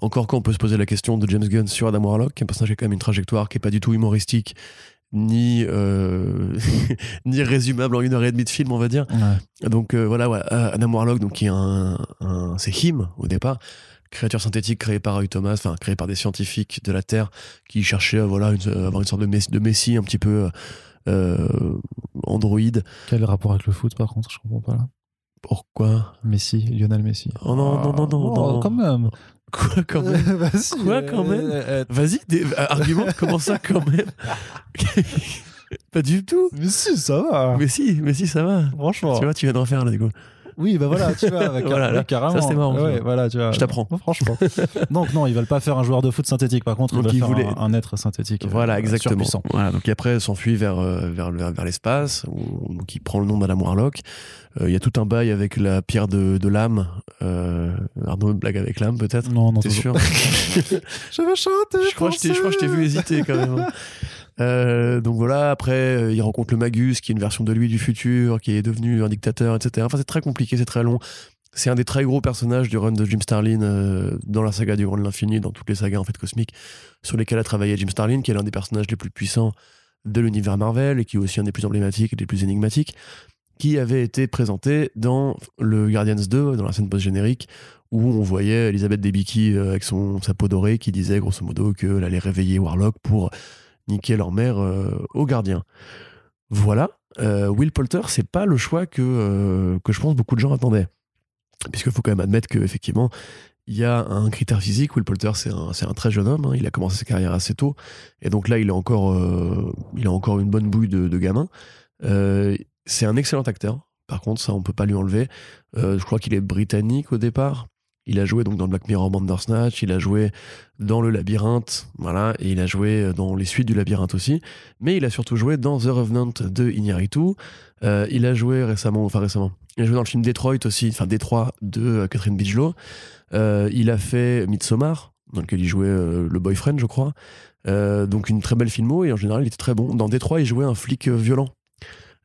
Encore quand on peut se poser la question de James Gunn sur Adam Warlock, qui est un personnage qui a quand même une trajectoire qui est pas du tout humoristique, ni, euh, ni résumable en une heure et demie de film, on va dire. Ouais. Donc euh, voilà, ouais, euh, Adam Warlock, donc, qui est un, un- c'est Him au départ, créature synthétique créée par Thomas, enfin créée par des scientifiques de la Terre qui cherchaient euh, voilà, une- avoir une sorte de, messie, de messie un petit peu euh, androïde. Quel rapport avec le foot, par contre Je comprends pas là. Pourquoi Messi, Lionel Messi. Oh non, non, non, non, Oh, non. Quand même. Quoi quand même Vas-y, Quoi, quand même euh, euh, Vas-y, des- euh, argumente, comment ça quand même Pas du tout. Mais si, ça va. Mais si, mais si, ça va. Franchement. Tu vois, tu viens de refaire là, du coup. Oui, bah voilà, tu vois, avec Voilà, oui, là, carrément. ça, c'était marrant, Ouais, voilà, tu vois. Je t'apprends. Franchement. Donc non, ils veulent pas faire un joueur de foot synthétique. Par contre, ils Donc, veulent ils faire voulaient- un, un être synthétique. euh, Voilà, exactement. surpuissant. Voilà, donc après, s'enfuit vers, euh, vers, le- vers l'espace, il prend le nom d'Adam Warlock. Euh, Il y a tout un bail avec la pierre de, de l'âme. Euh, Arnaud, une blague avec l'âme, peut-être? Non, non, T'es sûr? Je vais chanter. je crois, que je t'ai- je crois que je t'ai vu hésiter quand même. Euh, donc voilà, après, euh, il rencontre le Magus, qui est une version de lui du futur, qui est devenu un dictateur, etc. Enfin, c'est très compliqué, c'est très long. C'est un des très gros personnages du run de Jim Starlin euh, dans la saga du Grand de l'Infini, dans toutes les sagas en fait cosmiques sur lesquelles a travaillé Jim Starlin, qui est l'un des personnages les plus puissants de l'univers Marvel et qui est aussi un des plus emblématiques et des plus énigmatiques, qui avait été présenté dans le Guardians 2, dans la scène post-générique, où on voyait Elisabeth Debicki avec son, sa peau dorée qui disait grosso modo qu'elle allait réveiller Warlock pour niquer leur mère euh, aux gardiens. Voilà. Euh, Will Poulter, c'est pas le choix que, euh, que je pense beaucoup de gens attendaient. Puisqu'il faut quand même admettre qu'effectivement, il y a un critère physique. Will Poulter, c'est un, un très jeune homme. hein. Il a commencé sa carrière assez tôt. Et donc là, il a encore, il encore une bonne bouille de, gamin. C'est un excellent acteur. Par contre, ça, on peut pas lui enlever. Je crois qu'il est britannique au départ. Il a joué dans Black Mirror Bandersnatch, il a joué dans Le Labyrinthe, voilà, et il a joué dans les suites du Labyrinthe aussi. Mais il a surtout joué dans The Revenant de Iñárritu. Euh, il a joué récemment, enfin récemment, il a joué dans le film Detroit aussi, enfin Détroit de euh, Catherine Bigelow. Euh, il a fait Midsommar dans lequel il jouait euh, le boyfriend, je crois. Euh, donc une très belle filmo et en général il était très bon. Dans Détroit, il jouait un flic euh, violent.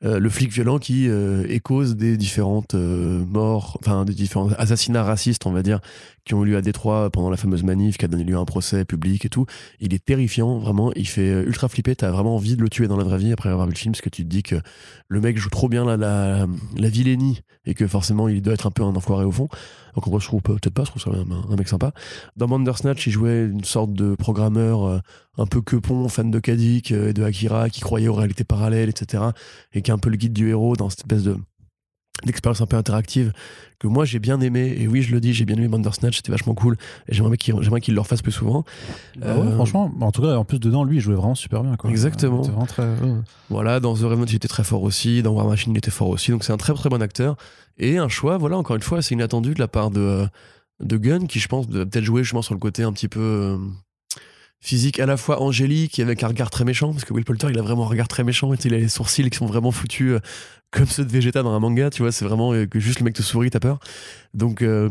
Euh, le flic violent qui euh, est cause des différentes euh, morts, enfin des différents assassinats racistes, on va dire, qui ont eu lieu à Détroit pendant la fameuse manif qui a donné lieu à un procès public et tout. Il est terrifiant, vraiment. Il fait ultra flipper. T'as vraiment envie de le tuer dans la vraie vie après avoir vu le film parce que tu te dis que le mec joue trop bien la, la, la et que forcément il doit être un peu un enfoiré au fond. Donc en gros, je trouve peut-être pas, je trouve ça un, mec sympa. Dans Bandersnatch, il jouait une sorte de programmeur euh, un peu quepon, fan de Kadik euh, et de Akira, qui croyait aux réalités parallèles, etc. Et qui est un peu le guide du héros dans cette espèce de d'expérience un peu interactive que moi j'ai bien aimé et oui je le dis j'ai bien aimé Bandersnatch c'était vachement cool et j'aimerais qu'il j'aimerais qu'il le refasse plus souvent Bah ouais, Euh, franchement, en tout cas, en plus dedans, lui, il jouait vraiment super bien. Quoi. Exactement. C'était vraiment très. Voilà, dans The Revenant, il était très fort aussi. Dans War Machine, il était fort aussi. Donc c'est un très très bon acteur. Et un choix, voilà, encore une fois, c'est inattendu de la part de, euh, de Gunn, qui je pense peut-être jouer justement sur le côté un petit peu euh, physique, à la fois angélique et avec un regard très méchant. Parce que Will Poulter, il a vraiment un regard très méchant. Et il a les sourcils qui sont vraiment foutus euh, comme ceux de Vegeta dans un manga. Tu vois, c'est vraiment euh, que juste le mec te sourit, t'as peur. Donc. euh,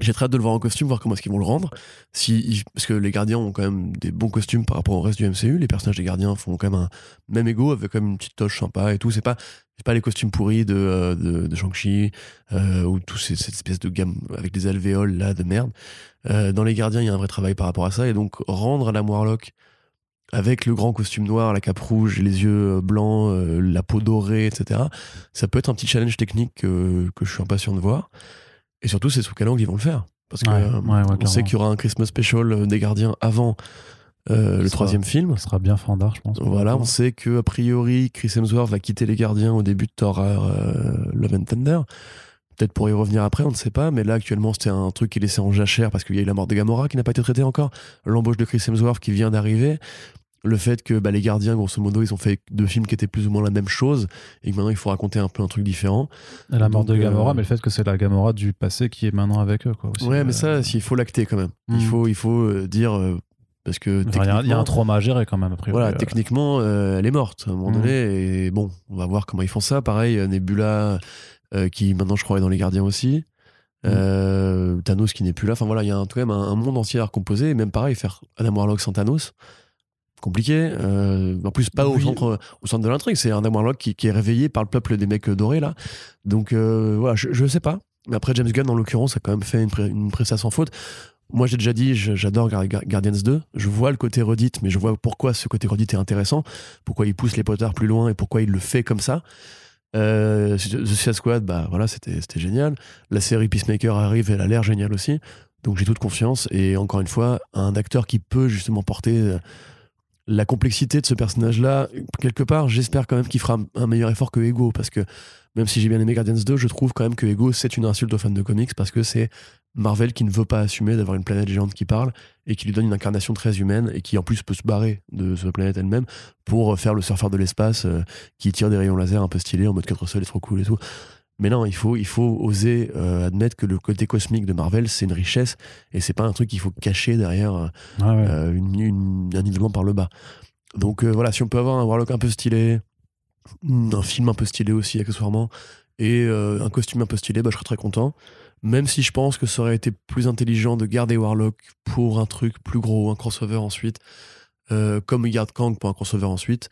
j'ai très hâte de le voir en costume, voir comment est-ce qu'ils vont le rendre. Si, parce que les gardiens ont quand même des bons costumes par rapport au reste du MCU. Les personnages des gardiens font quand même un même ego avec quand même une petite toche sympa et tout. C'est pas, c'est pas les costumes pourris de, euh, de, de Shang-Chi euh, ou tout ces- cette espèce de gamme avec des alvéoles là de merde. Euh, dans les gardiens, il y a un vrai travail par rapport à ça. Et donc, rendre la Warlock avec le grand costume noir, la cape rouge, les yeux blancs, euh, la peau dorée, etc. Ça peut être un petit challenge technique que, que je suis impatient de voir. Et surtout, c'est sous quel angle ils vont le faire. Parce que Ouais, euh, ouais, ouais, sait qu'il y aura un Christmas special euh, des gardiens avant euh, le troisième film. Ça sera bien fandard, je pense. Voilà, on sait que a priori Chris Hemsworth va quitter les gardiens au début de Thor euh, Love and Thunder. Peut-être pour y revenir après, on ne sait pas. Mais là, actuellement, c'était un truc qui est laissé en jachère parce qu'il y a eu la mort de Gamora qui n'a pas été traitée encore. L'embauche de Chris Hemsworth qui vient d'arriver. Le fait que bah, les gardiens, grosso modo, ils ont fait deux films qui étaient plus ou moins la même chose et que maintenant il faut raconter un peu un truc différent. Et la mort Donc, de Gamora, euh, mais le fait que c'est la Gamora du passé qui est maintenant avec eux. Quoi, aussi. ouais, mais Euh, ça, il faut l'acter quand même. Hmm. Il faut, il faut euh, dire. parce que. enfin, Il y, a- il y a un trauma à gérer quand même, a priori. Voilà, Euh, techniquement, euh, elle est morte à un moment Mhm. donné. Et bon, on va voir comment ils font ça. Pareil, Nebula, qui maintenant, je crois, est dans les gardiens aussi. Euh, Thanos qui n'est plus là. Enfin voilà, il y a un, quand même un, un monde entier à recomposer. Et même pareil, faire Adam Warlock sans Thanos, compliqué. Euh, en plus, pas au, centre, au centre de l'intrigue. C'est un Adam Warlock qui, qui est réveillé par le peuple des mecs dorés là. Donc euh, voilà, je, je sais pas. Mais après, James Gunn, en l'occurrence, a quand même fait une, pré- une prestation sans faute. Moi, j'ai déjà dit, j'adore Guardians 2. Je vois le côté Reddit, mais je vois pourquoi ce côté Reddit est intéressant, pourquoi il pousse les potards plus loin et pourquoi il le fait comme ça. Euh, The Suicide Squad, bah voilà, c'était c'était génial. La série Peacemaker arrive, elle a l'air géniale aussi. Donc j'ai toute confiance. Et encore une fois, un acteur qui peut justement porter la complexité de ce personnage-là, quelque part, j'espère quand même qu'il fera un, meilleur effort que Ego. Parce que même si j'ai bien aimé Guardians 2, je trouve quand même que Ego, c'est une insulte aux fans de comics parce que c'est Marvel qui ne veut pas assumer d'avoir une planète géante qui parle et qui lui donne une incarnation très humaine et qui en plus peut se barrer de cette planète elle-même pour faire le surfeur de l'espace euh, qui tire des rayons laser un peu stylés en mode 4 sols est trop cool et tout. Mais non, il faut, il faut oser euh, admettre que le côté cosmique de Marvel, c'est une richesse et c'est pas un truc qu'il faut cacher derrière euh, ouais, ouais. euh, une, une- un nivellement par le bas. Donc euh, voilà, si on peut avoir un Warlock un peu stylé, un film un peu stylé aussi accessoirement, et un costume un peu stylé, bah, je serais très content. Même si je pense que ça aurait été plus intelligent de garder Warlock pour un truc plus gros, un crossover ensuite, comme Yard Kang pour un crossover ensuite,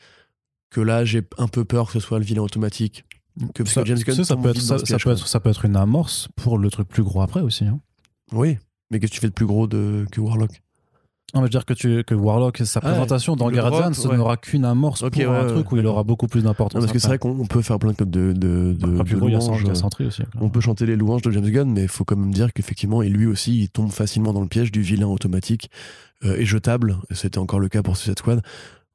que là j'ai un peu peur que ce soit le vilain automatique. Que, parce ça, que James Gunn ça peut être vite ça, dans ce ça piège, peut quoi. être ça peut être une amorce pour le truc plus gros après aussi. hein. Oui, mais qu'est-ce que tu fais de plus gros de, que Warlock? Non, mais je veux dire que, tu, que Warlock, sa Ah, présentation dans Guardians, ce ouais. n'aura qu'une amorce Ok, pour ouais, un ouais, truc où il aura beaucoup plus d'importance. Parce que c'est vrai qu'on on peut faire plein de, de, de, plus gros, louanges, euh, aussi. On peut chanter les louanges de James Gunn, mais il faut quand même dire qu'effectivement, et lui aussi, il tombe facilement dans le piège du vilain automatique euh, et jetable. Et C'était encore le cas pour Suicide Squad.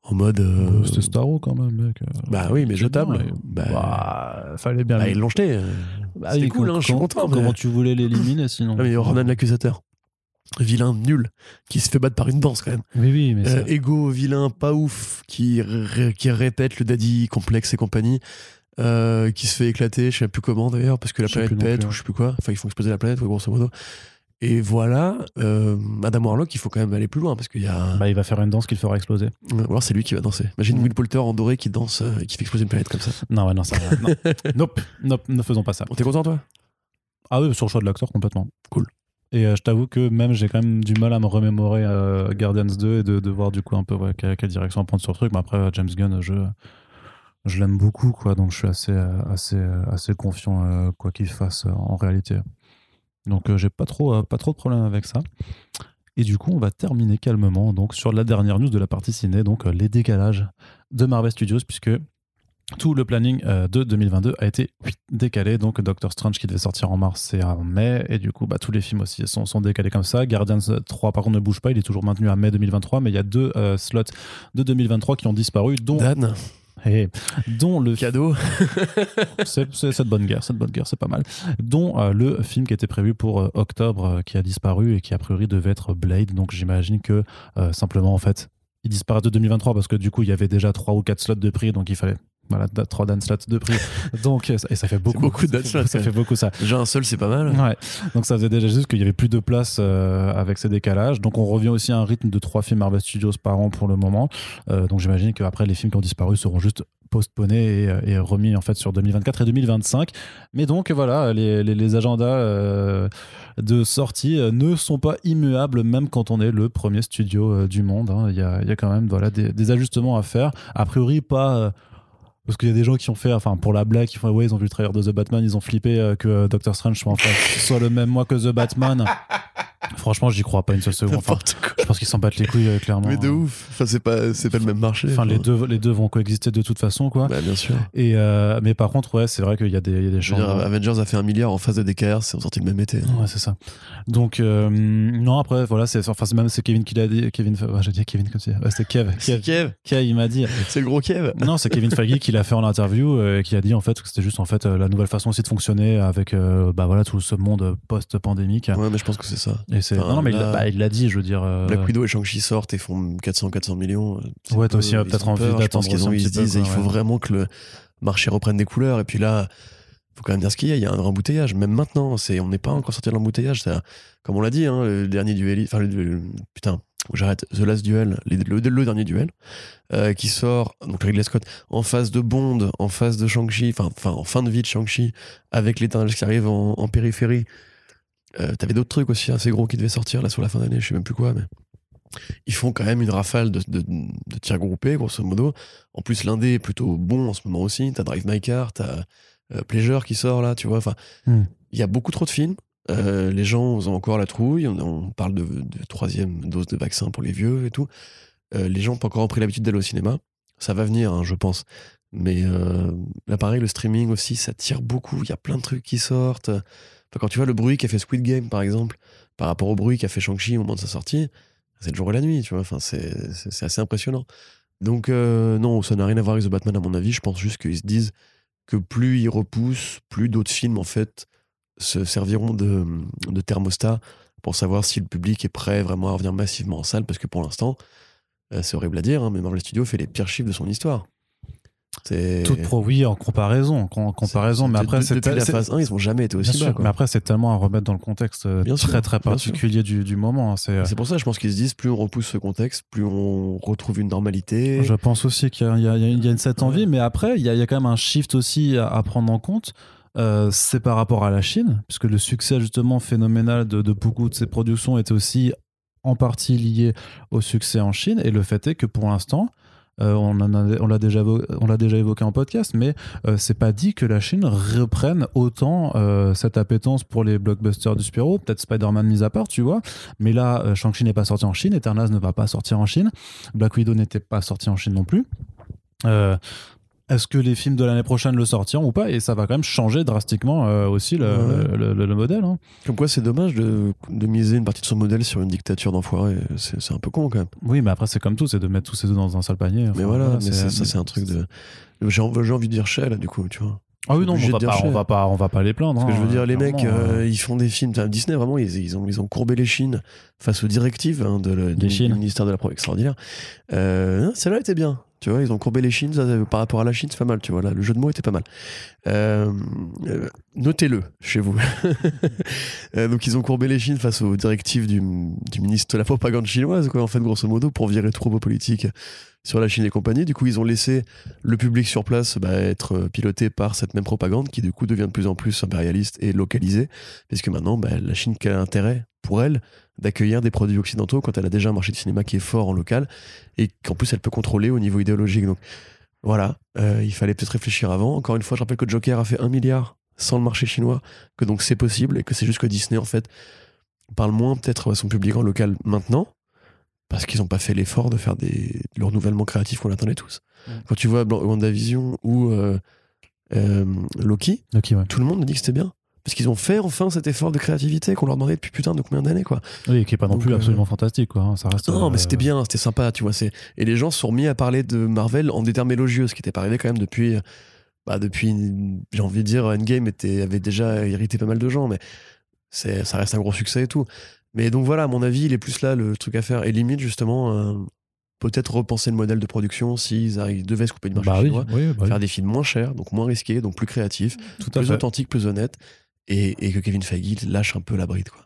En mode. euh, Euh, C'était Starro quand même, mec. euh. bah oui, mais C'est jetable. bien, Bah, Bah, fallait bien. bah, ils l'ont jeté. euh. Bah oui, cool, hein, je suis content. Comment mais- tu voulais l'éliminer sinon Ah, mais Ronan l'accusateur. Vilain nul, qui se fait battre par une danse quand même. Oui, oui, mais Euh, ça- Ego, vilain, pas ouf, qui, ré- qui répète le daddy complexe et compagnie. euh, qui se fait éclater, je sais plus comment d'ailleurs, parce que la planète pète plus, ou je sais plus quoi. Enfin, ils font exploser la planète, ouais, grosso modo. Et voilà, euh, Adam Warlock, il faut quand même aller plus loin parce qu'il y a. bah, il va faire une danse qu'il fera exploser. Ou alors c'est lui qui va danser. Imagine Mm. Will Poulter en doré qui danse euh, et qui fait exploser une planète comme ça. Non, ouais, non, ça va. Non. nope, nope, ne faisons pas ça. T'es content toi? Ah oui, sur le choix de l'acteur, complètement. Cool. Et euh, je t'avoue que même j'ai quand même du mal à me remémorer euh, Guardians 2 et de, de voir du coup un peu ouais, quelle, quelle direction prendre sur le truc. Mais après, James Gunn, je, je l'aime beaucoup, quoi. Donc je suis assez, assez, assez confiant quoi qu'il fasse en réalité. Donc euh, j'ai pas trop, euh, pas trop de problème avec ça. Et du coup, on va terminer calmement donc sur la dernière news de la partie ciné, donc euh, les décalages de Marvel Studios, puisque tout le planning de 2022 a été décalé. Donc Doctor Strange qui devait sortir en mars et en mai, et du coup, bah, tous les films aussi sont, décalés comme ça. Guardians 3, par contre, ne bouge pas, il est toujours maintenu à mai 2023, mais il y a deux slots de 2023 qui ont disparu, dont, Dan, eh, dont le cadeau. c'est cette bonne guerre, cette bonne guerre, c'est pas mal. Dont euh, le film qui était prévu pour euh, octobre, euh, qui a disparu et qui a priori devait être Blade. Donc j'imagine que simplement en fait, il disparaît de 2023 parce que du coup il y avait déjà trois ou quatre slots de prix, donc il fallait voilà trois dan slots de prix. donc euh, et ça fait beaucoup, beaucoup de slots, Ça fait beaucoup ça. Déjà un seul, c'est pas mal. Ouais. Donc ça faisait déjà juste qu'il y avait plus de place euh, avec ces décalages. Donc on revient aussi à un rythme de trois films Marvel Studios par an pour le moment. Euh, donc j'imagine qu'après les films qui ont disparu seront juste postponés et, et remis en fait sur 2024 et 2025. Mais donc voilà, les, les, les agendas euh, de sortie ne sont pas immuables même quand on est le premier studio du monde. hein. Il y, a, y a quand même voilà, des, des ajustements à faire. A priori pas... euh, parce qu'il y a des gens qui ont fait, enfin pour la blague, ils font ouais, ils ont vu le trailer de The Batman, ils ont flippé euh, que Doctor Strange soit, soit le même mois que The Batman. Franchement, j'y crois pas une seule seconde. Enfin, je pense qu'ils s'en battent les couilles euh, clairement. Mais de ouf. Enfin, c'est pas, c'est pas le même marché. Enfin, les deux, les deux vont coexister de toute façon, quoi. Bah, bien sûr. Et euh, mais par contre, ouais, c'est vrai qu'il y a des, il y a des dire, changements. Avengers a fait un milliard en phase de DKR, c'est sorti le même été. Ouais, c'est ça. Donc euh, non, après voilà, c'est enfin c'est même c'est Kevin qui l'a dit. Kevin, ouais, j'ai dit Kevin comme ça. Ouais, c'était Kev. C'est Kev. Kev. Kev, il m'a dit. C'est le gros Kev. Non, c'est Kevin Feige qui l'a fait en interview euh, et qui a dit en fait que c'était juste en fait euh, la nouvelle façon aussi de fonctionner avec euh, bah voilà tout ce monde post-pandémique. Ouais, mais je pense que c'est ça. Et c'est Enfin, non, non, mais il là- bah, il l'a dit, je veux dire. euh, Black Widow et Shang-Chi sortent et font 400-400 millions. C'est Ouais, peu- aussi, euh, ils peut-être envie peur. Je d'attendre pense qu'ils ont, ils se disent, quoi, il faut vraiment que le marché reprenne des couleurs. Et puis là, faut quand même dire ce qu'il y a. Il y a un embouteillage. Même maintenant, c'est, on n'est pas encore sorti de l'embouteillage. Ça- Comme on l'a dit, hein, le dernier duel, enfin, le, le- putain, j'arrête. The Last Duel, le, le dernier duel, euh, qui sort, donc Ridley Scott, en phase de Bond, en phase de Shang-Chi, enfin, enfin, en fin de vie de Shang-Chi, avec l'éternel qui arrive en, en périphérie. Euh, T'avais d'autres trucs aussi assez gros qui devaient sortir là sur la fin d'année, je sais même plus quoi, mais ils font quand même une rafale de, de, de tirs groupés, grosso modo. En plus, l'indé est plutôt bon en ce moment aussi. T'as Drive My Car, t'as euh, Pleasure qui sort là, tu vois. Enfin, il Hmm. y a beaucoup trop de films. Euh, les gens ont encore la trouille. On, on parle de, de troisième dose de vaccin pour les vieux et tout. Euh, les gens n'ont pas encore pris l'habitude d'aller au cinéma. Ça va venir, hein, je pense. Mais là, pareil, le streaming aussi, ça tire beaucoup. Il y a plein de trucs qui sortent. Quand tu vois le bruit qu'a fait Squid Game, par exemple, par rapport au bruit qu'a fait Shang-Chi au moment de sa sortie, c'est le jour et la nuit, tu vois. Enfin, c'est assez impressionnant. Donc, euh, non, ça n'a rien à voir avec The Batman, à mon avis. Je pense juste qu'ils se disent que plus ils repoussent, plus d'autres films, en fait, se serviront de, de thermostat pour savoir si le public est prêt vraiment à revenir massivement en salle. Parce que pour l'instant, euh, c'est horrible à dire, hein, mais Marvel Studios fait les pires chiffres de son histoire. Toute pro, oui, en comparaison, en comparaison, mais après c'est la phase 1, ils n'ont jamais été aussi bas. quoi. mais après c'est tellement à remettre dans le contexte euh, sûr, très très particulier du, du moment. hein, C'est, euh, C'est pour ça, je pense qu'ils se disent, plus on repousse ce contexte, plus on retrouve une normalité. Je pense aussi qu'il y a, y y une cette envie, mais après, il y, a, il y a quand même un shift aussi à, à prendre en compte. Euh, c'est par rapport à la Chine, puisque le succès justement phénoménal de, de beaucoup de ces productions est aussi en partie lié au succès en Chine. Et le fait est que pour l'instant, euh, on l'a déjà, on l'a déjà évoqué en podcast, mais euh, c'est pas dit que la Chine reprenne autant euh, cette appétence pour les blockbusters du super-héros, peut-être Spider-Man mis à part, tu vois. Mais là, Shang-Chi n'est pas sorti en Chine, Eternals ne va pas sortir en Chine, Black Widow n'était pas sorti en Chine non plus. Est-ce que les films de l'année prochaine le sortiront ou pas? Et ça va quand même changer drastiquement euh, aussi le, Ouais. le- le- le modèle. hein. Comme quoi, c'est dommage de, de miser une partie de son modèle sur une dictature d'enfoirés. C'est un peu con quand même. Oui, mais après, c'est comme tout, c'est de mettre tous ces œufs dans un seul panier. mais voilà, mais ça, c'est un truc de. J'ai envie de dire Shell, là, du coup, tu vois. Ah oui, non, on va, pas, on, va pas, on va pas les plaindre. Parce que je veux hein, dire, les mecs, euh, euh, ils font des films. Enfin, Disney, vraiment, ils, ils ont, ils ont courbé les chines face aux directives hein, de le- du, ministère de la Pro extraordinaire. Euh, Celle-là était bien. Tu vois, ils ont courbé les chines par rapport à la Chine, c'est pas mal. Tu vois, là, le jeu de mots était pas mal. Euh, euh, Notez-le chez vous. Euh, donc, ils ont courbé les chines face aux directives du, du ministre de la propagande chinoise, quoi, en fait, grosso modo, pour virer trop vos politiques sur la Chine et compagnie. Du coup, ils ont laissé le public sur place bah, être euh, piloté par cette même propagande qui, du coup, devient de plus en plus impérialiste et localisée. Parce que maintenant, bah, la Chine, quel intérêt pour elle d'accueillir des produits occidentaux quand elle a déjà un marché de cinéma qui est fort en local et qu'en plus elle peut contrôler au niveau idéologique. Donc voilà, euh, il fallait peut-être réfléchir avant. Encore une fois, je rappelle que Joker a fait un milliard sans le marché chinois, que donc c'est possible et que c'est juste que Disney en fait parle moins peut-être à son public en local maintenant parce qu'ils n'ont pas fait l'effort de faire des, le renouvellement créatif qu'on attendait tous. Quand tu vois WandaVision ou euh, euh, Loki, ouais. tout le monde dit que c'était bien. Parce qu'ils ont fait enfin cet effort de créativité qu'on leur demandait depuis putain de combien d'années, quoi. Oui, qui est pas non Donc, plus euh, absolument fantastique, quoi. hein, Ça reste. Non, mais c'était bien, c'était sympa, tu vois. c'est- Et les gens se sont remis à parler de Marvel en des termes élogieux, ce qui n'était pas arrivé quand même depuis. Bah, depuis, j'ai envie de dire, Endgame était, avait déjà irrité pas mal de gens, mais c'est, ça reste un gros succès et tout. Mais donc voilà, à mon avis, il est plus là le truc à faire. Et limite, justement, euh, peut-être repenser le modèle de production s'ils arrivent- devaient se couper du marché Bah oui, chinois. oui, bah oui, Faire des films moins chers, donc moins risqués, donc plus créatifs, tout à plus authentiques, plus honnêtes, et, et que Kevin Feige lâche un peu la bride, quoi.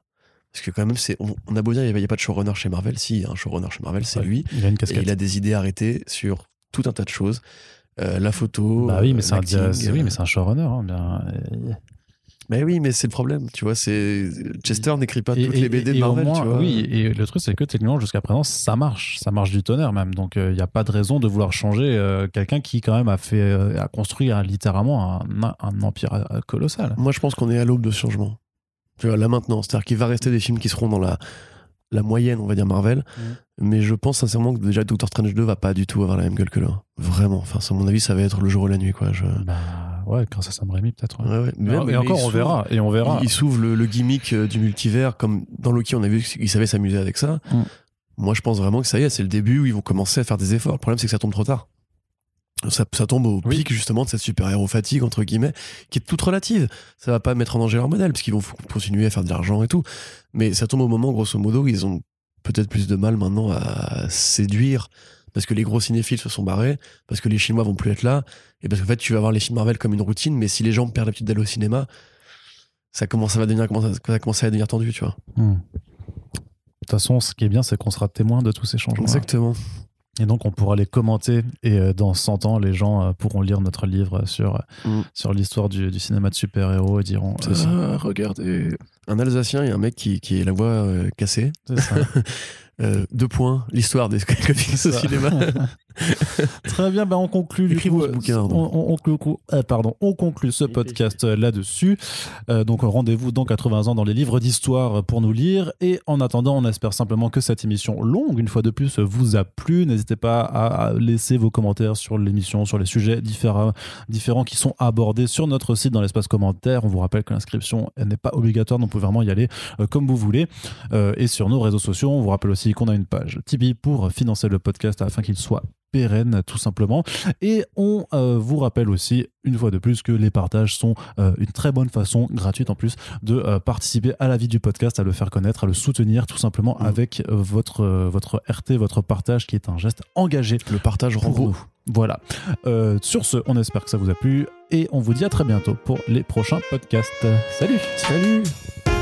Parce que quand même, c'est, on, on a beau dire, il n'y a, pas de showrunner chez Marvel. Si, il y a un showrunner chez Marvel, c'est Ouais, lui. Il a une Et casquette. il a des idées arrêtées sur tout un tas de choses. Euh, la photo. Bah oui, mais euh, c'est un, l'acting, c'est- euh, oui, mais c'est un showrunner. hein, bien. Mais oui, mais c'est le problème, tu vois. C'est Chester n'écrit pas Et- toutes et- les BD de Marvel, moins, tu vois. Oui, et le truc, c'est que techniquement, jusqu'à présent, ça marche. Ça marche du tonnerre même. Donc, il n'y a pas de raison de vouloir changer euh, quelqu'un qui, quand même, a, fait, euh, a construit euh, littéralement un, un empire euh, colossal. Moi, je pense qu'on est à l'aube de changement. Tu vois, là maintenant, c'est-à-dire qu'il va rester des films qui seront dans la la moyenne, on va dire Marvel. Mhm. Mais je pense sincèrement que déjà Doctor Strange 2 va pas du tout avoir la même gueule que là. Vraiment. Enfin, à mon avis, ça va être le jour et la nuit, quoi. Je... Bah, ouais, grâce à Sam Raimi, peut-être. ouais. Ouais, ouais. Mais- et encore, on verra. Et on verra. Il, il s'ouvre le, le gimmick euh, du multivers, comme dans Loki, on a vu qu'il savait s'amuser avec ça. Mm. Moi, je pense vraiment que ça y est, c'est le début où ils vont commencer à faire des efforts. Le problème, c'est que ça tombe trop tard. Ça, ça tombe au Oui. pic justement de cette super-héros fatigue, entre guillemets, qui est toute relative. Ça va pas mettre en danger leur modèle, parce qu'ils vont continuer à faire de l'argent et tout. Mais ça tombe au moment, grosso modo, où ils ont peut-être plus de mal maintenant à séduire, parce que les gros cinéphiles se sont barrés, parce que les Chinois vont plus être là, et parce qu'en fait, tu vas voir les films Marvel comme une routine, mais si les gens perdent l'habitude d'aller au cinéma, ça commence, ça va devenir, comment ça, commencer à devenir tendu, tu vois. Hmm. De toute façon, ce qui est bien, c'est qu'on sera témoin de tous ces changements. Exactement. Et donc, on pourra les commenter. Et euh, dans 100 ans, les gens euh, pourront lire notre livre sur, euh, Mm. sur l'histoire du, du cinéma de super-héros et diront C'est ça. Ah, regardez. Un Alsacien et un mec qui, qui est la voix euh, cassée. C'est ça. Euh, deux points, l'histoire des comics au cinéma. Très bien, ben on conclut. coup, ce bouquin, On, on- on conclut- euh, pardon, on conclut ce podcast là-dessus. Euh, donc rendez-vous dans 80 ans dans les livres d'histoire pour nous lire. Et en attendant, on espère simplement que cette émission longue, une fois de plus, vous a plu. N'hésitez pas à laisser vos commentaires sur l'émission, sur les sujets différents, différents qui sont abordés sur notre site dans l'espace commentaire. On vous rappelle que l'inscription n'est pas obligatoire, donc vous pouvez vraiment y aller euh, comme vous voulez. Euh, et sur nos réseaux sociaux, on vous rappelle aussi qu'on a une page Tipeee pour financer le podcast afin qu'il soit pérenne tout simplement. Et on euh, vous rappelle aussi une fois de plus que les partages sont euh, une très bonne façon gratuite en plus de euh, participer à la vie du podcast à le faire connaître à le soutenir tout simplement Mhm. avec votre votre RT votre partage qui est un geste engagé Le partage rend beau. nous voilà. Sur ce on espère que ça vous a plu et on vous dit à très bientôt pour les prochains podcasts. Salut. Salut